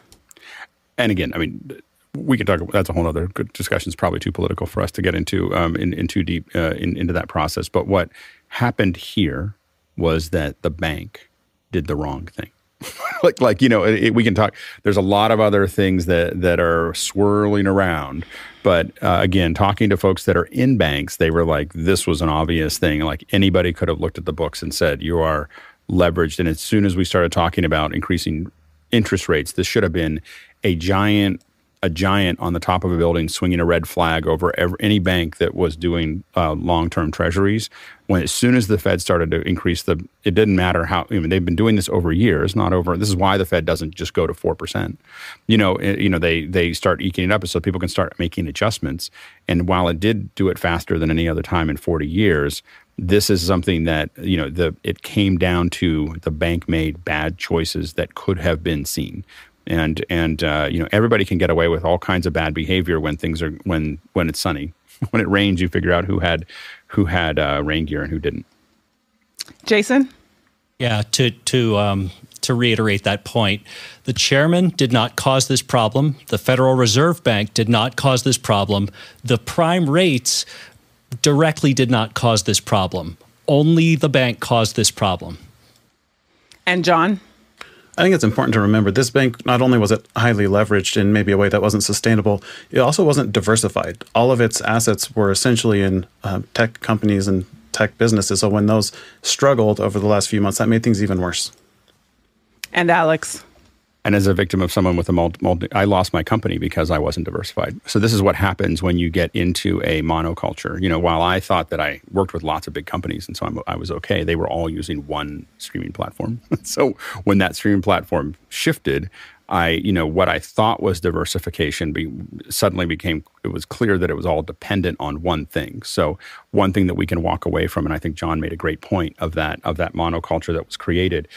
And again, I mean, we can talk. That's a whole other good discussion. It's probably too political for us to get into um, in, in too deep uh, in, into that process. But what happened here was that the bank did the wrong thing. like, like you know, it, we can talk. There's a lot of other things that that are swirling around. But uh, again, talking to folks that are in banks, they were like, "This was an obvious thing. Like anybody could have looked at the books and said, you are leveraged." And as soon as we started talking about increasing interest rates, this should have been a giant a giant on the top of a building swinging a red flag over every, any bank that was doing uh, long-term treasuries. When as soon as the Fed started to increase the, it didn't matter how. I mean, they've been doing this over years, not over. This is why the Fed doesn't just go to four percent. You know, it, eh, you know they they start eking it up so people can start making adjustments. And while it did do it faster than any other time in forty years, this is something that you know the it came down to the bank made bad choices that could have been seen and and uh, you know everybody can get away with all kinds of bad behavior when things are when when it's sunny. when it rains, you figure out who had who had uh, rain gear and who didn't. Jason. Yeah, to to um, to reiterate that point, the chairman did not cause this problem. The Federal Reserve Bank did not cause this problem. The prime rates directly did not cause this problem. Only the bank caused this problem. And John. I think it's important to remember this bank not only was it highly leveraged in maybe a way that wasn't sustainable, it also wasn't diversified. All of its assets were essentially in uh, tech companies and tech businesses. So when those struggled over the last few months, that made things even worse. And Alex and as a victim of someone with a multi, multi, I lost my company because I wasn't diversified. So this is what happens when you get into a monoculture. You know, while I thought that I worked with lots of big companies and so I'm, i was okay, they were all using one streaming platform. so when that streaming platform shifted, I, you know, what I thought was diversification be, suddenly became, it was clear that it was all dependent on one thing. So one thing that we can walk away from, and I think John made a great point of that, of that monoculture that was created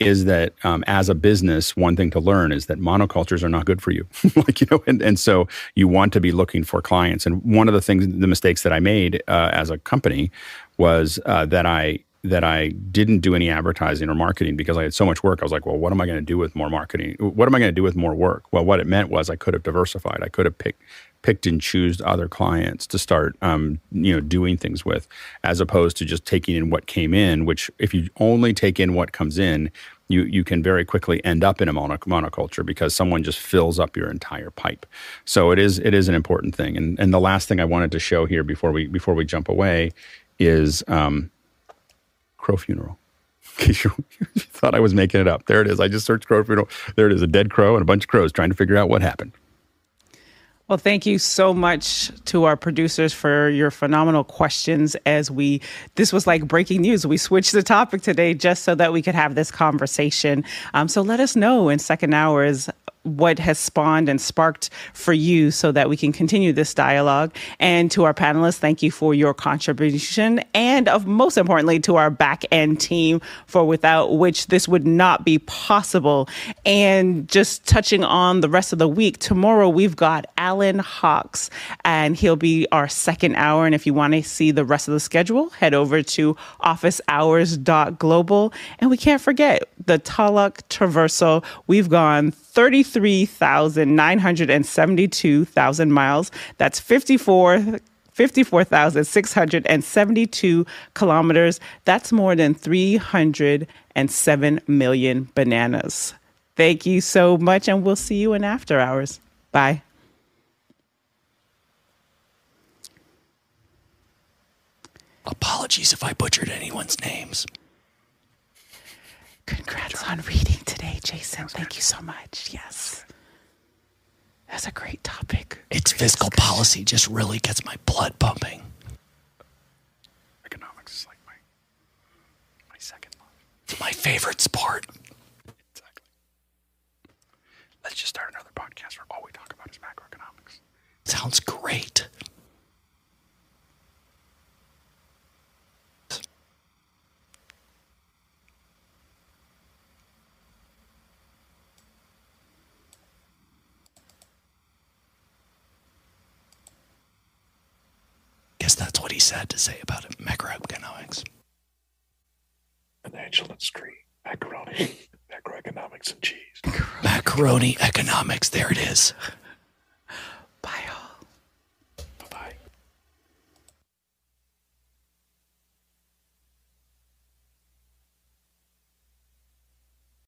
is that um, as a business, one thing to learn is that monocultures are not good for you. like you know, and, and so you want to be looking for clients. And one of the things, the mistakes that I made uh, as a company was uh, that I that I didn't do any advertising or marketing because I had so much work. I was like, well, what am I going to do with more marketing? What am I going to do with more work? Well, what it meant was I could have diversified. I could have picked picked and choose other clients to start um, you know doing things with as opposed to just taking in what came in which if you only take in what comes in you you can very quickly end up in a monoc- monoculture because someone just fills up your entire pipe so it is it is an important thing and and the last thing i wanted to show here before we before we jump away is um, crow funeral you thought I was making it up. There it is. I just searched crow funeral. There it is, a dead crow and a bunch of crows trying to figure out what happened. Well, thank you so much to our producers for your phenomenal questions as we this was like breaking news. We switched the topic today just so that we could have this conversation. Um, so let us know in second hours what has spawned and sparked for you so that we can continue this dialogue. And to our panelists, thank you for your contribution. And of most importantly, to our back end team, for without which this would not be possible. And just touching on the rest of the week, tomorrow we've got Alan Hawks, and he'll be our second hour. And if you want to see the rest of the schedule, head over to officehours.global. And we can't forget the Taluk Traversal. We've gone 33,972,000 miles. That's 54 54,672 kilometers. That's more than 307 million bananas. Thank you so much, and we'll see you in after hours. Bye. Apologies if I butchered anyone's names. Congrats on reading today, Jason. Thank you so much. Yes. That's a great topic. It's great fiscal discussion. policy just really gets my blood pumping. Economics is like my my second love. It's my favorite sport. Exactly. Let's just start another podcast where all we talk about is macroeconomics. Sounds great. guess that's what he said to say about it. macroeconomics. Financial industry, macaroni, macroeconomics, and cheese. Macaroni economics. There it is. Bye all.